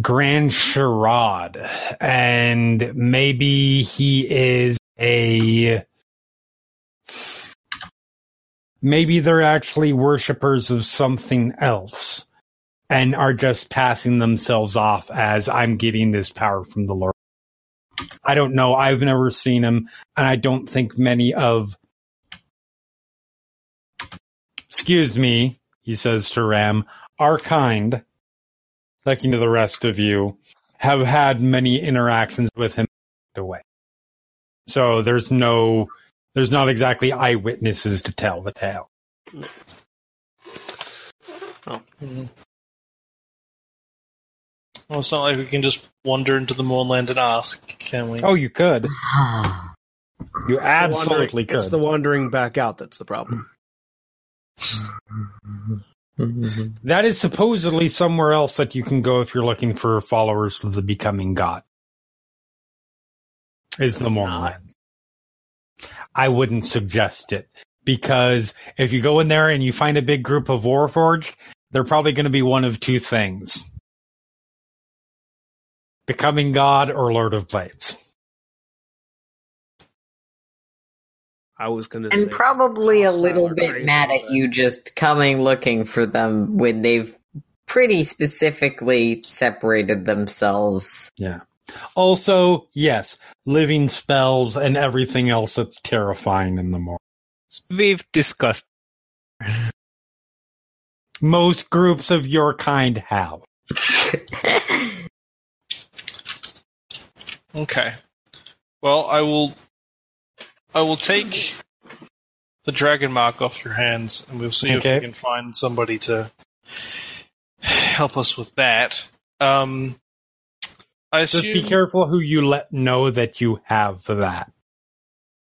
grand charade. And maybe he is a. Maybe they're actually worshippers of something else and are just passing themselves off as I'm getting this power from the Lord. I don't know. I've never seen him, and I don't think many of Excuse me, he says to Ram, our kind, talking to the rest of you, have had many interactions with him away. So there's no, there's not exactly eyewitnesses to tell the tale. Mm-hmm. Well, it's not like we can just wander into the Mournland and ask, can we? Oh, you could. You It's absolutely could. It's the wandering back out that's the problem. that is supposedly somewhere else that you can go if you're looking for followers of the becoming God. Is the It's Mormon. I wouldn't suggest it because if you go in there and you find a big group of Warforged, they're probably going to be one of two things. Becoming God or Lord of Blades. I was gonna And probably a little bit crazy, mad at but- you just coming looking for them when they've pretty specifically separated themselves. Yeah. Also, yes, living spells and everything else that's terrifying in the morning. We've discussed. Most groups of your kind have. Okay. Well, I will. I will take the dragon mark off your hands, and we'll see if we can find somebody to help us with that. Um, I Just be careful who you let know that you have that.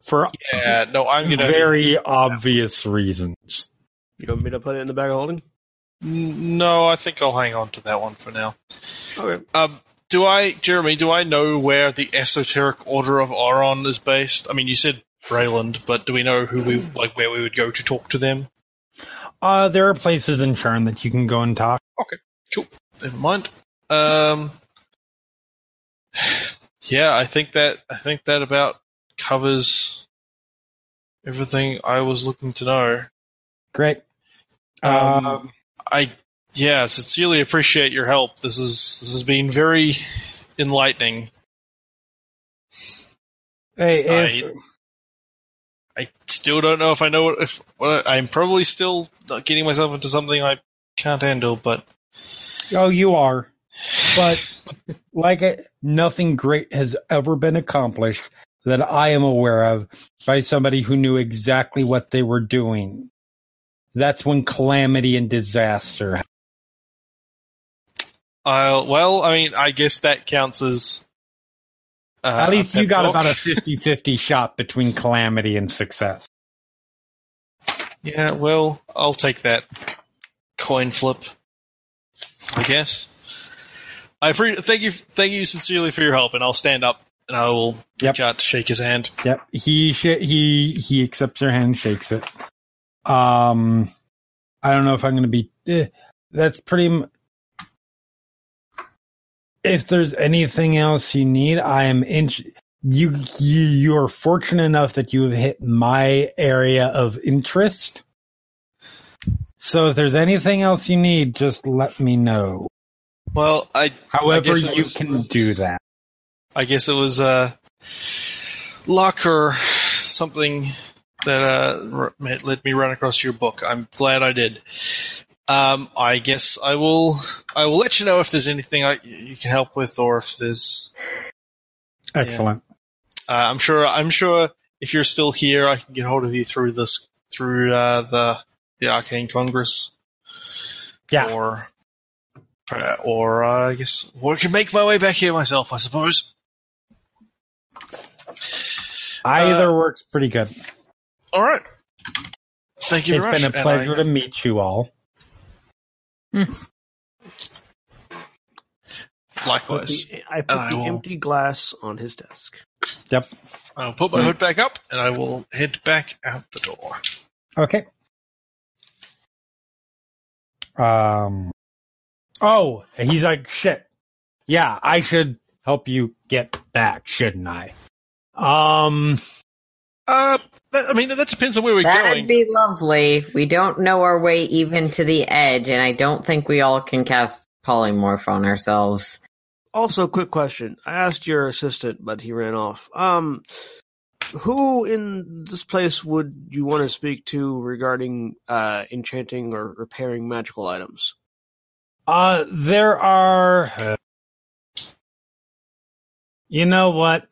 For Yeah, no, I'm gonna. very obvious reasons. You want me to put it in the bag of holding? No, I think I'll hang on to that one for now. Okay. Um, do I, Jeremy? Do I know where the esoteric order of Aureon is based? I mean, you said Breland, but do we know who we like where we would go to talk to them? Uh, there are places in Sharn that you can go and talk. Okay, cool. Never mind. Um, yeah, I think that I think that about covers everything I was looking to know. Great. Um, Um, I yeah, sincerely appreciate your help. This is this has been very enlightening. hey, if, I still don't know if I know what if well, I'm probably still not getting myself into something I can't handle, but oh, you are. But like it, nothing great has ever been accomplished that I am aware of by somebody who knew exactly what they were doing. That's when calamity and disaster. Uh, well, I mean, I guess that counts as uh, At least you got talk. about a 50-50 shot between calamity and success. Yeah, well, I'll take that coin flip. I guess. I pre- thank you, thank you sincerely for your help, and I'll stand up and I will Yep. reach out to shake his hand. Yep. He sh- he he accepts your hand, shakes it. Um, I don't know if I'm going to be. Eh, that's pretty. M- if there's anything else you need, I am in. You you you are fortunate enough that you have hit my area of interest. So if there's anything else you need, just let me know. Well, I However, it you was- can do that. I guess it was uh, luck or something that uh, let me run across your book. I'm glad I did. Um, I guess I will. I will let you know if there's anything I, you can help with, or if there's. Excellent. Uh, I'm sure. I'm sure if you're still here, I can get hold of you through this through uh, the the Arcane Congress. Yeah. Or. uh, Or uh, I guess, or I can make my way back here myself. I suppose. Either works pretty good. All right. Thank you It's been a much. and pleasure I- to meet you all. Put likewise. the- I put And I the will- empty glass on his desk. Yep. I'll put my hood back up and I will head back out the door. Okay. Um. Oh, he's like shit. Yeah, I should help you get back, shouldn't I? Um. Uh, that, I mean, that depends on where we're That'd going. be lovely. We don't know our way even to the edge, and I don't think we all can cast polymorph on ourselves. Also, quick question. I asked your assistant, but he ran off. Um, who in this place would you want to speak to regarding uh, enchanting or repairing magical items? Uh, there are. uh, you know what?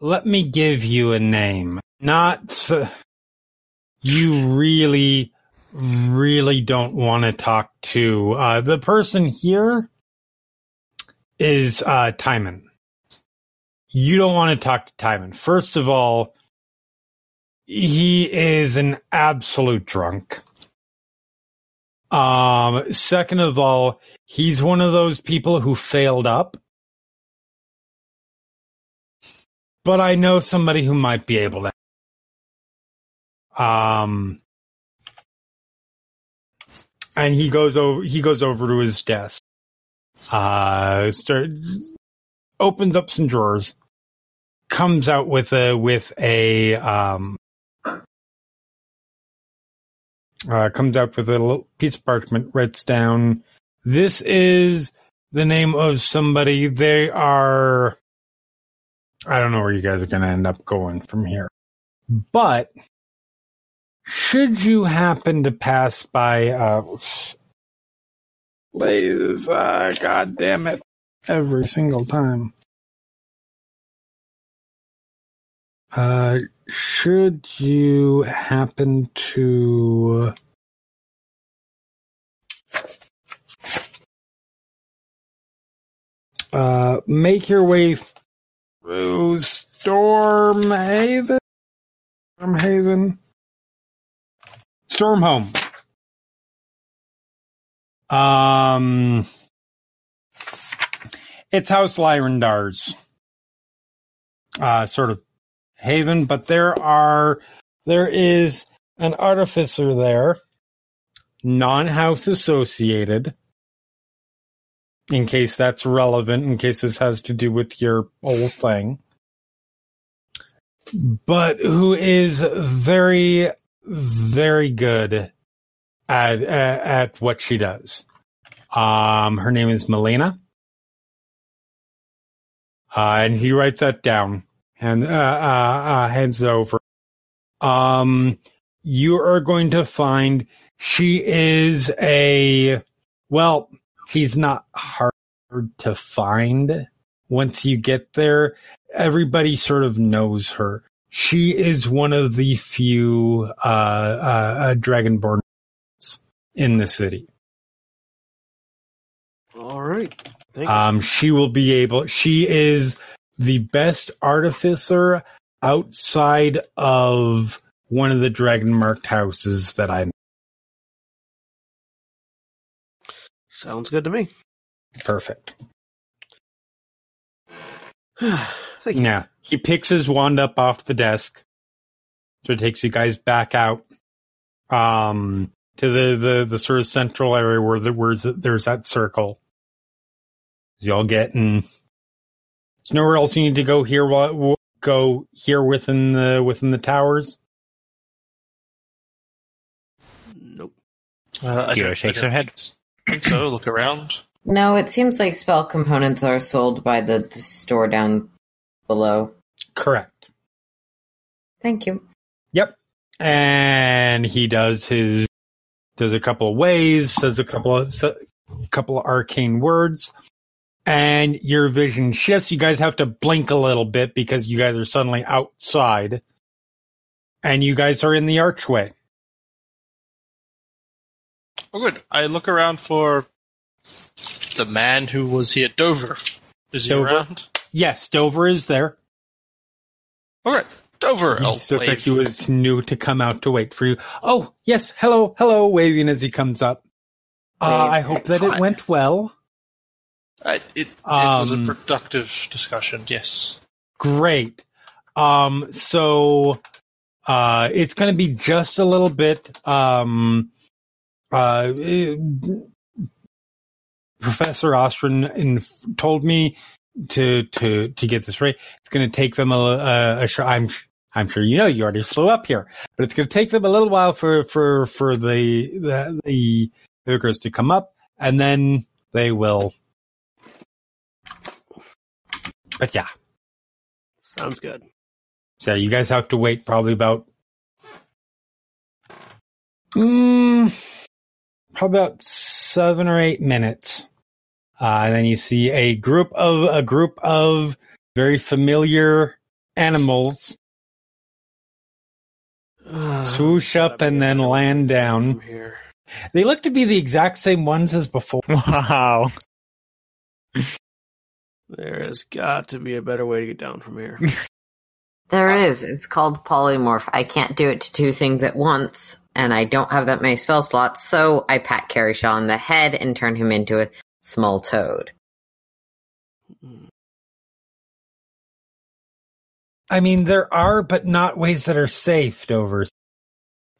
Let me give you a name. Not. you really, really don't want to talk to. Uh, the person here is uh, Timon. You don't want to talk to Timon. First of all, he is an absolute drunk. Um, second of all, he's one of those people who failed up. But I know somebody who might be able to. Um, and he goes over. He goes over to his desk. Uh, start opens up some drawers. Comes out with a with a um uh, comes out with a little piece of parchment, writes down, "This is the name of somebody. They are." I don't know where you guys are going to end up going from here, but should you happen to pass by, uh, Blaze, uh, God damn it, every single time. Uh, should you happen to uh, make your way through Stormhaven? Stormhaven? Stormhome. Um, it's House Lyrandar's uh, sort of haven, but there are there is an artificer there, non-house associated. In case that's relevant, in case this has to do with your whole thing, but who is very, very good at at, at what she does. Um, her name is Melina. Uh, and he writes that down and uh, uh, uh, hands it over. Um, you are going to find she is a well. She's not hard to find. Once you get there, everybody sort of knows her. She is one of the few uh, uh, uh, Dragonborn in the city. All right. Um, she will be able. She is the best artificer outside of one of the dragon marked houses that I. Sounds good to me. Perfect. Thank. Yeah, he picks his wand up off the desk, so it takes you guys back out, um, to the the the sort of central area where the where there's that circle. Y'all getting. There's nowhere else you need to go here. While, go here within the within the towers. Nope. Uh, I Kira shakes her head. think so. Look around. No, it seems like spell components are sold by the, the store down below. Correct. Thank you. Yep. And he does his does a couple of ways, says a couple of a couple of arcane words, and your vision shifts. You guys have to blink a little bit because you guys are suddenly outside, and you guys are in the archway. Oh, good. I look around for the man who was here at Dover. Is he Dover? around? Yes, Dover is there. All right, Dover. He looks like he was new to come out to wait for you. Oh, yes. Hello, hello, waving as he comes up. Uh, I hope that it went well. I, it, it was a Um, productive discussion. Yes. Great. Um, so uh, it's going to be just a little bit. Um, uh, eh, Professor Ostrin in, told me to to to get this right. It's going to take them a, a, a sh- I'm I'm sure you know you already flew up here, but it's going to take them a little while for for for the the the hookers to come up, and then they will. But yeah. Sounds good. So you guys have to wait probably about mm, probably about seven or eight minutes. Uh, and then you see a group of a group of very familiar animals swoosh up and then land down. here. They look to be the exact same ones as before. Wow. There has got to be a better way to get down from here. There is. It's called polymorph. I can't do it to two things at once, and I don't have that many spell slots, so I pat Carishaw on the head and turn him into a small toad. I mean, there are, but not ways that are safe, Dover.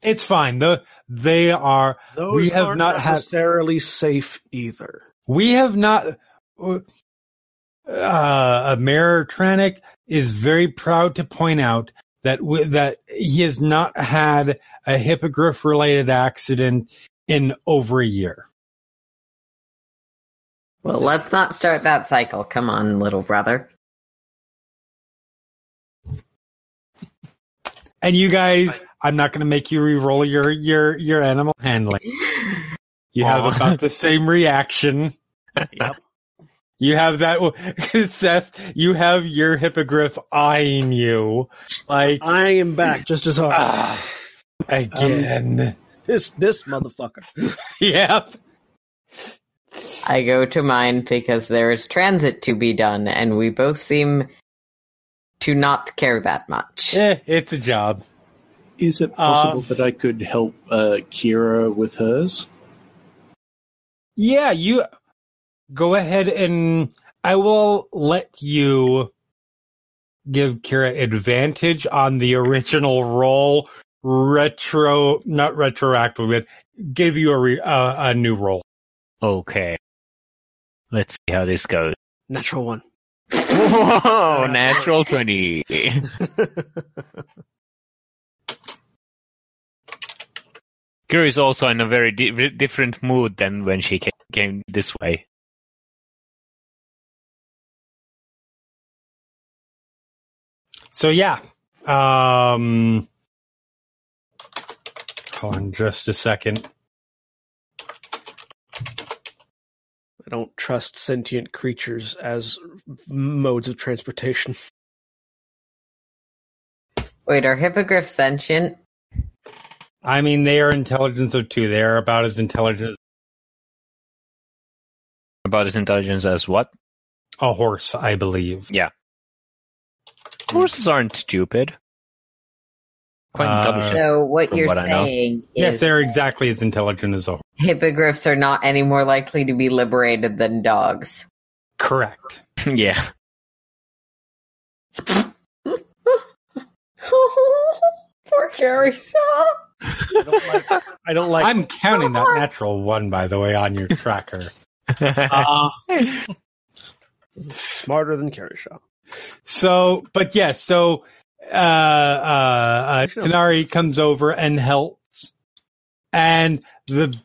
It's fine. The they are. Those We have aren't not had- necessarily safe either. We have not. Uh, uh, Mayor Tranic is very proud to point out that w- that he has not had a hippogriff related accident in over a year. Well, let's not start that cycle. Come on, little brother. And you guys, I'm not going to make you re-roll your your your animal handling. You have Aw. about the same reaction. Yep. You have that, Seth. You have your hippogriff eyeing you, like I am back just as hard. ah, again. this this motherfucker. yep. I go to mine because there is transit to be done, and we both seem to not care that much. Eh, it's a job. Is it possible Um, that I could help uh, Kira with hers? Yeah, you go ahead and I will let you give Kira advantage on the original roll. Retro, not retroactive, but give you a re, uh, a new roll. Okay. Let's see how this goes. Natural one. Whoa, natural 20. Kira is also in a very di- different mood than when she came, came this way. So yeah, um, hold on just a second. I don't trust sentient creatures as modes of transportation. Wait, are hippogriffs sentient? I mean, they are intelligence of two. They are about as intelligent as About as intelligent as what? a horse, I believe. Yeah. Horses aren't stupid. Quite Uh. So what you're what I know. saying Yes, they're exactly as intelligent as a horse. hippogriffs are not any more likely to be liberated than dogs. Correct. yeah. Poor Carrie Shaw. I don't like. I don't like I'm counting that natural one, by the way, on your tracker. Uh, smarter than Karishaw. so, but yes, so uh, uh, uh, Tanar'ri comes over and helps, and the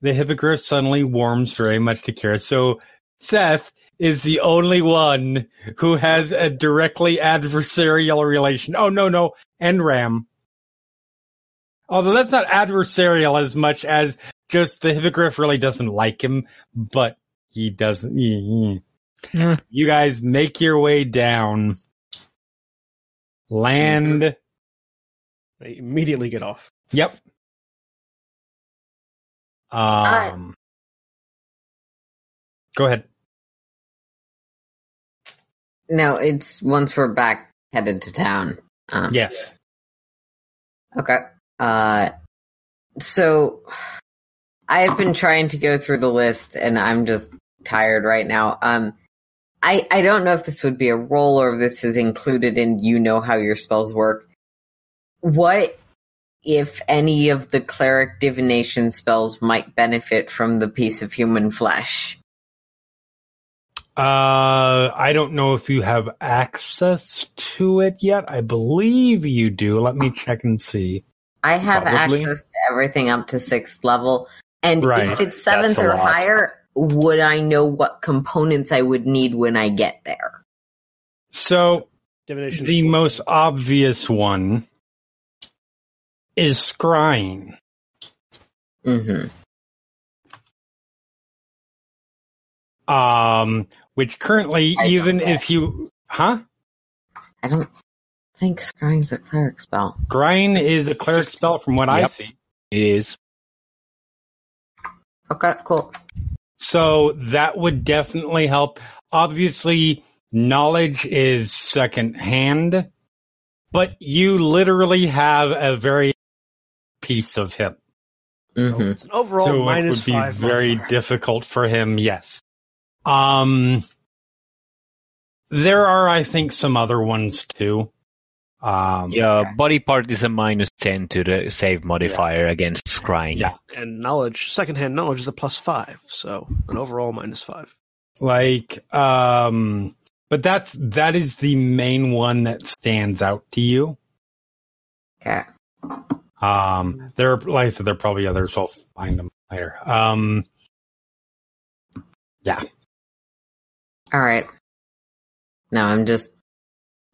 the hippogriff suddenly warms very much to Kira. So Seth is the only one who has a directly adversarial relation. Oh no, no, and Ram. Although that's not adversarial as much as just the hippogriff really doesn't like him, but he doesn't. he- he- Hmm. You guys make your way down. Land. They immediately get off. Yep. Um. Go ahead. No, it's once we're back headed to town. Um, Yes. Okay. Uh, so I've been trying to go through the list, and I'm just tired right now. Um, I I don't know if this would be a role or if this is included in you know how your spells work. What if any of the cleric divination spells might benefit from the piece of human flesh? Uh, I don't know if you have access to it yet. I believe you do. Let me check and see. I have Probably. access to everything up to sixth level, and Right. if it's seventh or lot. higher, would I know what components I would need when I get there? So Divination. the most obvious one is scrying. Mm-hmm. Um, which currently, I even if you, huh? I don't think scrying's a cleric spell. Scrying is a cleric spell from what I see. It is. Okay, cool. So that would definitely help. Obviously, knowledge is second hand, but you literally have a very piece of him. hmm It's an overall so it would be five. very modifier. difficult for him, yes. Um there are I think some other ones too. Um Yeah, body part is a minus 10 to the save modifier against scrying. Yeah. and knowledge, secondhand knowledge is a plus five, so an overall minus five. like um but that's that is the main one that stands out to you Okay. Um, there, are, like I said, there are probably others. I'll find them later. Um, yeah. All right. Now I'm just.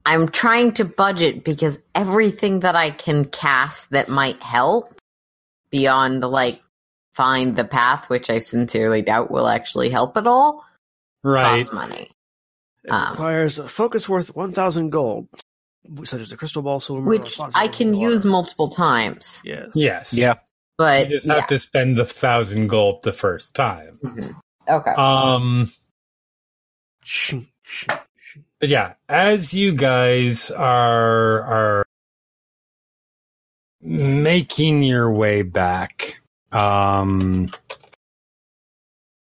I'm trying to budget because everything that I can cast that might help beyond like find the path, which I sincerely doubt will actually help at all, Right. costs money. It Um, requires a focus worth 1,000 gold, such as a crystal ball, silver, Which or I can water. use multiple times. Yes. Yes. Yeah. But You just yeah. have to spend the thousand gold the first time. Mhm. Okay. Um. But yeah, as you guys are are making your way back, um,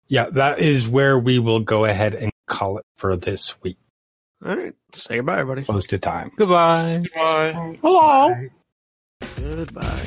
yeah, that is where we will go ahead and call it for this week. All right. Say goodbye, everybody. Close to time. Goodbye. Bye. Hello. Goodbye.